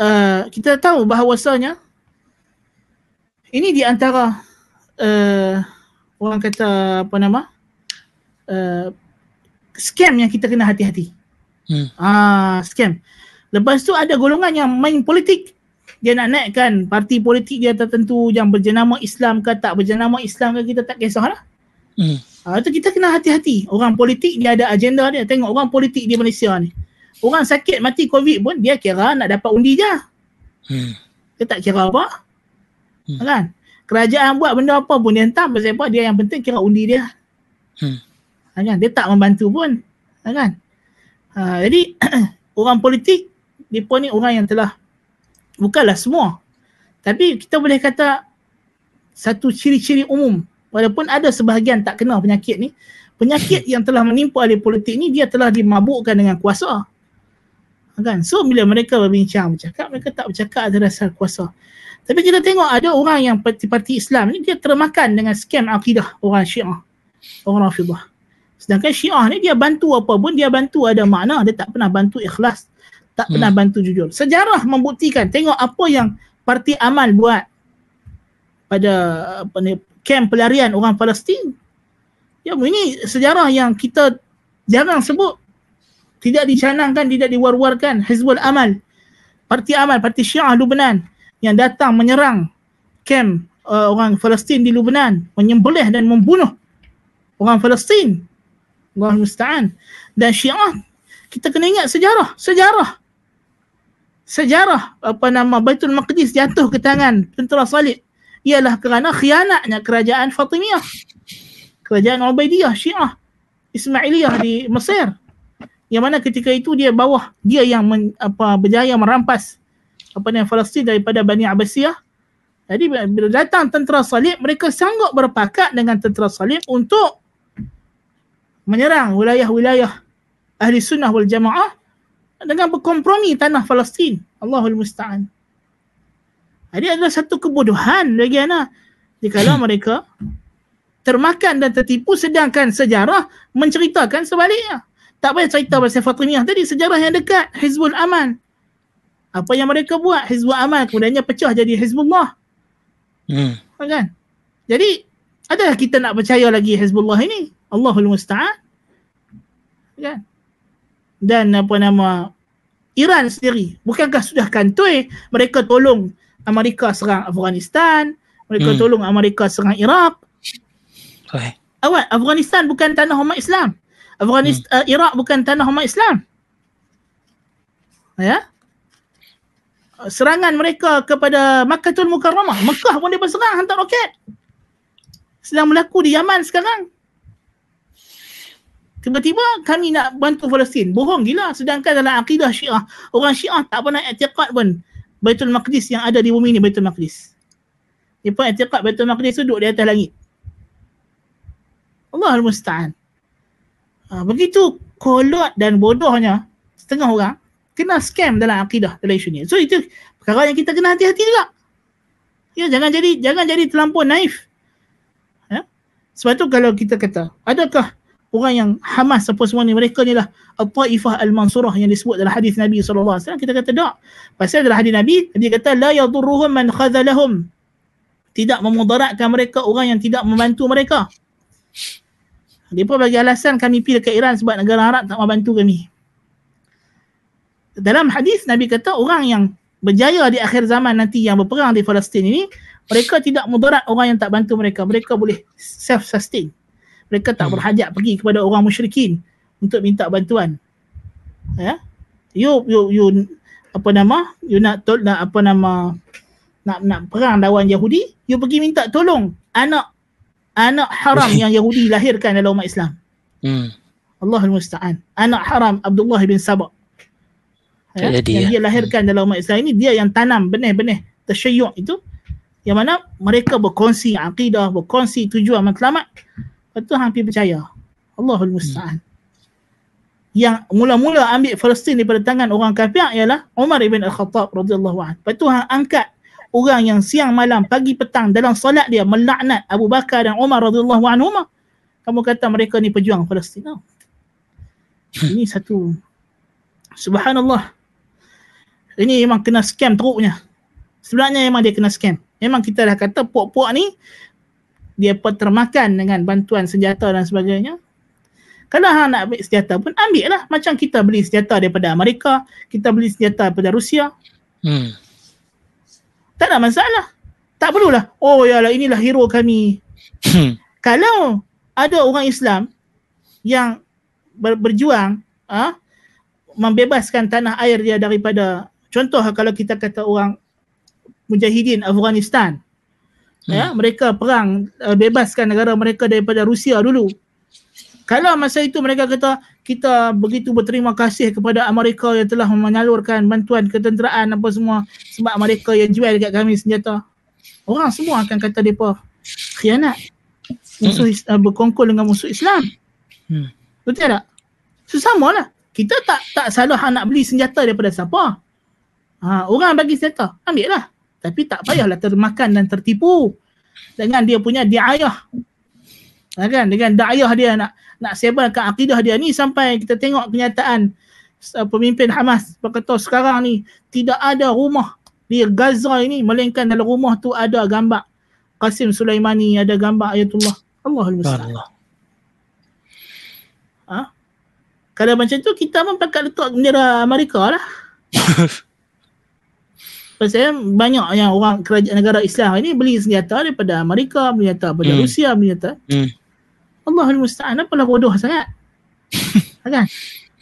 uh, kita tahu bahawasanya ini di antara uh, orang kata apa nama uh, scam yang kita kena hati-hati. Hmm. Ah, scam. Lepas tu ada golongan yang main politik. Dia nak naikkan parti politik dia tertentu yang berjenama Islam ke tak berjenama Islam ke kita tak kisahlah. Hmm. Ha, itu kita kena hati-hati. Orang politik dia ada agenda dia. Tengok orang politik di Malaysia ni. Orang sakit mati COVID pun dia kira nak dapat undi je. Hmm. Dia tak kira apa. Hmm. Kan? Kerajaan buat benda apa pun dia hentam. Pasal apa? Dia yang penting kira undi dia. Hmm. Ha, kan? Dia tak membantu pun. Ha, kan? Ha, jadi orang politik pun ni orang yang telah bukanlah semua. Tapi kita boleh kata satu ciri-ciri umum walaupun ada sebahagian tak kena penyakit ni penyakit yang telah menimpa ahli politik ni dia telah dimabukkan dengan kuasa kan so bila mereka berbincang bercakap mereka tak bercakap atas dasar kuasa tapi kita tengok ada orang yang parti-parti Islam ni dia termakan dengan scam akidah orang Syiah orang Rafidah sedangkan Syiah ni dia bantu apa pun dia bantu ada makna dia tak pernah bantu ikhlas tak pernah hmm. bantu jujur. Sejarah membuktikan tengok apa yang parti amal buat pada apa ni kem pelarian orang Palestin. Ya ini sejarah yang kita jarang sebut tidak dicanangkan, tidak diwar-warkan Hizbul Amal. Parti amal, parti syiah Lubnan yang datang menyerang kem uh, orang Palestin di Lubnan menyembelih dan membunuh orang Palestin. Allah Musta'an. Dan syiah kita kena ingat sejarah sejarah. Sejarah apa nama Baitul Maqdis jatuh ke tangan tentera salib. Ialah kerana khianatnya kerajaan Fatimiyah. Kerajaan Ubaidiyah Syiah Ismailiyah di Mesir. Yang mana ketika itu dia bawah dia yang men, apa berjaya merampas apa ni Palestin daripada Bani Abbasiyah. Jadi bila datang tentera salib mereka sanggup berpakat dengan tentera salib untuk menyerang wilayah-wilayah ahli sunnah wal jamaah dengan berkompromi tanah Palestin. Allahul Musta'an. Jadi adalah satu kebodohan bagi anak. Jika mereka termakan dan tertipu sedangkan sejarah menceritakan sebaliknya. Tak payah cerita pasal Fatimiyah tadi sejarah yang dekat Hizbul Aman. Apa yang mereka buat Hizbul Aman kemudiannya pecah jadi Hizbullah. Hmm. Kan? Jadi adakah kita nak percaya lagi Hizbullah ini? Allahul Musta'an. Kan? Dan apa nama Iran sendiri bukankah sudah kantoi mereka tolong Amerika serang Afghanistan, mereka hmm. tolong Amerika serang Iraq. Okay. Awak Afghanistan bukan tanah umat Islam. Afghanistan hmm. uh, Iraq bukan tanah umat Islam. Ya. Serangan mereka kepada Makkatul Mukarramah, Mekah pun dia hantar roket. Sedang berlaku di Yaman sekarang. Tiba-tiba kami nak bantu Palestin. Bohong gila. Sedangkan dalam akidah Syiah, orang Syiah tak pernah etiqat pun Baitul Maqdis yang ada di bumi ni Baitul Maqdis. Dia pun etiqat Baitul Maqdis duduk di atas langit. Allah al-Musta'an. Ha, begitu kolot dan bodohnya setengah orang kena scam dalam akidah dalam isu ni. So itu perkara yang kita kena hati-hati juga. Ya jangan jadi jangan jadi terlampau naif. Ya. Sebab tu kalau kita kata adakah orang yang Hamas apa semua ni mereka ni lah Al-Taifah Al-Mansurah yang disebut dalam hadis Nabi SAW kita kata tak. Pasal dalam hadis Nabi dia kata la yadurruhum man khadhalahum. Tidak memudaratkan mereka orang yang tidak membantu mereka. Dia pun bagi alasan kami pergi dekat Iran sebab negara Arab tak mau bantu kami. Dalam hadis Nabi kata orang yang berjaya di akhir zaman nanti yang berperang di Palestin ini mereka tidak mudarat orang yang tak bantu mereka. Mereka boleh self sustain. Mereka tak hmm. berhajat pergi kepada orang musyrikin untuk minta bantuan. Ya. You you you apa nama? You nak tol nak apa nama? Nak nak perang lawan Yahudi, you pergi minta tolong anak anak haram yang Yahudi lahirkan dalam umat Islam. Hmm. Allahul Musta'an. Anak haram Abdullah bin Sabah. Ya, yang ya. dia lahirkan dalam umat Islam ini dia yang tanam benih-benih tersyuk itu yang mana mereka berkongsi akidah, berkongsi tujuan matlamat. Lepas hampir percaya. Allahul Musta'an. Hmm. Yang mula-mula ambil Palestin daripada tangan orang kafir ialah Umar ibn Al-Khattab radhiyallahu anhu. Lepas tu angkat orang yang siang malam pagi petang dalam solat dia melaknat Abu Bakar dan Umar radhiyallahu anhu kamu kata mereka ni pejuang Palestin ini satu subhanallah ini memang kena scam teruknya sebenarnya memang dia kena scam memang kita dah kata puak-puak ni dia termakan dengan bantuan senjata dan sebagainya kalau hang nak ambil senjata pun ambil lah macam kita beli senjata daripada Amerika kita beli senjata daripada Rusia hmm. Tak ada masalah. Tak perlulah. Oh ya lah inilah hero kami. Hmm. Kalau ada orang Islam yang ber- berjuang ah ha, membebaskan tanah air dia daripada contoh kalau kita kata orang mujahidin Afghanistan hmm. ya mereka perang uh, bebaskan negara mereka daripada Rusia dulu kalau masa itu mereka kata kita begitu berterima kasih kepada Amerika yang telah menyalurkan bantuan ketenteraan apa semua sebab Amerika yang jual dekat kami senjata. Orang semua akan kata depa khianat. Musuh uh, berkongkol dengan musuh Islam. Hmm. Betul tak? Sesama lah. kita tak tak salah nak beli senjata daripada siapa. Ha, orang bagi senjata, ambil lah. Tapi tak payahlah termakan dan tertipu dengan dia punya diayah. Ha, kan? Dengan da'ayah dia nak nak sebarkan akidah dia ni sampai kita tengok kenyataan uh, pemimpin Hamas berkata sekarang ni tidak ada rumah di Gaza ini melainkan dalam rumah tu ada gambar Qasim Sulaimani, ada gambar Ayatullah. Allahul Musta'an. Ha? Kalau macam tu kita pun pakai letak bendera Amerika lah. Pasal banyak yang orang kerajaan negara Islam ini beli senjata daripada Amerika, beli senjata daripada hmm. Rusia, beli senjata. Hmm. Allahul Musta'an apalah bodoh sangat. kan?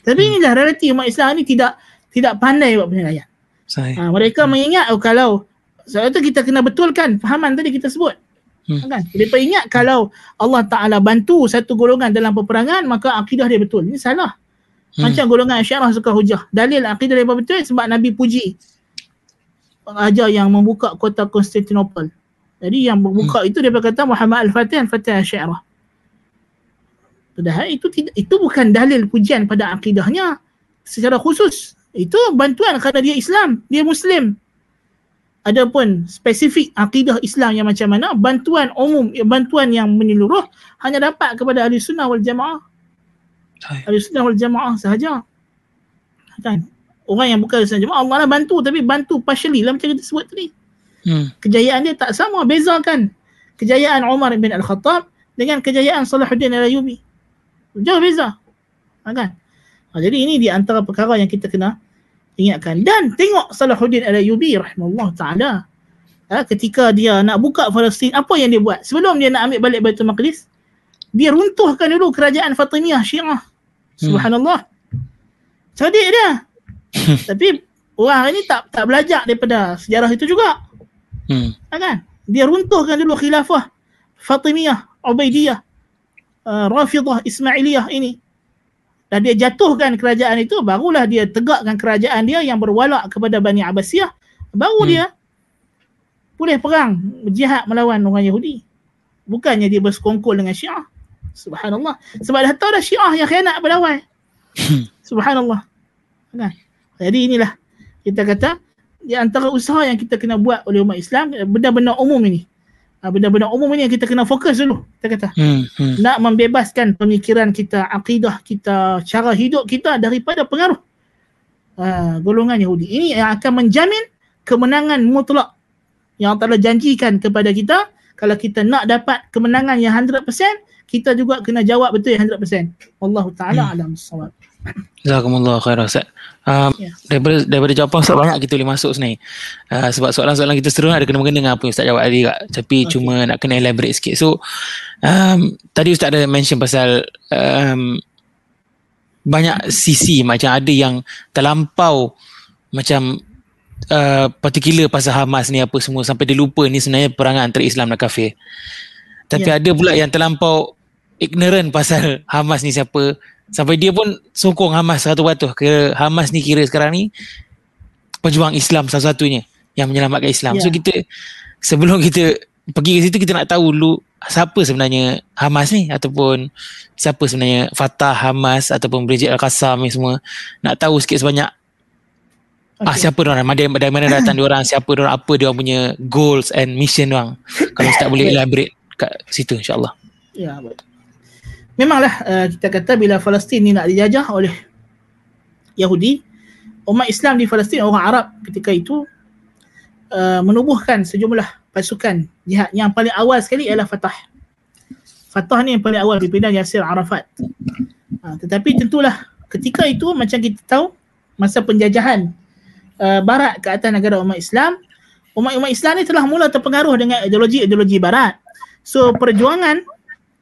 Tapi hmm. inilah realiti umat Islam ni tidak tidak pandai buat penilaian. Ha, mereka hmm. mengingat oh, kalau sebab itu kita kena betulkan fahaman tadi kita sebut. Hmm. Kan? Mereka ingat kalau Allah Ta'ala bantu satu golongan dalam peperangan maka akidah dia betul. Ini salah. Hmm. Macam golongan Syiah suka hujah. Dalil akidah dia betul sebab Nabi puji raja yang membuka kota Konstantinopel. Jadi yang membuka hmm. itu dia berkata Muhammad Al-Fatih Al-Fatih Syiah. Padahal itu tidak itu bukan dalil pujian pada akidahnya secara khusus. Itu bantuan kerana dia Islam, dia Muslim. Adapun spesifik akidah Islam yang macam mana, bantuan umum, bantuan yang menyeluruh hanya dapat kepada ahli sunnah wal jamaah. Ahli sunnah wal jamaah sahaja. Kan? Orang yang bukan ahli sunnah jamaah, Allah lah bantu tapi bantu partially lah macam kita sebut tadi. Hmm. Kejayaan dia tak sama, bezakan. Kejayaan Umar bin Al-Khattab dengan kejayaan Salahuddin Al-Ayubi. Jauh beza. Ha, kan? Ha, jadi ini di antara perkara yang kita kena ingatkan. Dan tengok Salahuddin Al-Ayubi rahimahullah ta'ala. Ha, ketika dia nak buka Palestin, apa yang dia buat? Sebelum dia nak ambil balik Baitul Maqdis, dia runtuhkan dulu kerajaan Fatimiyah Syiah. Hmm. Subhanallah. Hmm. Cerdik dia. Tapi orang ini tak tak belajar daripada sejarah itu juga. Hmm. Ha, kan? Dia runtuhkan dulu khilafah Fatimiyah, Ubaidiyah uh, Rafidah Ismailiyah ini dan dia jatuhkan kerajaan itu barulah dia tegakkan kerajaan dia yang berwalak kepada Bani Abbasiyah baru hmm. dia boleh perang berjihad melawan orang Yahudi bukannya dia bersekongkol dengan Syiah subhanallah sebab dah tahu dah Syiah yang khianat pada awal hmm. subhanallah kan jadi inilah kita kata di antara usaha yang kita kena buat oleh umat Islam benda-benda umum ini. Uh, benda-benda umum ini yang kita kena fokus dulu kita kata. Hmm, hmm. nak membebaskan pemikiran kita akidah kita cara hidup kita daripada pengaruh uh, golongan Yahudi. Ini yang akan menjamin kemenangan mutlak. Yang telah janjikan kepada kita kalau kita nak dapat kemenangan yang 100% kita juga kena jawab betul yang 100% Allah Ta'ala hmm. alam sawab Jazakumullah khairah Ustaz. Um, yeah. daripada, daripada jawapan Ustaz banyak kita boleh masuk sini. Uh, sebab soalan-soalan kita seterusnya ada kena-mengena dengan apa yang Ustaz jawab tadi kak. Tapi okay. cuma nak kena elaborate sikit. So, um, tadi Ustaz ada mention pasal um, banyak sisi macam ada yang terlampau macam uh, particular pasal Hamas ni apa semua sampai dia lupa ni sebenarnya perangan antara Islam dan kafir. Tapi yeah. ada pula yang terlampau ignorant pasal Hamas ni siapa Sampai dia pun sokong Hamas satu batu. Kira Hamas ni kira sekarang ni pejuang Islam salah satunya yang menyelamatkan Islam. Yeah. So kita sebelum kita pergi ke situ kita nak tahu dulu siapa sebenarnya Hamas ni ataupun siapa sebenarnya Fatah Hamas ataupun Bridget Al-Qassam ni semua. Nak tahu sikit sebanyak okay. ah siapa orang, dari, dari mana datang dia orang, siapa dia orang, apa dia orang punya goals and mission dia orang. Kalau tak boleh elaborate kat situ insya-Allah. Ya, yeah, memanglah uh, kita kata bila Palestin ni nak dijajah oleh Yahudi, umat Islam di Palestin, orang Arab ketika itu uh, menubuhkan sejumlah pasukan jihad yang paling awal sekali ialah Fatah. Fatah ni yang paling awal pimpinan Yasir Arafat. Uh, tetapi tentulah ketika itu macam kita tahu masa penjajahan uh, barat ke atas negara umat Islam, umat-umat Islam ni telah mula terpengaruh dengan ideologi-ideologi barat. So perjuangan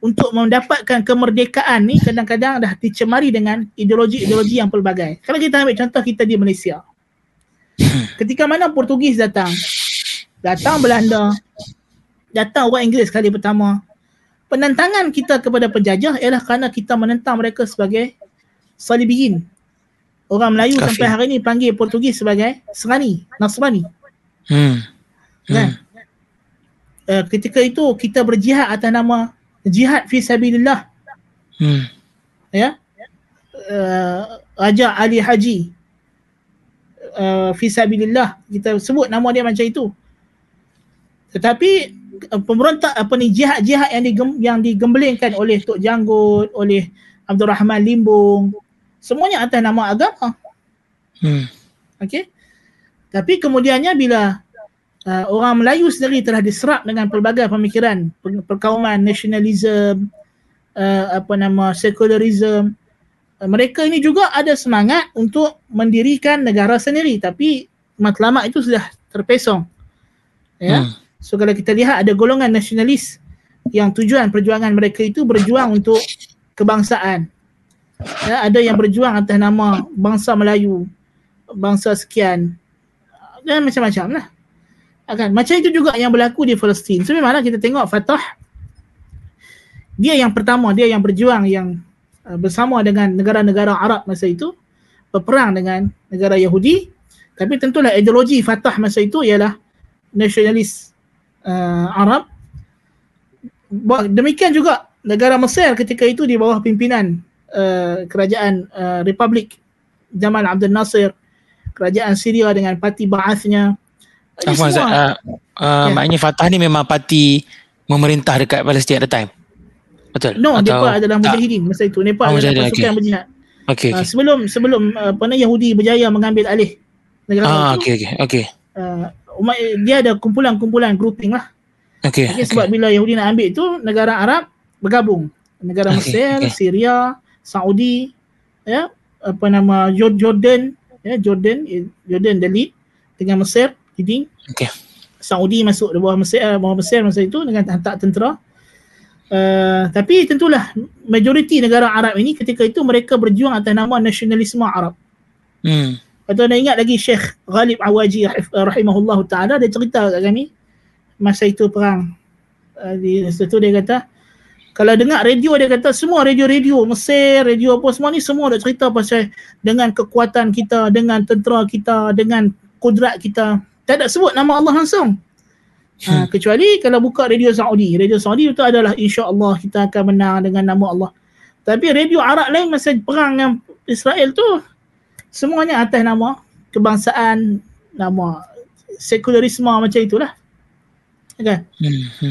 untuk mendapatkan kemerdekaan ni kadang-kadang dah dicemari dengan ideologi-ideologi yang pelbagai. Kalau kita ambil contoh kita di Malaysia. Ketika mana Portugis datang, datang Belanda, datang orang Inggeris kali pertama, penentangan kita kepada penjajah ialah kerana kita menentang mereka sebagai Salibiyin. Orang Melayu Kafir. sampai hari ini panggil Portugis sebagai Serani, Nasrani. Hmm. Kan? Hmm. Uh, ketika itu kita berjihad atas nama jihad fi sabilillah. Hmm. Ya. Uh, Raja Ali Haji uh, fisabilillah kita sebut nama dia macam itu tetapi uh, pemberontak apa ni jihad-jihad yang digem, yang digembelingkan oleh Tok Janggut oleh Abdul Rahman Limbung semuanya atas nama agama hmm. okey tapi kemudiannya bila uh, orang Melayu sendiri telah diserap dengan pelbagai pemikiran perkauman nasionalisme uh, apa nama sekularisme mereka ini juga ada semangat untuk mendirikan negara sendiri tapi matlamat itu sudah terpesong. Ya? Hmm. so kalau kita lihat ada golongan nasionalis yang tujuan perjuangan mereka itu berjuang untuk kebangsaan. Ya ada yang berjuang atas nama bangsa Melayu bangsa sekian. Dan macam-macam lah akan macam itu juga yang berlaku di Palestin. So memanglah kita tengok Fatah dia yang pertama dia yang berjuang yang Uh, bersama dengan negara-negara Arab masa itu berperang dengan negara Yahudi. Tapi tentulah ideologi Fatah masa itu ialah nasionalis uh, Arab. Demikian juga negara Mesir ketika itu di bawah pimpinan uh, kerajaan uh, Republik Jamal Abdul Nasir kerajaan Syria dengan parti Ba'athnya Afwan, uh, uh, yeah. maknanya Fatah ni memang parti memerintah dekat Palestin at the time Betul. No, Atau Nepal adalah mujahidin masa itu. Nepal oh, adalah pasukan okay. berjihad. Okay, okay. Uh, sebelum sebelum uh, apa Yahudi berjaya mengambil alih negara ah, itu. Okey okey okey. Uh, umat dia ada kumpulan-kumpulan grouping lah. Okey. Okay, sebab okay. bila Yahudi nak ambil itu negara Arab bergabung. Negara okay, Mesir, okay. Syria, Saudi, ya, apa nama Jordan, ya, Jordan, Jordan the lead dengan Mesir leading. Okey. Saudi masuk di bawah Mesir, bawah Mesir masa itu dengan hantar tentera. Uh, tapi tentulah majoriti negara Arab ini ketika itu mereka berjuang atas nama nasionalisme Arab. Hmm. Atau anda ingat lagi Syekh Ghalib Awaji rahimahullah ta'ala dia cerita kat kami masa itu perang. Uh, di situ dia kata kalau dengar radio dia kata semua radio-radio Mesir, radio apa semua ni semua dah cerita pasal dengan kekuatan kita, dengan tentera kita, dengan kudrat kita. Tak ada sebut nama Allah langsung. Ha, hmm. kecuali kalau buka radio Saudi. Radio Saudi itu adalah insya-Allah kita akan menang dengan nama Allah. Tapi radio Arab lain masa perang dengan Israel tu semuanya atas nama kebangsaan, nama sekularisme macam itulah. Kan?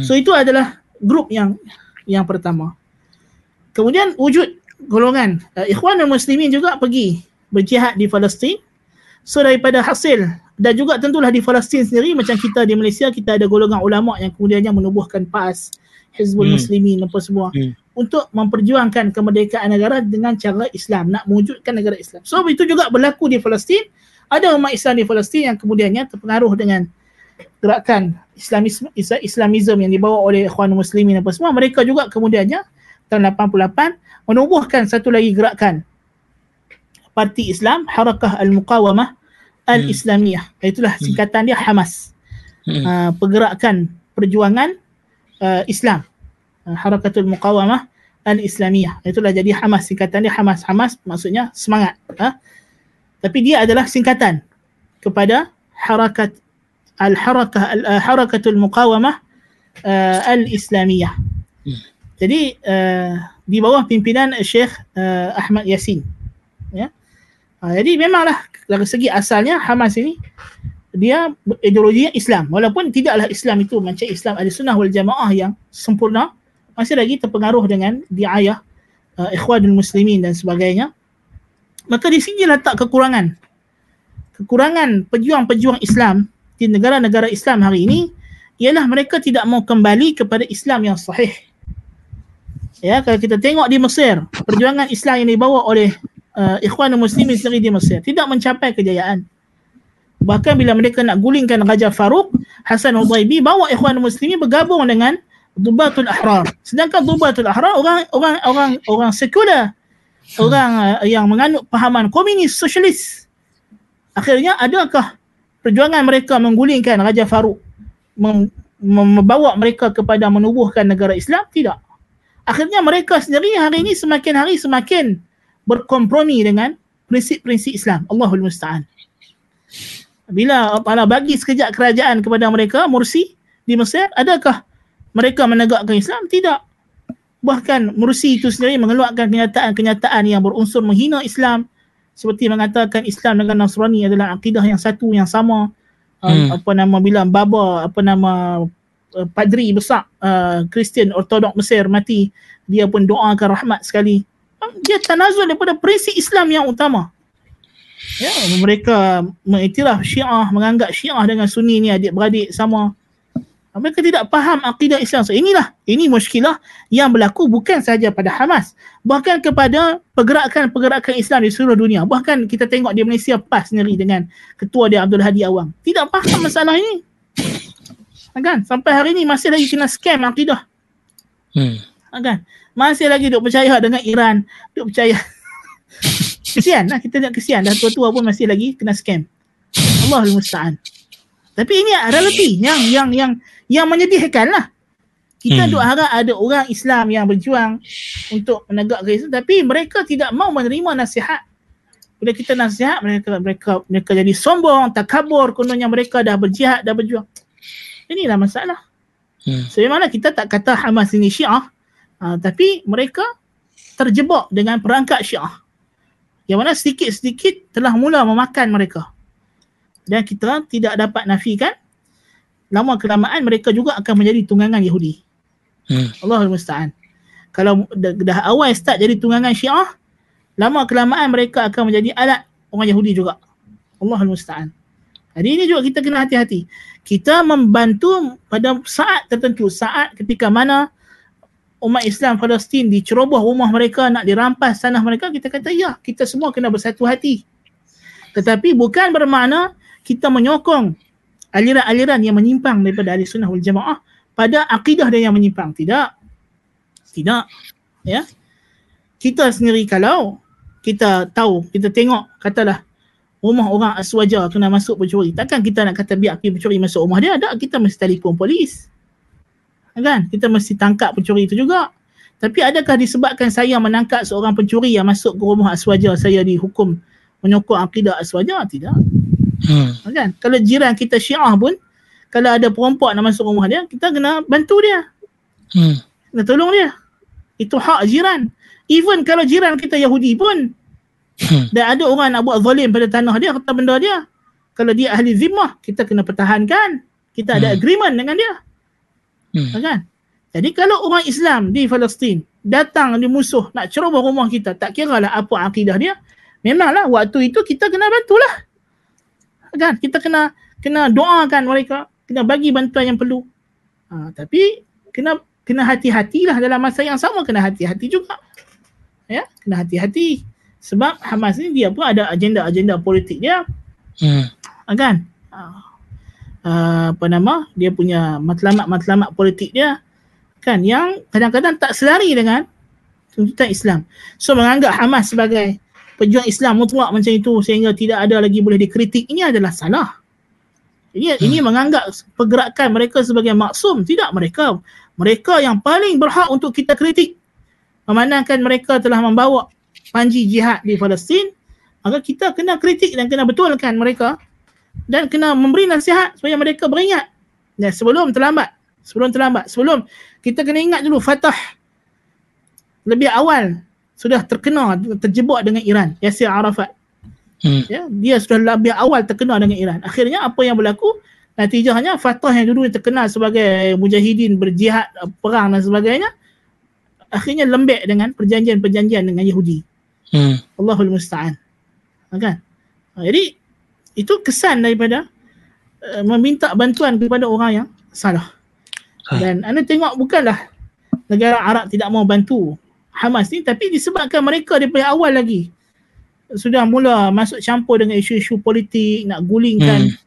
So itu adalah grup yang yang pertama. Kemudian wujud golongan uh, Ikhwan dan Muslimin juga pergi berjihad di Palestin. So daripada hasil dan juga tentulah di Palestin sendiri macam kita di Malaysia kita ada golongan ulama yang kemudiannya menubuhkan PAS, Hizbul hmm. Muslimin apa semua hmm. untuk memperjuangkan kemerdekaan negara dengan cara Islam, nak mewujudkan negara Islam. So itu juga berlaku di Palestin. Ada umat Islam di Palestin yang kemudiannya terpengaruh dengan gerakan Islamisme Islamisme yang dibawa oleh Ikhwan Muslimin apa semua. Mereka juga kemudiannya tahun 88 menubuhkan satu lagi gerakan Parti Islam Harakah Al-Muqawamah Al-Islamiyah. Hmm. Itulah singkatan dia Hamas. Hmm. Uh, pergerakan perjuangan uh, Islam. Uh, Harakatul Muqawamah Al-Islamiyah. Itulah jadi Hamas. Singkatan dia Hamas. Hamas maksudnya semangat. Uh. Tapi dia adalah singkatan kepada harakat Al-Harakah Al-Harakatul Muqawamah uh, Al-Islamiyah. Hmm. Jadi uh, di bawah pimpinan Syekh uh, Ahmad Yasin. Ya. Uh, jadi memanglah dari segi asalnya Hamas ini dia ideologinya Islam. Walaupun tidaklah Islam itu macam Islam ada sunnah wal jamaah yang sempurna masih lagi terpengaruh dengan diayah uh, ikhwanul muslimin dan sebagainya. Maka di sini letak kekurangan. Kekurangan pejuang-pejuang Islam di negara-negara Islam hari ini ialah mereka tidak mau kembali kepada Islam yang sahih. Ya kalau kita tengok di Mesir perjuangan Islam yang dibawa oleh uh, ikhwan muslimin sendiri di Mesir tidak mencapai kejayaan. Bahkan bila mereka nak gulingkan Raja Farouk Hasan Hudaibi bawa ikhwan muslimin bergabung dengan Dubatul Ahrar. Sedangkan Dubatul Ahrar orang orang orang orang sekular orang uh, yang menganut pahaman komunis sosialis. Akhirnya adakah perjuangan mereka menggulingkan Raja Farouk? Mem- membawa mereka kepada menubuhkan negara Islam? Tidak. Akhirnya mereka sendiri hari ini semakin hari semakin berkompromi dengan prinsip-prinsip Islam. Allahul Musta'an. Bila Allah bagi sekejap kerajaan kepada mereka, Mursi di Mesir, adakah mereka menegakkan Islam? Tidak. Bahkan Mursi itu sendiri mengeluarkan kenyataan-kenyataan yang berunsur menghina Islam seperti mengatakan Islam dengan Nasrani adalah akidah yang satu yang sama um, Hmm. apa nama bilang baba apa nama uh, padri besar uh, Kristian Ortodok Mesir mati dia pun doakan rahmat sekali dia tanazul daripada prinsip Islam yang utama ya mereka mengiktiraf Syiah menganggap Syiah dengan Sunni ni adik-beradik sama mereka tidak faham akidah Islam. So inilah, ini muskilah yang berlaku bukan sahaja pada Hamas. Bahkan kepada pergerakan-pergerakan Islam di seluruh dunia. Bahkan kita tengok di Malaysia PAS sendiri dengan ketua dia Abdul Hadi Awang. Tidak faham masalah ini. Kan? Sampai hari ini masih lagi kena scam akidah. Hmm. Kan? Masih lagi duk percaya dengan Iran. Duk percaya. kesian lah. Kita lihat kesian. Dah tua-tua pun masih lagi kena scam. Allahul Musta'an. Tapi ini realiti yang yang yang yang menyedihkan lah. Kita Hmm. duk harap ada orang Islam yang berjuang untuk menegakkan Islam tapi mereka tidak mau menerima nasihat. Bila kita nasihat mereka mereka mereka jadi sombong, takabur kononnya mereka dah berjihad, dah berjuang. Inilah masalah. Hmm. Sebagaimana kita tak kata Hamas ini Syiah, uh, tapi mereka terjebak dengan perangkat Syiah. Yang mana sedikit-sedikit telah mula memakan mereka. Dan kita tidak dapat nafikan lama kelamaan mereka juga akan menjadi tunggangan Yahudi. Hmm. Allahul Musta'an. Kalau dah, dah awal start jadi tunggangan Syiah, lama kelamaan mereka akan menjadi alat orang Yahudi juga. Allahul Musta'an. Jadi ini juga kita kena hati-hati. Kita membantu pada saat tertentu, saat ketika mana umat Islam Palestin diceroboh rumah mereka, nak dirampas tanah mereka, kita kata ya, kita semua kena bersatu hati. Tetapi bukan bermakna kita menyokong aliran-aliran yang menyimpang daripada ahli sunnah wal jamaah pada akidah dia yang menyimpang. Tidak. Tidak. Ya. Kita sendiri kalau kita tahu, kita tengok, katalah rumah orang aswaja kena masuk pencuri. Takkan kita nak kata biar pergi pencuri masuk rumah dia? Tak, kita mesti telefon polis. Kan? Kita mesti tangkap pencuri itu juga. Tapi adakah disebabkan saya menangkap seorang pencuri yang masuk ke rumah aswaja saya dihukum menyokong akidah aswaja? Tidak. Hmm. Kan? Kalau jiran kita syiah pun, kalau ada perempuan nak masuk rumah dia, kita kena bantu dia. Hmm. Kena tolong dia. Itu hak jiran. Even kalau jiran kita Yahudi pun, Hmm. dan ada orang nak buat zalim pada tanah dia, kata benda dia. Kalau dia ahli zimmah, kita kena pertahankan. Kita ada Hmm. agreement dengan dia. Hmm. Kan? Jadi kalau orang Islam di Palestin datang di musuh nak ceroboh rumah kita, tak kira lah apa akidah dia, memanglah waktu itu kita kena bantulah. Kan? Kita kena kena doakan mereka, kena bagi bantuan yang perlu. Ha, tapi kena kena hati-hatilah dalam masa yang sama kena hati-hati juga. Ya, kena hati-hati. Sebab Hamas ni dia pun ada agenda-agenda politik dia Hmm. Ah, kan uh, apa nama? Dia punya matlamat-matlamat politik dia kan yang kadang-kadang tak selari dengan tuntutan Islam. So menganggap Hamas sebagai pejuang Islam mutlak macam itu sehingga tidak ada lagi boleh dikritik ini adalah salah. Ini hmm. ini menganggap pergerakan mereka sebagai maksum. Tidak mereka mereka yang paling berhak untuk kita kritik. Memandangkan mereka telah membawa panji jihad di Palestin maka kita kena kritik dan kena betulkan mereka dan kena memberi nasihat supaya mereka beringat. Dan sebelum terlambat sebelum terlambat sebelum kita kena ingat dulu Fatah lebih awal sudah terkena terjebak dengan Iran Yasir Arafat. Hmm. ya dia sudah lebih awal terkena dengan Iran. Akhirnya apa yang berlaku? Natijahnya Fatah yang dulu terkenal sebagai mujahidin berjihad perang dan sebagainya akhirnya lembek dengan perjanjian-perjanjian dengan Yahudi. Hmm. Allahul Musta'an. Kan? Ha, jadi itu kesan daripada uh, meminta bantuan kepada orang yang salah Ha. dan anda tengok bukanlah negara Arab tidak mau bantu Hamas ni tapi disebabkan mereka daripada awal lagi sudah mula masuk campur dengan isu-isu politik nak gulingkan Hmm.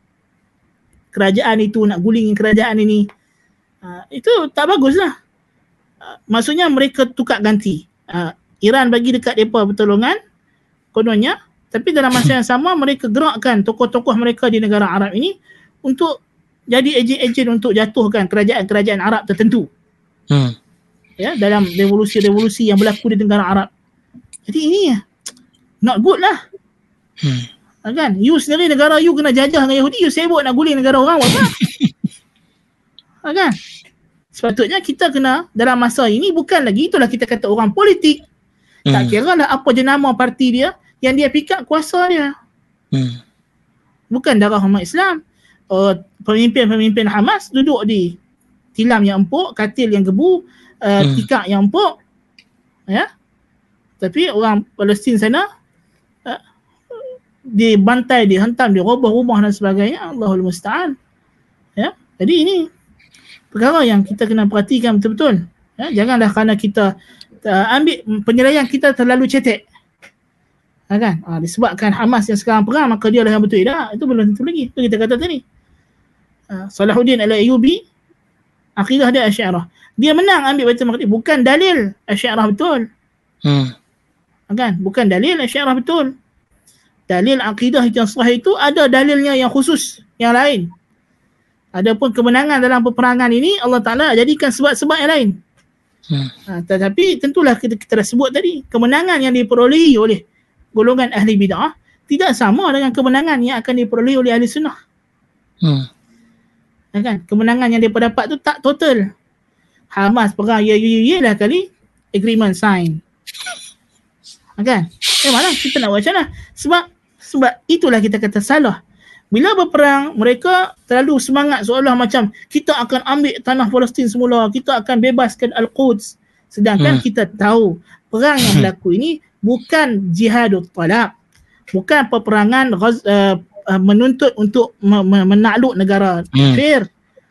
kerajaan itu nak gulingin kerajaan ini uh, itu tak bagus lah uh, maksudnya mereka tukar ganti uh, Iran bagi dekat mereka pertolongan kononnya tapi dalam masa yang sama mereka gerakkan tokoh-tokoh mereka di negara Arab ini untuk jadi ejen-ejen untuk jatuhkan kerajaan-kerajaan Arab tertentu Hmm. ya dalam revolusi-revolusi yang berlaku di negara Arab. Jadi ini not good lah. Hmm. Kan? You sendiri negara you kena jajah dengan Yahudi, you sibuk nak guling negara orang apa? ha, kan? Sepatutnya kita kena dalam masa ini bukan lagi itulah kita kata orang politik. Tak Hmm. kira lah apa jenama parti dia, yang dia pikat kuasa dia. Hmm. Bukan darah umat Islam. Uh, pemimpin-pemimpin Hamas duduk di tilam yang empuk, katil yang gebu, uh, Hmm. tikar yang empuk. Ya. Tapi orang Palestin sana uh, dibantai, dihentam, dirobah rumah dan sebagainya. Allahul Musta'an. Ya. Jadi ini perkara yang kita kena perhatikan betul-betul. Ya. Janganlah kerana kita uh, ambil penilaian kita terlalu cetek. Ha, kan? Ha, disebabkan Hamas yang sekarang perang maka dia lah yang betul. Tak, itu belum tentu lagi. Itu kita kata tadi. Ha, Salahuddin al-Ayyubi akidah dia Asy'ariyah. Dia menang ambil Baitul Maqdis bukan dalil Asy'ariyah betul. Hmm. Ha, kan? Bukan dalil Asy'ariyah betul. Dalil akidah yang sahih itu ada dalilnya yang khusus yang lain. Adapun kemenangan dalam peperangan ini Allah Taala jadikan sebab-sebab yang lain. Hmm. Ha, tetapi tentulah kita, kita dah sebut tadi kemenangan yang diperolehi oleh golongan ahli bid'ah tidak sama dengan kemenangan yang akan diperolehi oleh ahli sunnah. Hmm. Ya kan? Kemenangan yang mereka dapat tu tak total. Hamas perang ya ya ya lah kali agreement sign. Ha, kan? Eh mana kita nak buat macam mana? Sebab sebab itulah kita kata salah. Bila berperang, mereka terlalu semangat seolah macam kita akan ambil tanah Palestin semula, kita akan bebaskan Al-Quds. Sedangkan Hmm. kita tahu perang yang berlaku ini bukan jihadul talak. Bukan peperangan uh, menuntut untuk me- me- menakluk negara Hmm. kafir.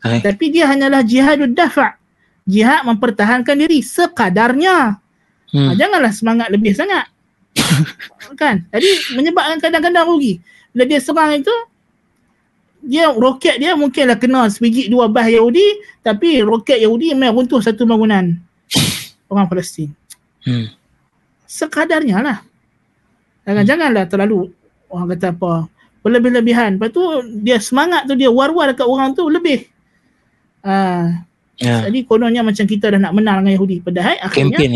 Hai. Tapi dia hanyalah jihadul dafa'. Jihad mempertahankan diri sekadarnya. Hmm. Ha, janganlah semangat lebih sangat. kan? Jadi menyebabkan kadang-kadang rugi. Bila dia serang itu, dia roket dia mungkinlah kena sebiji dua bah Yahudi, tapi roket Yahudi memang runtuh satu bangunan orang Palestin. Hmm. Sekadarnya lah. Jangan, janganlah terlalu orang kata apa berlebih-lebihan. Lepas tu dia semangat tu dia war-war dekat orang tu lebih. Ah, Ya. jadi kononnya macam kita dah nak menang dengan Yahudi. Padahal akhirnya Kempen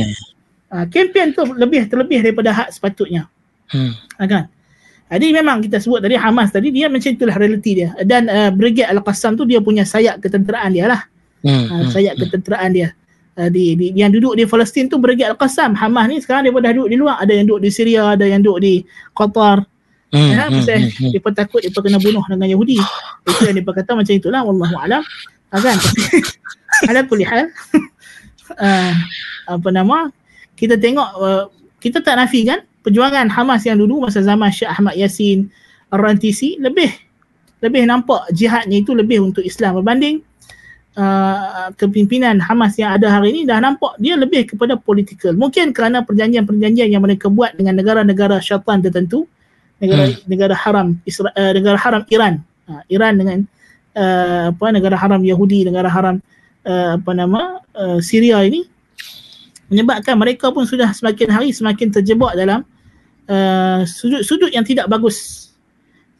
uh, kempen tu lebih terlebih daripada hak sepatutnya. Hmm. Ha, kan? Jadi memang kita sebut tadi Hamas tadi dia macam itulah realiti dia. Dan uh, Brigade Al-Qassam tu dia punya sayap ketenteraan dia lah. Hmm. Uh, Hmm. sayap ketenteraan dia. Uh, di, di, yang duduk di Palestin tu Brigade Al-Qassam. Hamas ni sekarang dia dah duduk di luar. Ada yang duduk di Syria, ada yang duduk di Qatar. Hmm. Ya, Hmm. pasal Hmm. Hmm. dia takut dia kena bunuh dengan Yahudi. Itu yang dia kata macam itulah wallahu alam. Ha, kan? Tapi ala kulli hal uh, apa nama kita tengok uh, kita tak nafikan perjuangan Hamas yang dulu masa zaman Syekh Ahmad Yasin Ar-Rantisi lebih lebih nampak jihadnya itu lebih untuk Islam berbanding uh, kepimpinan Hamas yang ada hari ini dah nampak dia lebih kepada politikal. Mungkin kerana perjanjian-perjanjian yang mereka buat dengan negara-negara syaitan tertentu, negara Hmm. negara haram Isra, uh, negara haram Iran. Uh, Iran dengan uh, apa negara haram Yahudi, negara haram uh, apa nama uh, Syria ini menyebabkan mereka pun sudah semakin hari semakin terjebak dalam uh, sudut-sudut yang tidak bagus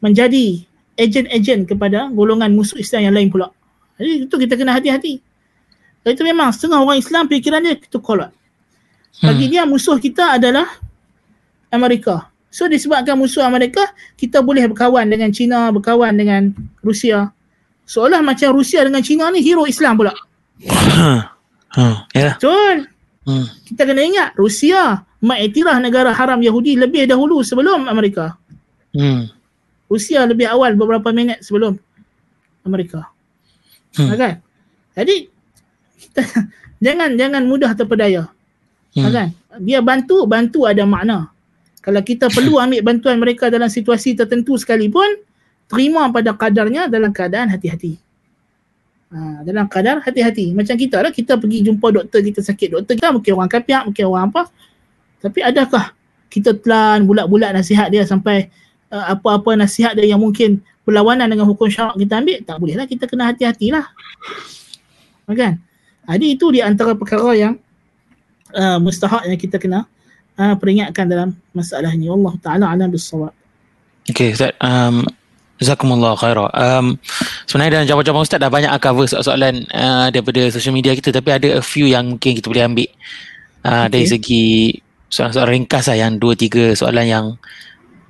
menjadi ejen-ejen kepada golongan musuh Islam yang lain pula. Jadi itu kita kena hati-hati. Dan itu memang setengah orang Islam fikiran dia itu kolot. Bagi dia musuh kita adalah Amerika. So disebabkan musuh Amerika, kita boleh berkawan dengan China, berkawan dengan Rusia. Seolah macam Rusia dengan China ni hero Islam pula. Ha. Ya. Betul. Hmm. Kita kena ingat Rusia mengiktiraf negara haram Yahudi lebih dahulu sebelum Amerika. Hmm. Rusia lebih awal beberapa minit sebelum Amerika. Hmm. Hmm. Kan? Jadi kita jangan jangan mudah terpedaya. Hmm. Hmm. Kan? Dia bantu, bantu ada makna. Kalau kita perlu ambil bantuan mereka dalam situasi tertentu sekalipun, terima pada kadarnya dalam keadaan hati-hati. Ha, dalam kadar hati-hati. Macam kita lah, kita pergi jumpa doktor kita sakit. Doktor kita mungkin orang kapiak, mungkin orang apa. Tapi adakah kita telan bulat-bulat nasihat dia sampai uh, apa-apa nasihat dia yang mungkin berlawanan dengan hukum syarak kita ambil? Tak boleh lah, kita kena hati-hatilah. Kan? Jadi itu di antara perkara yang uh, mustahak yang kita kena uh, peringatkan dalam masalah ini. Allah Ta'ala alam bisawab. Okay, Ustaz. Um, Jazakumullah khairah. Um, sebenarnya dalam jawapan-jawapan Ustaz dah banyak cover soalan uh, daripada social media kita tapi ada a few yang mungkin kita boleh ambil uh, dari Okay. segi soalan-soalan ringkas lah yang dua tiga soalan yang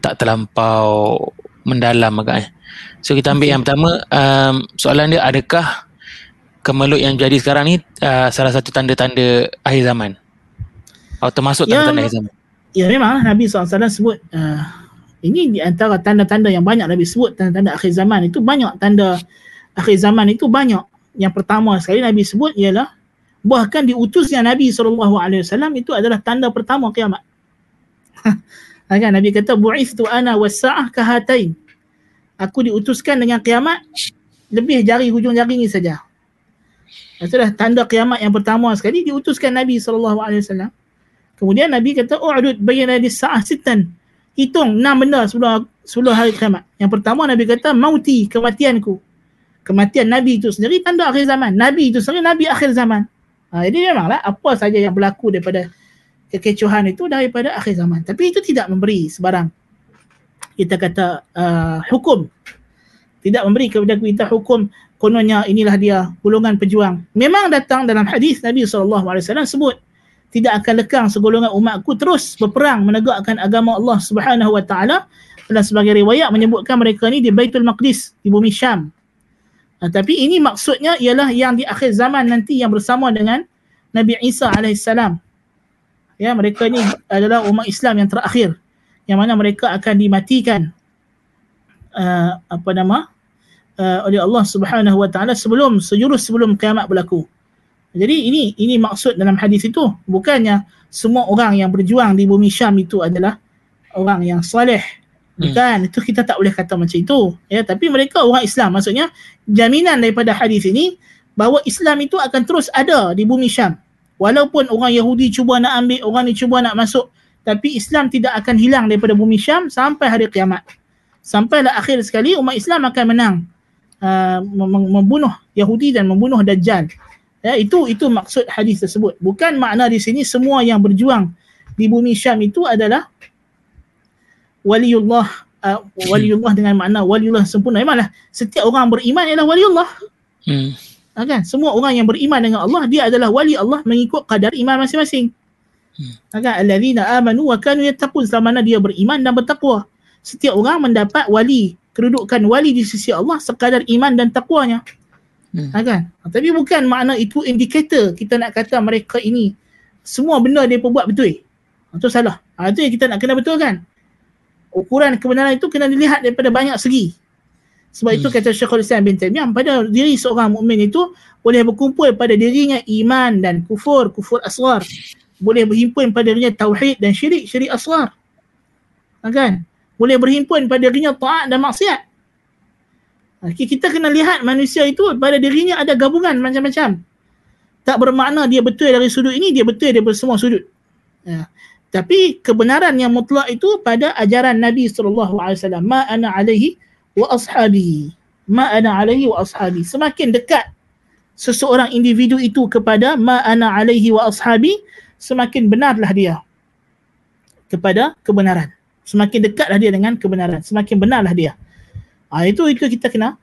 tak terlampau mendalam agaknya. So kita ambil Okay. yang pertama um, soalan dia adakah kemelut yang jadi sekarang ni uh, salah satu tanda-tanda akhir zaman? Atau termasuk Ya, tanda-tanda akhir zaman? Ya memang Nabi SAW sebut uh, ini di antara tanda-tanda yang banyak Nabi sebut tanda-tanda akhir zaman itu banyak tanda akhir zaman itu banyak. Yang pertama sekali Nabi sebut ialah bahkan diutusnya Nabi SAW itu adalah tanda pertama kiamat. kan Nabi kata bu'ithtu ana was-sa'ah kahatain. Aku diutuskan dengan kiamat lebih jari hujung jari ini saja. Itulah tanda kiamat yang pertama sekali diutuskan Nabi SAW. Kemudian Nabi kata u'dud bayna dis-sa'ah sitan hitung enam benda sebelum sebelum hari kiamat. Yang pertama Nabi kata mauti kematianku. Kematian Nabi itu sendiri tanda akhir zaman. Nabi itu sendiri Nabi akhir zaman. Ha, jadi memanglah apa saja yang berlaku daripada kekecohan itu daripada akhir zaman. Tapi itu tidak memberi sebarang kita kata uh, hukum. Tidak memberi kepada kita hukum kononnya inilah dia golongan pejuang. Memang datang dalam hadis Nabi SAW sebut tidak akan lekang segolongan umatku terus berperang menegakkan agama Allah Subhanahu wa taala dan sebagai riwayat menyebutkan mereka ni di Baitul Maqdis di bumi Syam. Nah, tapi ini maksudnya ialah yang di akhir zaman nanti yang bersama dengan Nabi Isa alaihissalam. Ya, mereka ni adalah umat Islam yang terakhir yang mana mereka akan dimatikan uh, apa nama uh, oleh Allah Subhanahu wa taala sebelum sejurus sebelum kiamat berlaku. Jadi ini ini maksud dalam hadis itu bukannya semua orang yang berjuang di bumi Syam itu adalah orang yang soleh. Hmm. Bukan, hmm. itu kita tak boleh kata macam itu. Ya, tapi mereka orang Islam. Maksudnya jaminan daripada hadis ini bahawa Islam itu akan terus ada di bumi Syam. Walaupun orang Yahudi cuba nak ambil, orang ni cuba nak masuk, tapi Islam tidak akan hilang daripada bumi Syam sampai hari kiamat. Sampailah akhir sekali umat Islam akan menang uh, membunuh Yahudi dan membunuh Dajjal. Ya, itu itu maksud hadis tersebut. Bukan makna di sini semua yang berjuang di bumi Syam itu adalah waliullah uh, waliullah dengan makna waliullah sempurna. Memanglah setiap orang beriman ialah waliullah. Hmm. Ha, kan? Semua orang yang beriman dengan Allah dia adalah wali Allah mengikut kadar iman masing-masing. Hmm. Ha, kan? Alladzina amanu wa kanu yattaqun selama dia beriman dan bertakwa. Setiap orang mendapat wali, kedudukan wali di sisi Allah sekadar iman dan takwanya. Hmm. Ha, kan? Tapi bukan makna itu indikator kita nak kata mereka ini semua benda dia buat betul. Itu salah. Ha, itu yang kita nak kena betul kan? Ukuran kebenaran itu kena dilihat daripada banyak segi. Sebab hmm. itu kata Syekhul Islam bin Taimiyah pada diri seorang mukmin itu boleh berkumpul pada dirinya iman dan kufur, kufur asghar. Boleh berhimpun pada dirinya tauhid dan syirik, syirik asghar. Ha, kan? Boleh berhimpun pada dirinya taat dan maksiat. Okay, kita kena lihat manusia itu pada dirinya ada gabungan macam-macam. Tak bermakna dia betul dari sudut ini, dia betul dari semua sudut. Ya. Tapi kebenaran yang mutlak itu pada ajaran Nabi SAW. Ma ana alaihi wa ashabi. Ma ana alaihi wa ashabi. Semakin dekat seseorang individu itu kepada ma ana alaihi wa ashabi, semakin benarlah dia kepada kebenaran. Semakin dekatlah dia dengan kebenaran. Semakin benarlah dia. Ha, itu itu kita kena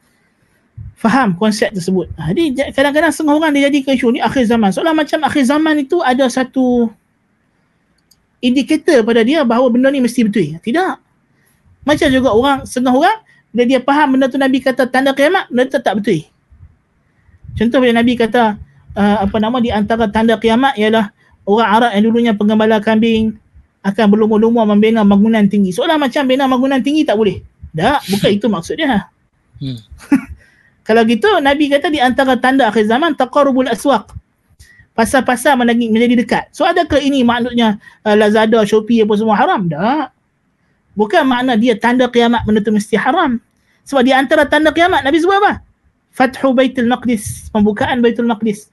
faham konsep tersebut. Ha, jadi kadang-kadang setengah orang dia jadikan isu ni akhir zaman. Soalan macam akhir zaman itu ada satu indikator pada dia bahawa benda ni mesti betul. Tidak. Macam juga orang, setengah orang bila dia faham benda tu Nabi kata tanda kiamat, benda tu tak betul. Contoh bila Nabi kata uh, apa nama di antara tanda kiamat ialah orang Arab yang dulunya penggembala kambing akan berlumur-lumur membina bangunan tinggi. Soalan macam bina bangunan tinggi tak boleh. Tak, bukan itu maksud dia. Hmm. Kalau gitu Nabi kata di antara tanda akhir zaman taqarrubul aswaq. Pasar-pasar menjadi, menjadi dekat. So adakah ini maknanya uh, Lazada, Shopee apa semua haram? Tak. Bukan makna dia tanda kiamat benda tu mesti haram. Sebab di antara tanda kiamat Nabi sebut apa? Fathu Baitul Maqdis, pembukaan Baitul Maqdis.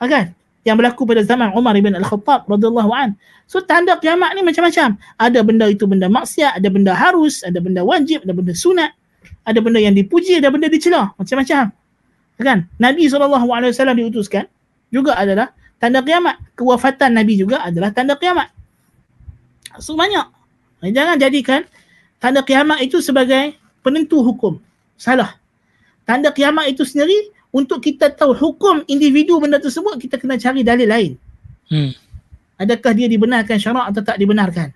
Akan? yang berlaku pada zaman Umar ibn Al-Khattab radhiyallahu an. So tanda kiamat ni macam-macam. Ada benda itu benda maksiat, ada benda harus, ada benda wajib, ada benda sunat, ada benda yang dipuji, ada benda dicela, macam-macam. Kan? Nabi SAW diutuskan juga adalah tanda kiamat. Kewafatan Nabi juga adalah tanda kiamat. So banyak. Jangan jadikan tanda kiamat itu sebagai penentu hukum. Salah. Tanda kiamat itu sendiri untuk kita tahu hukum individu benda tersebut kita kena cari dalil lain. Hmm. Adakah dia dibenarkan syarak atau tak dibenarkan?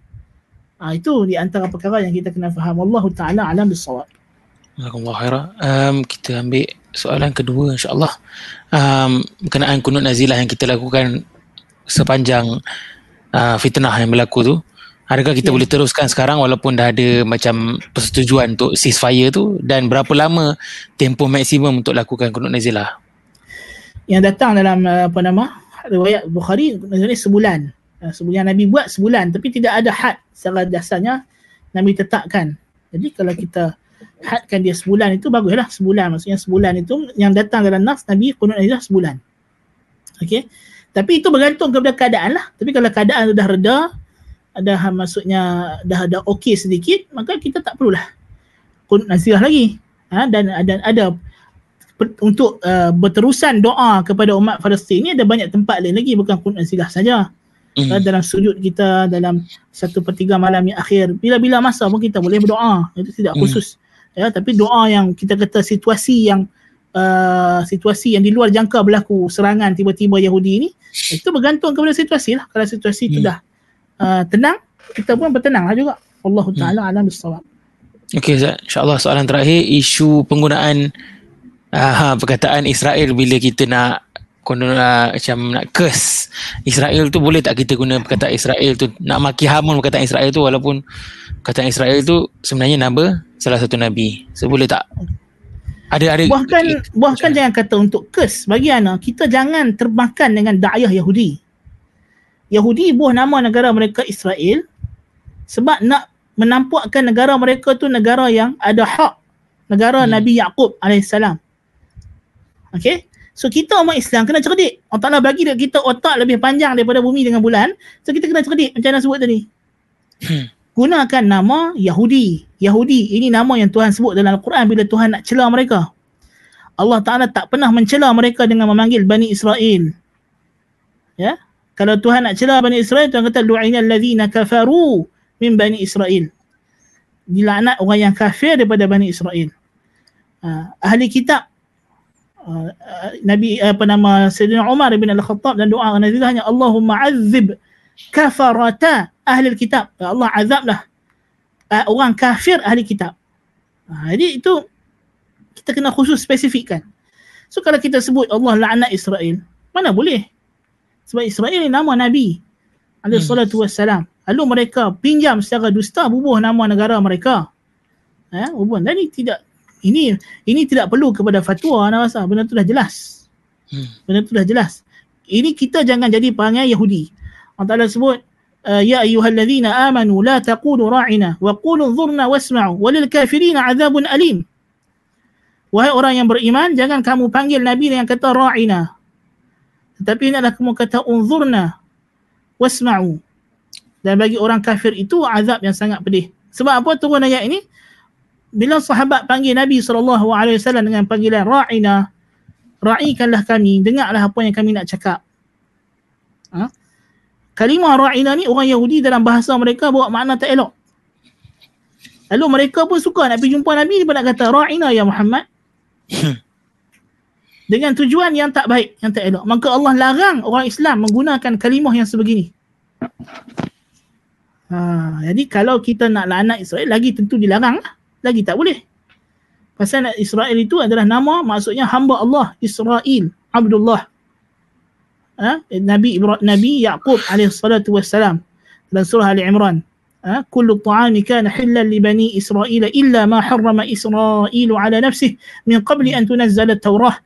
Ha, itu di antara perkara yang kita kena faham. Allah Ta'ala alam bisawab. Khairah. Um, kita ambil soalan kedua insyaAllah. Um, berkenaan kunut nazilah yang kita lakukan sepanjang uh, fitnah yang berlaku tu adakah kita yeah. boleh teruskan sekarang walaupun dah ada macam persetujuan untuk ceasefire tu? Dan berapa lama tempoh maksimum untuk lakukan kunut nazilah? Yang datang dalam uh, apa nama riwayat Bukhari nazilah sebulan. Uh, sebulan Nabi buat sebulan tapi tidak ada had secara dasarnya Nabi tetapkan. Jadi kalau kita hadkan dia sebulan itu baguslah sebulan. Maksudnya sebulan itu yang datang dalam nafs Nabi kunut nazilah sebulan. Okey? Tapi itu bergantung kepada keadaan lah. Tapi kalau keadaan sudah reda, ada maksudnya dah ada okey sedikit, maka kita tak perlulah kunut nazirah lagi. Ha? Dan ada, ada untuk uh, berterusan doa kepada umat Palestin ni ada banyak tempat lain lagi bukan kunut nazirah saja. Mm. Dalam sujud kita dalam satu per tiga malam yang akhir bila-bila masa pun kita boleh berdoa itu tidak hmm. khusus mm. ya tapi doa yang kita kata situasi yang uh, situasi yang di luar jangka berlaku serangan tiba-tiba Yahudi ni itu bergantung kepada situasi lah. Kalau situasi itu hmm. dah uh, tenang, kita pun bertenang lah juga. Allah hmm. Ta'ala alam bisawab. Okey Ustaz, insyaAllah soalan terakhir, isu penggunaan uh, perkataan Israel bila kita nak guna uh, macam nak curse. Israel tu boleh tak kita guna perkataan Israel tu? Nak maki hamun perkataan Israel tu walaupun perkataan Israel tu sebenarnya nama salah satu nabi. So boleh tak? Ada ada bahkan bahkan jangan kata untuk curse. Bagi ana kita jangan termakan dengan dakwah Yahudi Yahudi buah nama negara mereka Israel sebab nak menampakkan negara mereka tu negara yang ada hak negara hmm. Nabi Yaqub alaihissalam okey so kita umat Islam kena cerdik Allah Taala bagi dekat kita otak lebih panjang daripada bumi dengan bulan so kita kena cerdik macam mana sebut tadi hmm gunakan nama Yahudi. Yahudi ini nama yang Tuhan sebut dalam Al-Quran bila Tuhan nak celah mereka. Allah Ta'ala tak pernah mencela mereka dengan memanggil Bani Israel. Ya? Kalau Tuhan nak celah Bani Israel, Tuhan kata, Lu'ina alladhina kafaru min Bani Israel. Dilaknat orang yang kafir daripada Bani Israel. Uh, ahli kitab, uh, Nabi apa nama Sayyidina Umar bin Al-Khattab dan doa Nazilahnya Allahumma azib kafarata ahli kitab. Allah azablah uh, orang kafir ahli kitab. Uh, jadi itu kita kena khusus spesifikkan. So kalau kita sebut Allah laknat Israel, mana boleh? sebab Israel ni nama Nabi alaih hmm. salatu wassalam. Lalu mereka pinjam secara dusta bubuh nama negara mereka. Eh, bubuh. Dan ini tidak ini ini tidak perlu kepada fatwa anda rasa. Benda tu dah jelas. Hmm. benda tu dah jelas. Ini kita jangan jadi perangai Yahudi. Allah Ta'ala sebut eh, Ya ayuhalladzina amanu la taqulu ra'ina wa qulu dhurna wasma'u walil kafirina adzabun alim. Wahai orang yang beriman jangan kamu panggil nabi yang kata ra'ina. Tetapi ini adalah kamu kata unzurna wasma'u. Dan bagi orang kafir itu azab yang sangat pedih. Sebab apa turun ayat ini? Bila sahabat panggil Nabi SAW dengan panggilan ra'ina, ra'ikanlah kami, dengarlah apa yang kami nak cakap. Ha? kalimah ra'ina ni orang Yahudi dalam bahasa mereka bawa makna tak elok. Lalu mereka pun suka nak pergi jumpa Nabi dia nak kata ra'ina ya Muhammad. Dengan tujuan yang tak baik, yang tak elok. Maka Allah larang orang Islam menggunakan kalimah yang sebegini. Ha, jadi kalau kita nak laknat Israel, lagi tentu dilarang lah. Lagi tak boleh. Pasal Israel itu adalah nama maksudnya hamba Allah Israel, Abdullah ha? Nabi Ibrahim Nabi Yaqub alaihi salatu wassalam dalam surah Ali Imran ha? kullu ta'ami kana hillan li bani Israel illa ma harrama Israel ala nafsihi min qabli an tunazzal at-Taurah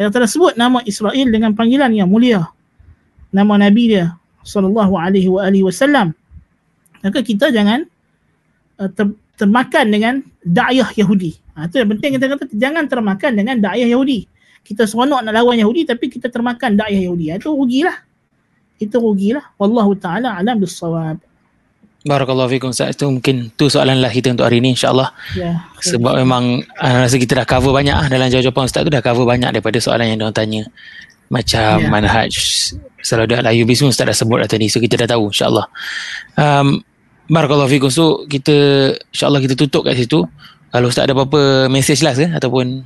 yang telah sebut nama Israel dengan panggilan yang mulia nama Nabi dia sallallahu alaihi wa alihi wasallam maka kita jangan uh, ter, termakan dengan dakwah Yahudi ha, itu yang penting kita kata jangan termakan dengan dakwah Yahudi kita seronok nak lawan Yahudi tapi kita termakan dakwah Yahudi. Itu rugilah. Itu rugilah. Wallahu taala alam bissawab. Barakallahu fikum Ustaz. Itu mungkin tu soalan lah kita untuk hari ini insya-Allah. Ya. Sebab memang uh, rasa kita dah cover banyak ah dalam jawapan Ustaz tu dah cover banyak daripada soalan yang dia tanya. Macam ya. manhaj Selalu dah layu bismu Ustaz dah sebut dah tadi. So kita dah tahu insya-Allah. Um, Barakallahu fikum. So kita insya-Allah kita tutup kat situ. Kalau Ustaz ada apa-apa message last ke ataupun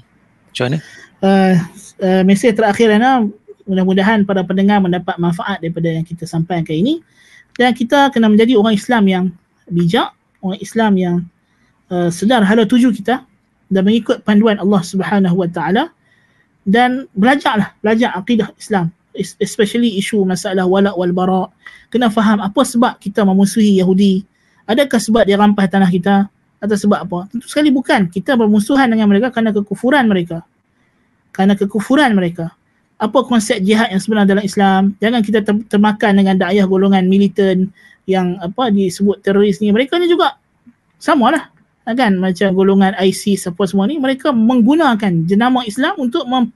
macam mana? uh, uh, mesej terakhir Ana mudah-mudahan para pendengar mendapat manfaat daripada yang kita sampaikan ini dan kita kena menjadi orang Islam yang bijak, orang Islam yang uh, sedar hala tuju kita dan mengikut panduan Allah Subhanahu Wa Taala. Dan belajarlah belajar akidah Islam especially isu masalah wala wal bara. Kena faham apa sebab kita memusuhi Yahudi. Adakah sebab dia rampas tanah kita atau sebab apa? Tentu sekali bukan. Kita bermusuhan dengan mereka kerana kekufuran mereka. Kerana kekufuran mereka apa konsep jihad yang sebenar dalam Islam jangan kita termakan dengan dakwah golongan militan yang apa disebut teroris ni mereka ni juga samalah kan macam golongan ISIS apa semua ni mereka menggunakan jenama Islam untuk mem,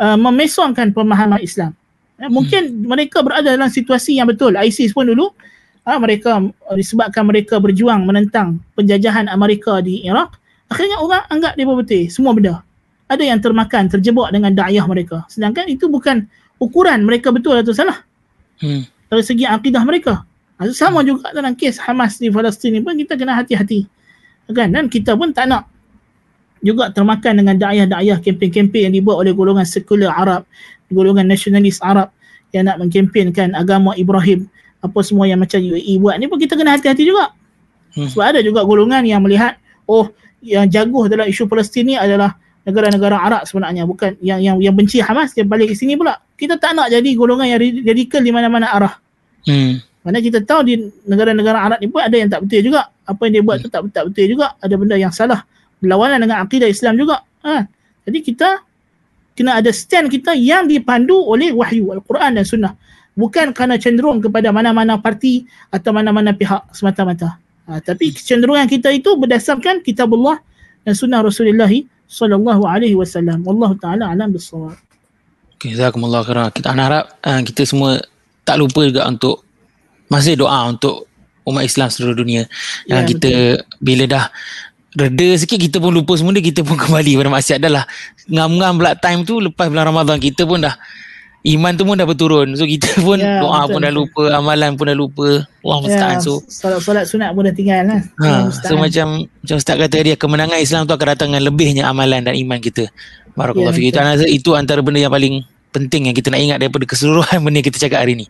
uh, memesongkan pemahaman Islam. Ya, mungkin hmm. mereka berada dalam situasi yang betul. ISIS pun dulu uh, mereka disebabkan mereka berjuang menentang penjajahan Amerika di Iraq, akhirnya orang anggap dia betul semua benda. Ada yang termakan, terjebak dengan dakwah mereka. Sedangkan itu bukan ukuran mereka betul atau salah. Hmm. Dari segi akidah mereka. Sama juga dalam kes Hamas di Palestin ni pun kita kena hati-hati kan dan kita pun tak nak juga termakan dengan dakwah-dakwah kempen-kempen yang dibuat oleh golongan sekular Arab, golongan nasionalis Arab yang nak mengkempenkan agama Ibrahim apa semua yang macam UAE buat ni pun kita kena hati-hati juga. Hmm. Sebab ada juga golongan yang melihat oh yang jaguh dalam isu Palestin ni adalah negara-negara Arab sebenarnya bukan yang yang yang benci Hamas dia balik ke sini pula. Kita tak nak jadi golongan yang radikal di mana-mana arah. Hmm. Mana kita tahu di negara-negara Arab ni pun ada yang tak betul juga. Apa yang dia buat tu tak, tak betul juga. Ada benda yang salah. Berlawanan dengan akidah Islam juga. Ha. Jadi kita kena ada stand kita yang dipandu oleh wahyu Al-Quran dan Sunnah. Bukan kerana cenderung kepada mana-mana parti atau mana-mana pihak semata-mata. Ha. Tapi kecenderungan kita itu berdasarkan kitab Allah dan Sunnah Rasulullah sallallahu alaihi wasallam. Wallahu taala alam bisawab. Jazakumullah khairan. Kita harap uh, kita semua tak lupa juga untuk masih doa untuk umat Islam seluruh dunia yang ya, kita betul. bila dah reda sikit kita pun lupa semua dia kita pun kembali pada maksiat dah lah ngam-ngam pula time tu lepas bulan Ramadan kita pun dah iman tu pun dah berturun. So kita pun ya, doa betul. pun dah lupa amalan pun dah lupa. Allah ya, musta'an so solat-solat sunat pun dah tinggal lah. Ha, so macam macam Ustaz kata dia kemenangan Islam tu akan datang dengan lebihnya amalan dan iman kita. Barakallahu ya, fiqh itu antara benda yang paling penting yang kita nak ingat daripada keseluruhan benda kita cakap hari ni.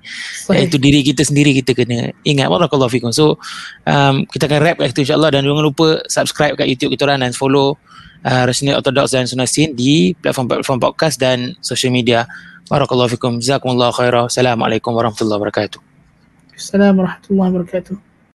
Baik. iaitu diri kita sendiri kita kena ingat. Barakallahu fikum so um, kita akan wrap kat situ insyaAllah. Dan jangan lupa subscribe kat YouTube kita orang dan follow uh, Resmi Orthodox dan Sunasin di platform-platform podcast dan social media. Barakallahu fikum. Khairah assalamualaikum warahmatullahi wabarakatuh. Assalamualaikum warahmatullahi wabarakatuh